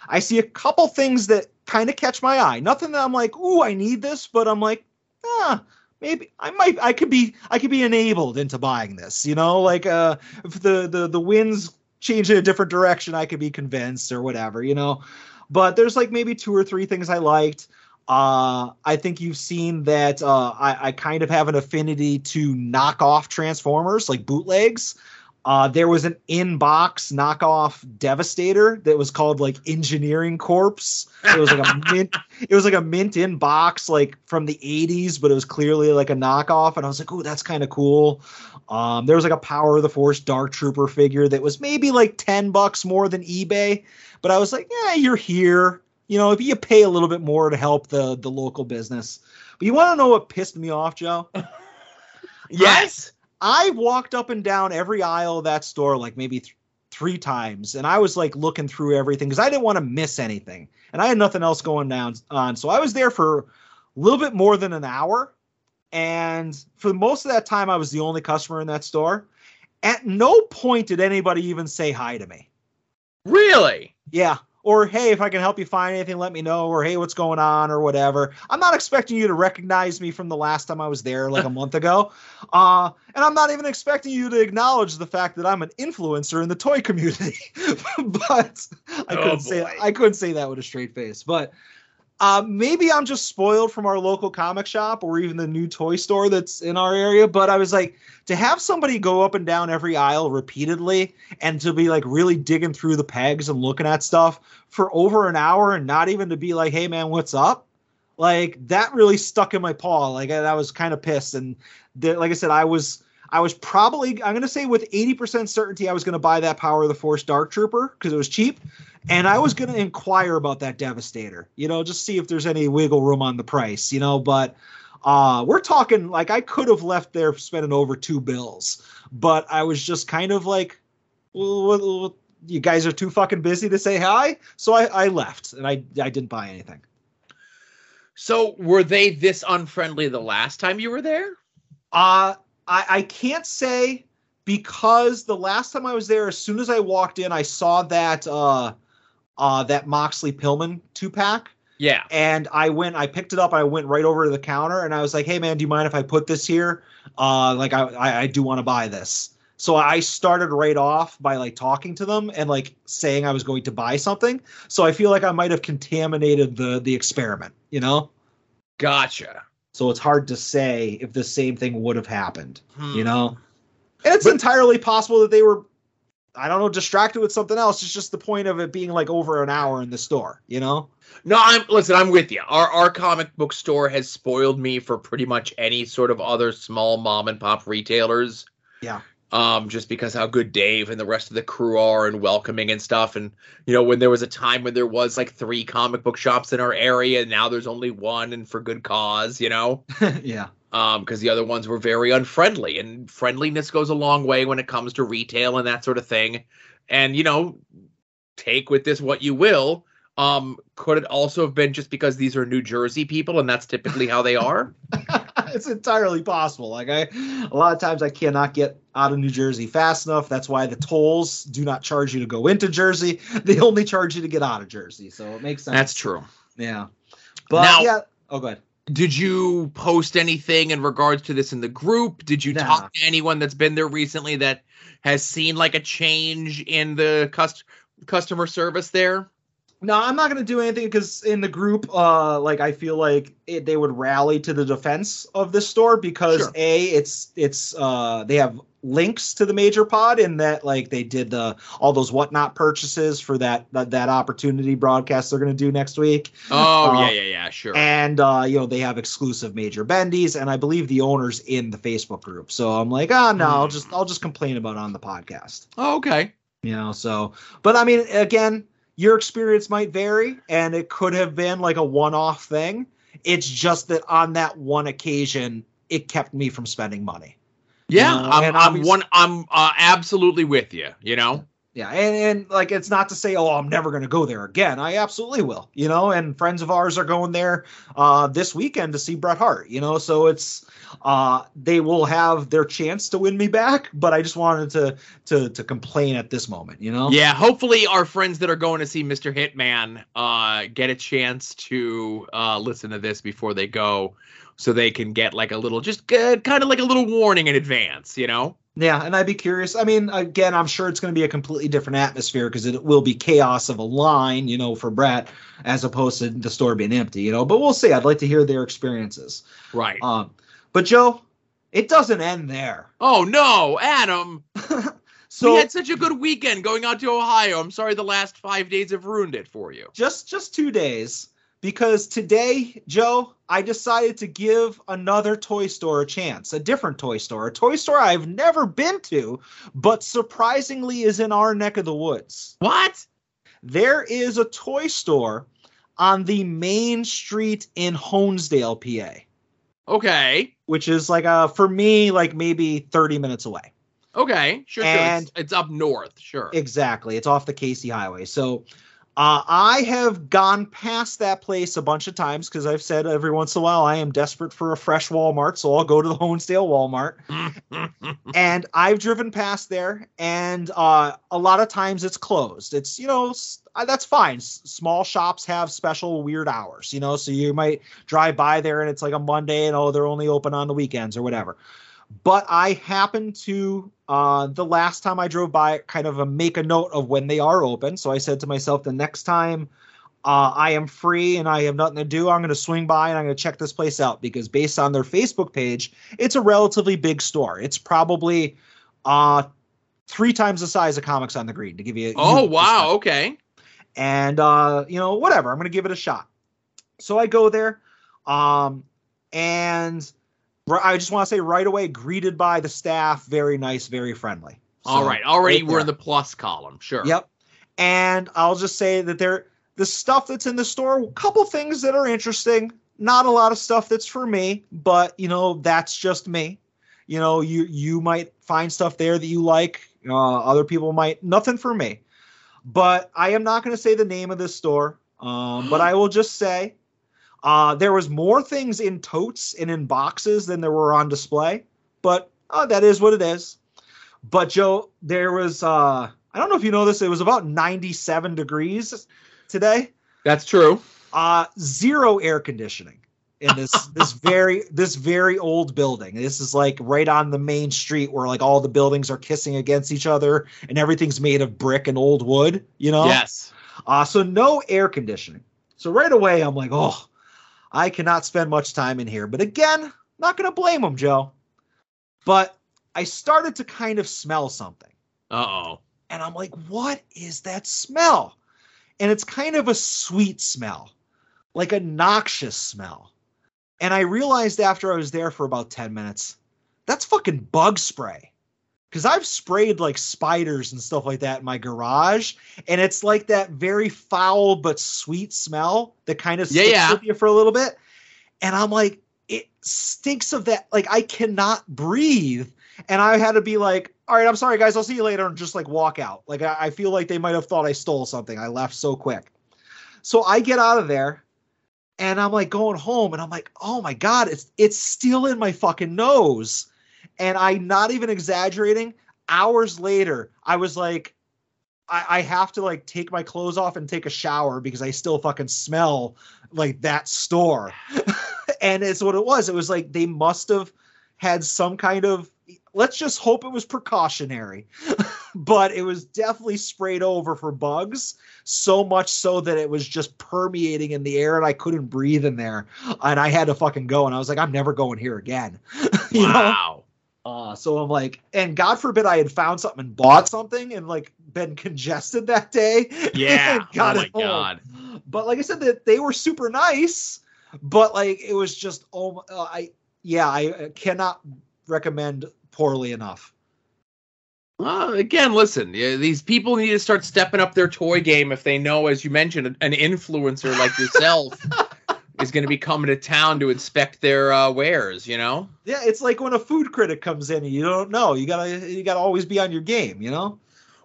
I see a couple things that kind of catch my eye. Nothing that I'm like, ooh, I need this, but I'm like, ah, maybe I might, I could be, I could be enabled into buying this. You know, like uh, if the the the winds change in a different direction, I could be convinced or whatever. You know, but there's like maybe two or three things I liked. Uh, I think you've seen that uh, I, I kind of have an affinity to knock off Transformers, like bootlegs. Uh, there was an in-box knockoff Devastator that was called like Engineering Corpse. It was like a mint. It was like a mint in box, like from the '80s, but it was clearly like a knockoff. And I was like, "Ooh, that's kind of cool." Um, there was like a Power of the Force Dark Trooper figure that was maybe like ten bucks more than eBay, but I was like, "Yeah, you're here. You know, if you pay a little bit more to help the the local business." But you want to know what pissed me off, Joe? Yes. I walked up and down every aisle of that store like maybe th- three times, and I was like looking through everything because I didn't want to miss anything, and I had nothing else going down on. So I was there for a little bit more than an hour, and for most of that time, I was the only customer in that store. At no point did anybody even say hi to me. Really? Yeah. Or hey, if I can help you find anything, let me know. Or hey, what's going on, or whatever. I'm not expecting you to recognize me from the last time I was there, like a month ago. Uh, and I'm not even expecting you to acknowledge the fact that I'm an influencer in the toy community. but I Oh, couldn't say boy. I couldn't say that with a straight face. But uh, maybe I'm just spoiled from our local comic shop or even the new toy store that's in our area. But I was like, to have somebody go up and down every aisle repeatedly and to be like really digging through the pegs and looking at stuff for over an hour and not even to be like, hey man, what's up? Like that really stuck in my paw. Like I, I was kind of pissed. And the, like I said, I was. I was probably, I'm going to say with 80% certainty, I was going to buy that Power of the Force Dark Trooper because it was cheap. And I was going to inquire about that Devastator, you know, just see if there's any wiggle room on the price, you know. But uh, we're talking like I could have left there spending over two bills, but I was just kind of like, well, you guys are too fucking busy to say hi. So I, I left and I, I didn't buy anything. So were they this unfriendly the last time you were there? Uh, I, I can't say because the last time I was there, as soon as I walked in, I saw that uh, uh, that Moxley Pillman two pack, Yeah. and I went, I picked it up, I went right over to the counter, and I was like, "Hey man, do you mind if I put this here? Uh, like I, I, I do want to buy this." So I started right off by like talking to them and like saying I was going to buy something. So I feel like I might have contaminated the the experiment, you know. Gotcha. So it's hard to say if the same thing would have happened Hmm. you know and it's But- entirely possible that they were i don't know distracted with something else it's just the point of it being like over an hour in the store you know No, I'm listen, I'm with you. Our our comic book store has spoiled me for pretty much any sort of other small mom and pop retailers. Yeah. Um, just because how good Dave and the rest of the crew are and welcoming and stuff. And you know, when there was a time when there was like three comic book shops in our area, and now there's only one and for good cause, you know? yeah um, because the other ones were very unfriendly, and friendliness goes a long way when it comes to retail and that sort of thing. And you know, take with this what you will. Um, could it also have been just because these are New Jersey people and that's typically how they are? it's entirely possible like i a lot of times i cannot get out of new jersey fast enough that's why the tolls do not charge you to go into jersey they only charge you to get out of jersey so it makes sense That's true. yeah but Now- yeah oh go ahead Did you post anything in regards to this in the group? Did you Nah. talk to anyone that's been there recently that has seen like a change in the cust- customer service there? No, I'm not going to do anything because in the group, uh, like I feel like it, they would rally to the defense of this store because Sure. a it's it's uh they have links to the major pod in that like they did the all those whatnot purchases for that that, that opportunity broadcast they're going to do next week Oh Uh, yeah, yeah, yeah, sure. and uh you know they have exclusive major bendies and i believe the owners in the facebook group so i'm like ah no i'll Hmm. just i'll just complain about it on the podcast oh, okay. you know so but i mean again your experience might vary and it could have been like a one-off thing it's just that on that one occasion it kept me from spending money Yeah, You know, I'm, I'm one. I'm uh, absolutely with you. You know. Yeah and, and like it's not to say oh i'm never going to go there again i absolutely will you know and friends of ours are going there uh this weekend to see bret hart you know so it's uh they will have their chance to win me back but i just wanted to to to complain at this moment you know Yeah. Hopefully, our friends that are going to see Mr. Hitman uh, get a chance to uh, listen to this before they go, so they can get like a little, just good, kind of like a little warning in advance. You know. Yeah, and I'd be curious. I mean, again, I'm sure it's going to be a completely different atmosphere because it will be chaos of a line, you know, for Bret, as opposed to the store being empty, you know. But we'll see. I'd like to hear their experiences. Right. Um, but Joe, it doesn't end there. oh no, Adam. So we had such a good weekend going out to Ohio. I'm sorry the last five days have ruined it for you. just just two days because today, Joe, I decided to give another toy store a chance, a different toy store, a toy store I've never been to, but surprisingly is in our neck of the woods. What? there is a toy store on the main street in Honesdale, PA, Okay. which is like uh for me like maybe 30 minutes away. Okay, sure, sure. And- It's, it's up north, sure. Exactly. It's off the Casey Highway. So uh, I have gone past that place a bunch of times because I've said every once in a while I am desperate for a fresh Walmart, so I'll go to the Honesdale Walmart. and I've driven past there, and uh, a lot of times it's closed. It's you know that's fine. S- small shops have special weird hours, you know, so you might drive by there and it's like a Monday, and oh they're only open on the weekends or whatever. But I happen to uh, the last time I drove by, kind of a make a note of when they are open. So I said to myself, the next time uh, I am free and I have nothing to do, I'm going to swing by and I'm going to check this place out because based on their Facebook page, it's a relatively big store. It's probably uh, three times the size of Comics on the Green to give you. oh wow, okay. and uh, you know whatever i'm gonna give it a shot so i go there um, and i just want to say right away greeted by the staff very nice very friendly. All So, right, already right we're in the plus column, sure. yep. And i'll just say that there the stuff that's in the store a couple things that are interesting. Not a lot of stuff that's for me but you know that's just me. You know you you might find stuff there that you like uh, other people might nothing for me. But i am not going to say the name of this store um, but i will just say uh, there was more things in totes and in boxes than there were on display but uh, that is what it is. But joe there was uh, i don't know if you know this it was about 97 degrees today. That's true. uh zero air conditioning in this this very this very old building. This is like right on the main street where like all the buildings are kissing against each other and everything's made of brick and old wood you know? Yes. uh so no air conditioning. So right away i'm like oh i cannot spend much time in here but again not gonna blame them joe but i started to kind of smell something Uh oh. and I'm like, what is that smell? And it's kind of a sweet smell, like a noxious smell. And I realized after I was there for about 10 minutes, that's fucking bug spray. Because I've sprayed like spiders and stuff like that in my garage. And it's like that very foul but sweet smell that kind of Yeah, sticks yeah. with you for a little bit. And I'm like, it stinks of that. Like I cannot breathe. And I had to be like, all right, I'm sorry, guys. I'll see you later and just like walk out. Like I, I feel like they might have thought I stole something. I left so quick. So I get out of there and I'm like going home and I'm like, oh my God, it's it's still in my fucking nose. And I'm not even exaggerating. Hours later, I was like, I, I have to like take my clothes off and take a shower because I still fucking smell like that store. and it's what it was. It was like they must have had some kind of let's just hope it was precautionary. but it was definitely sprayed over for bugs, so much so that it was just permeating in the air and I couldn't breathe in there. And I had to fucking go. And I was like, I'm never going here again. Wow. Uh, so I'm like, and God forbid I had found something and bought something and like been congested that day. Yeah. got oh my god. But like I said, that they were super nice, but like it was just oh, uh, I yeah, I uh, cannot recommend poorly enough. Well, again, listen. These people need to start stepping up their toy game if they know, as you mentioned, an influencer like yourself is going to be coming to town to inspect their uh, wares. You know. Yeah, it's like when a food critic comes in and you don't know. You gotta you gotta always be on your game, you know.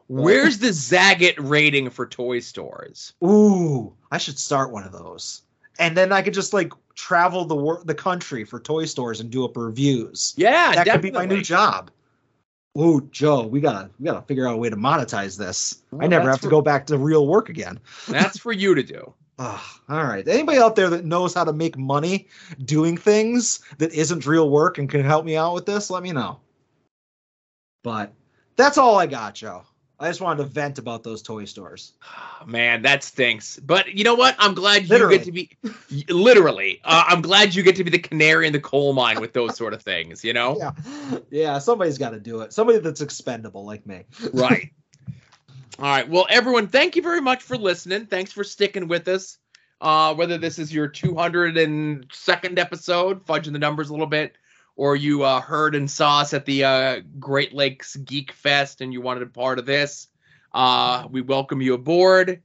Where's the Zagat rating for toy stores? Ooh, I should start one of those, and then I could just like travel the wor- the country for toy stores and do up reviews. Yeah, that definitely. could be my new job. Ooh, Joe, we gotta we gotta figure out a way to monetize this. I never have to for- go back to real work again. That's for you to do. Ugh, all right. Anybody out there that knows how to make money doing things that isn't real work and can help me out with this, let me know. But that's all I got, Joe. I just wanted to vent about those toy stores. Man, that stinks. But you know what? I'm glad you Literally. get to be literally. Uh, I'm glad you get to be the canary in the coal mine with those sort of things. You know. Yeah. Yeah, somebody's got to do it. Somebody that's expendable like me. right. All right. Well, everyone, thank you very much for listening. Thanks for sticking with us. Uh, whether this is your 202nd episode, fudging the numbers a little bit, or you uh, heard and saw us at the uh, Great Lakes Geek Fest and you wanted a part of this, uh, we welcome you aboard.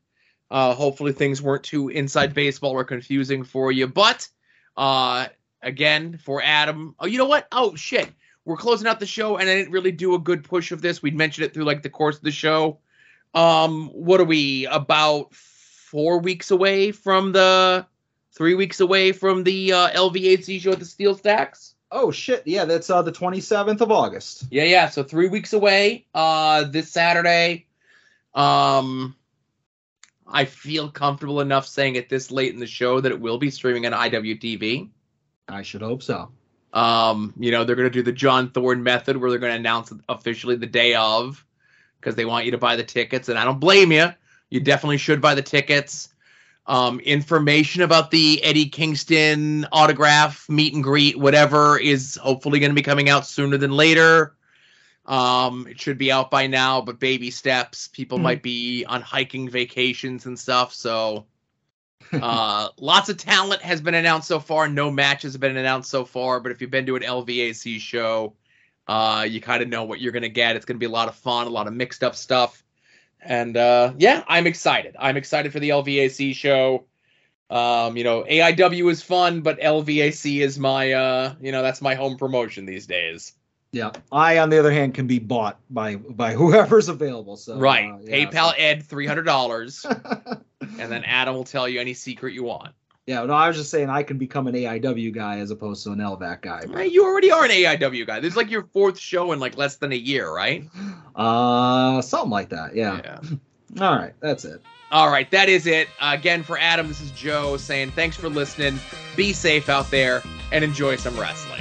Uh, hopefully, things weren't too inside baseball or confusing for you, but uh, again for Adam. Oh, you know what? Oh shit, we're closing out the show, and I didn't really do a good push of this. We'd mentioned it through like the course of the show. Um, what are we about four weeks away from the three weeks away from the uh, LVAC show at the Steel Stacks? Oh shit! Yeah, that's uh, the 27th of August. Yeah, yeah. So three weeks away. Uh, this Saturday. Um, I feel comfortable enough saying it this late in the show that it will be streaming on IWTV. I should hope so. Um, you know, they're going to do the John Thorne method where they're going to announce officially the day of because they want you to buy the tickets. And I don't blame you. You definitely should buy the tickets. Um, information about the Eddie Kingston autograph, meet and greet, whatever, is hopefully going to be coming out sooner than later. Um, it should be out by now, but baby steps. People Mhm. might be on hiking vacations and stuff. So, uh, lots of talent has been announced so far. No matches have been announced so far. But if you've been to an LVAC show, uh, you kind of know what you're gonna get. It's gonna be a lot of fun, a lot of mixed up stuff, and uh, yeah, I'm excited. I'm excited for the LVAC show. Um, you know, AIW is fun, but LVAC is my, uh, you know, that's my home promotion these days. Yeah. I, on the other hand, can be bought by by whoever's available. So right. uh, yeah, PayPal Ed three hundred dollars, and then Adam will tell you any secret you want. Yeah, no, I was just saying I can become an AIW guy as opposed to an LVAC guy. Hey, You already are an AIW guy. This is like your fourth show in like less than a year, right? Uh, something like that. Yeah. Yeah. All right, that's it. All right, that is it. Uh, again, for Adam, this is Joe saying thanks for listening. Be safe out there and enjoy some wrestling.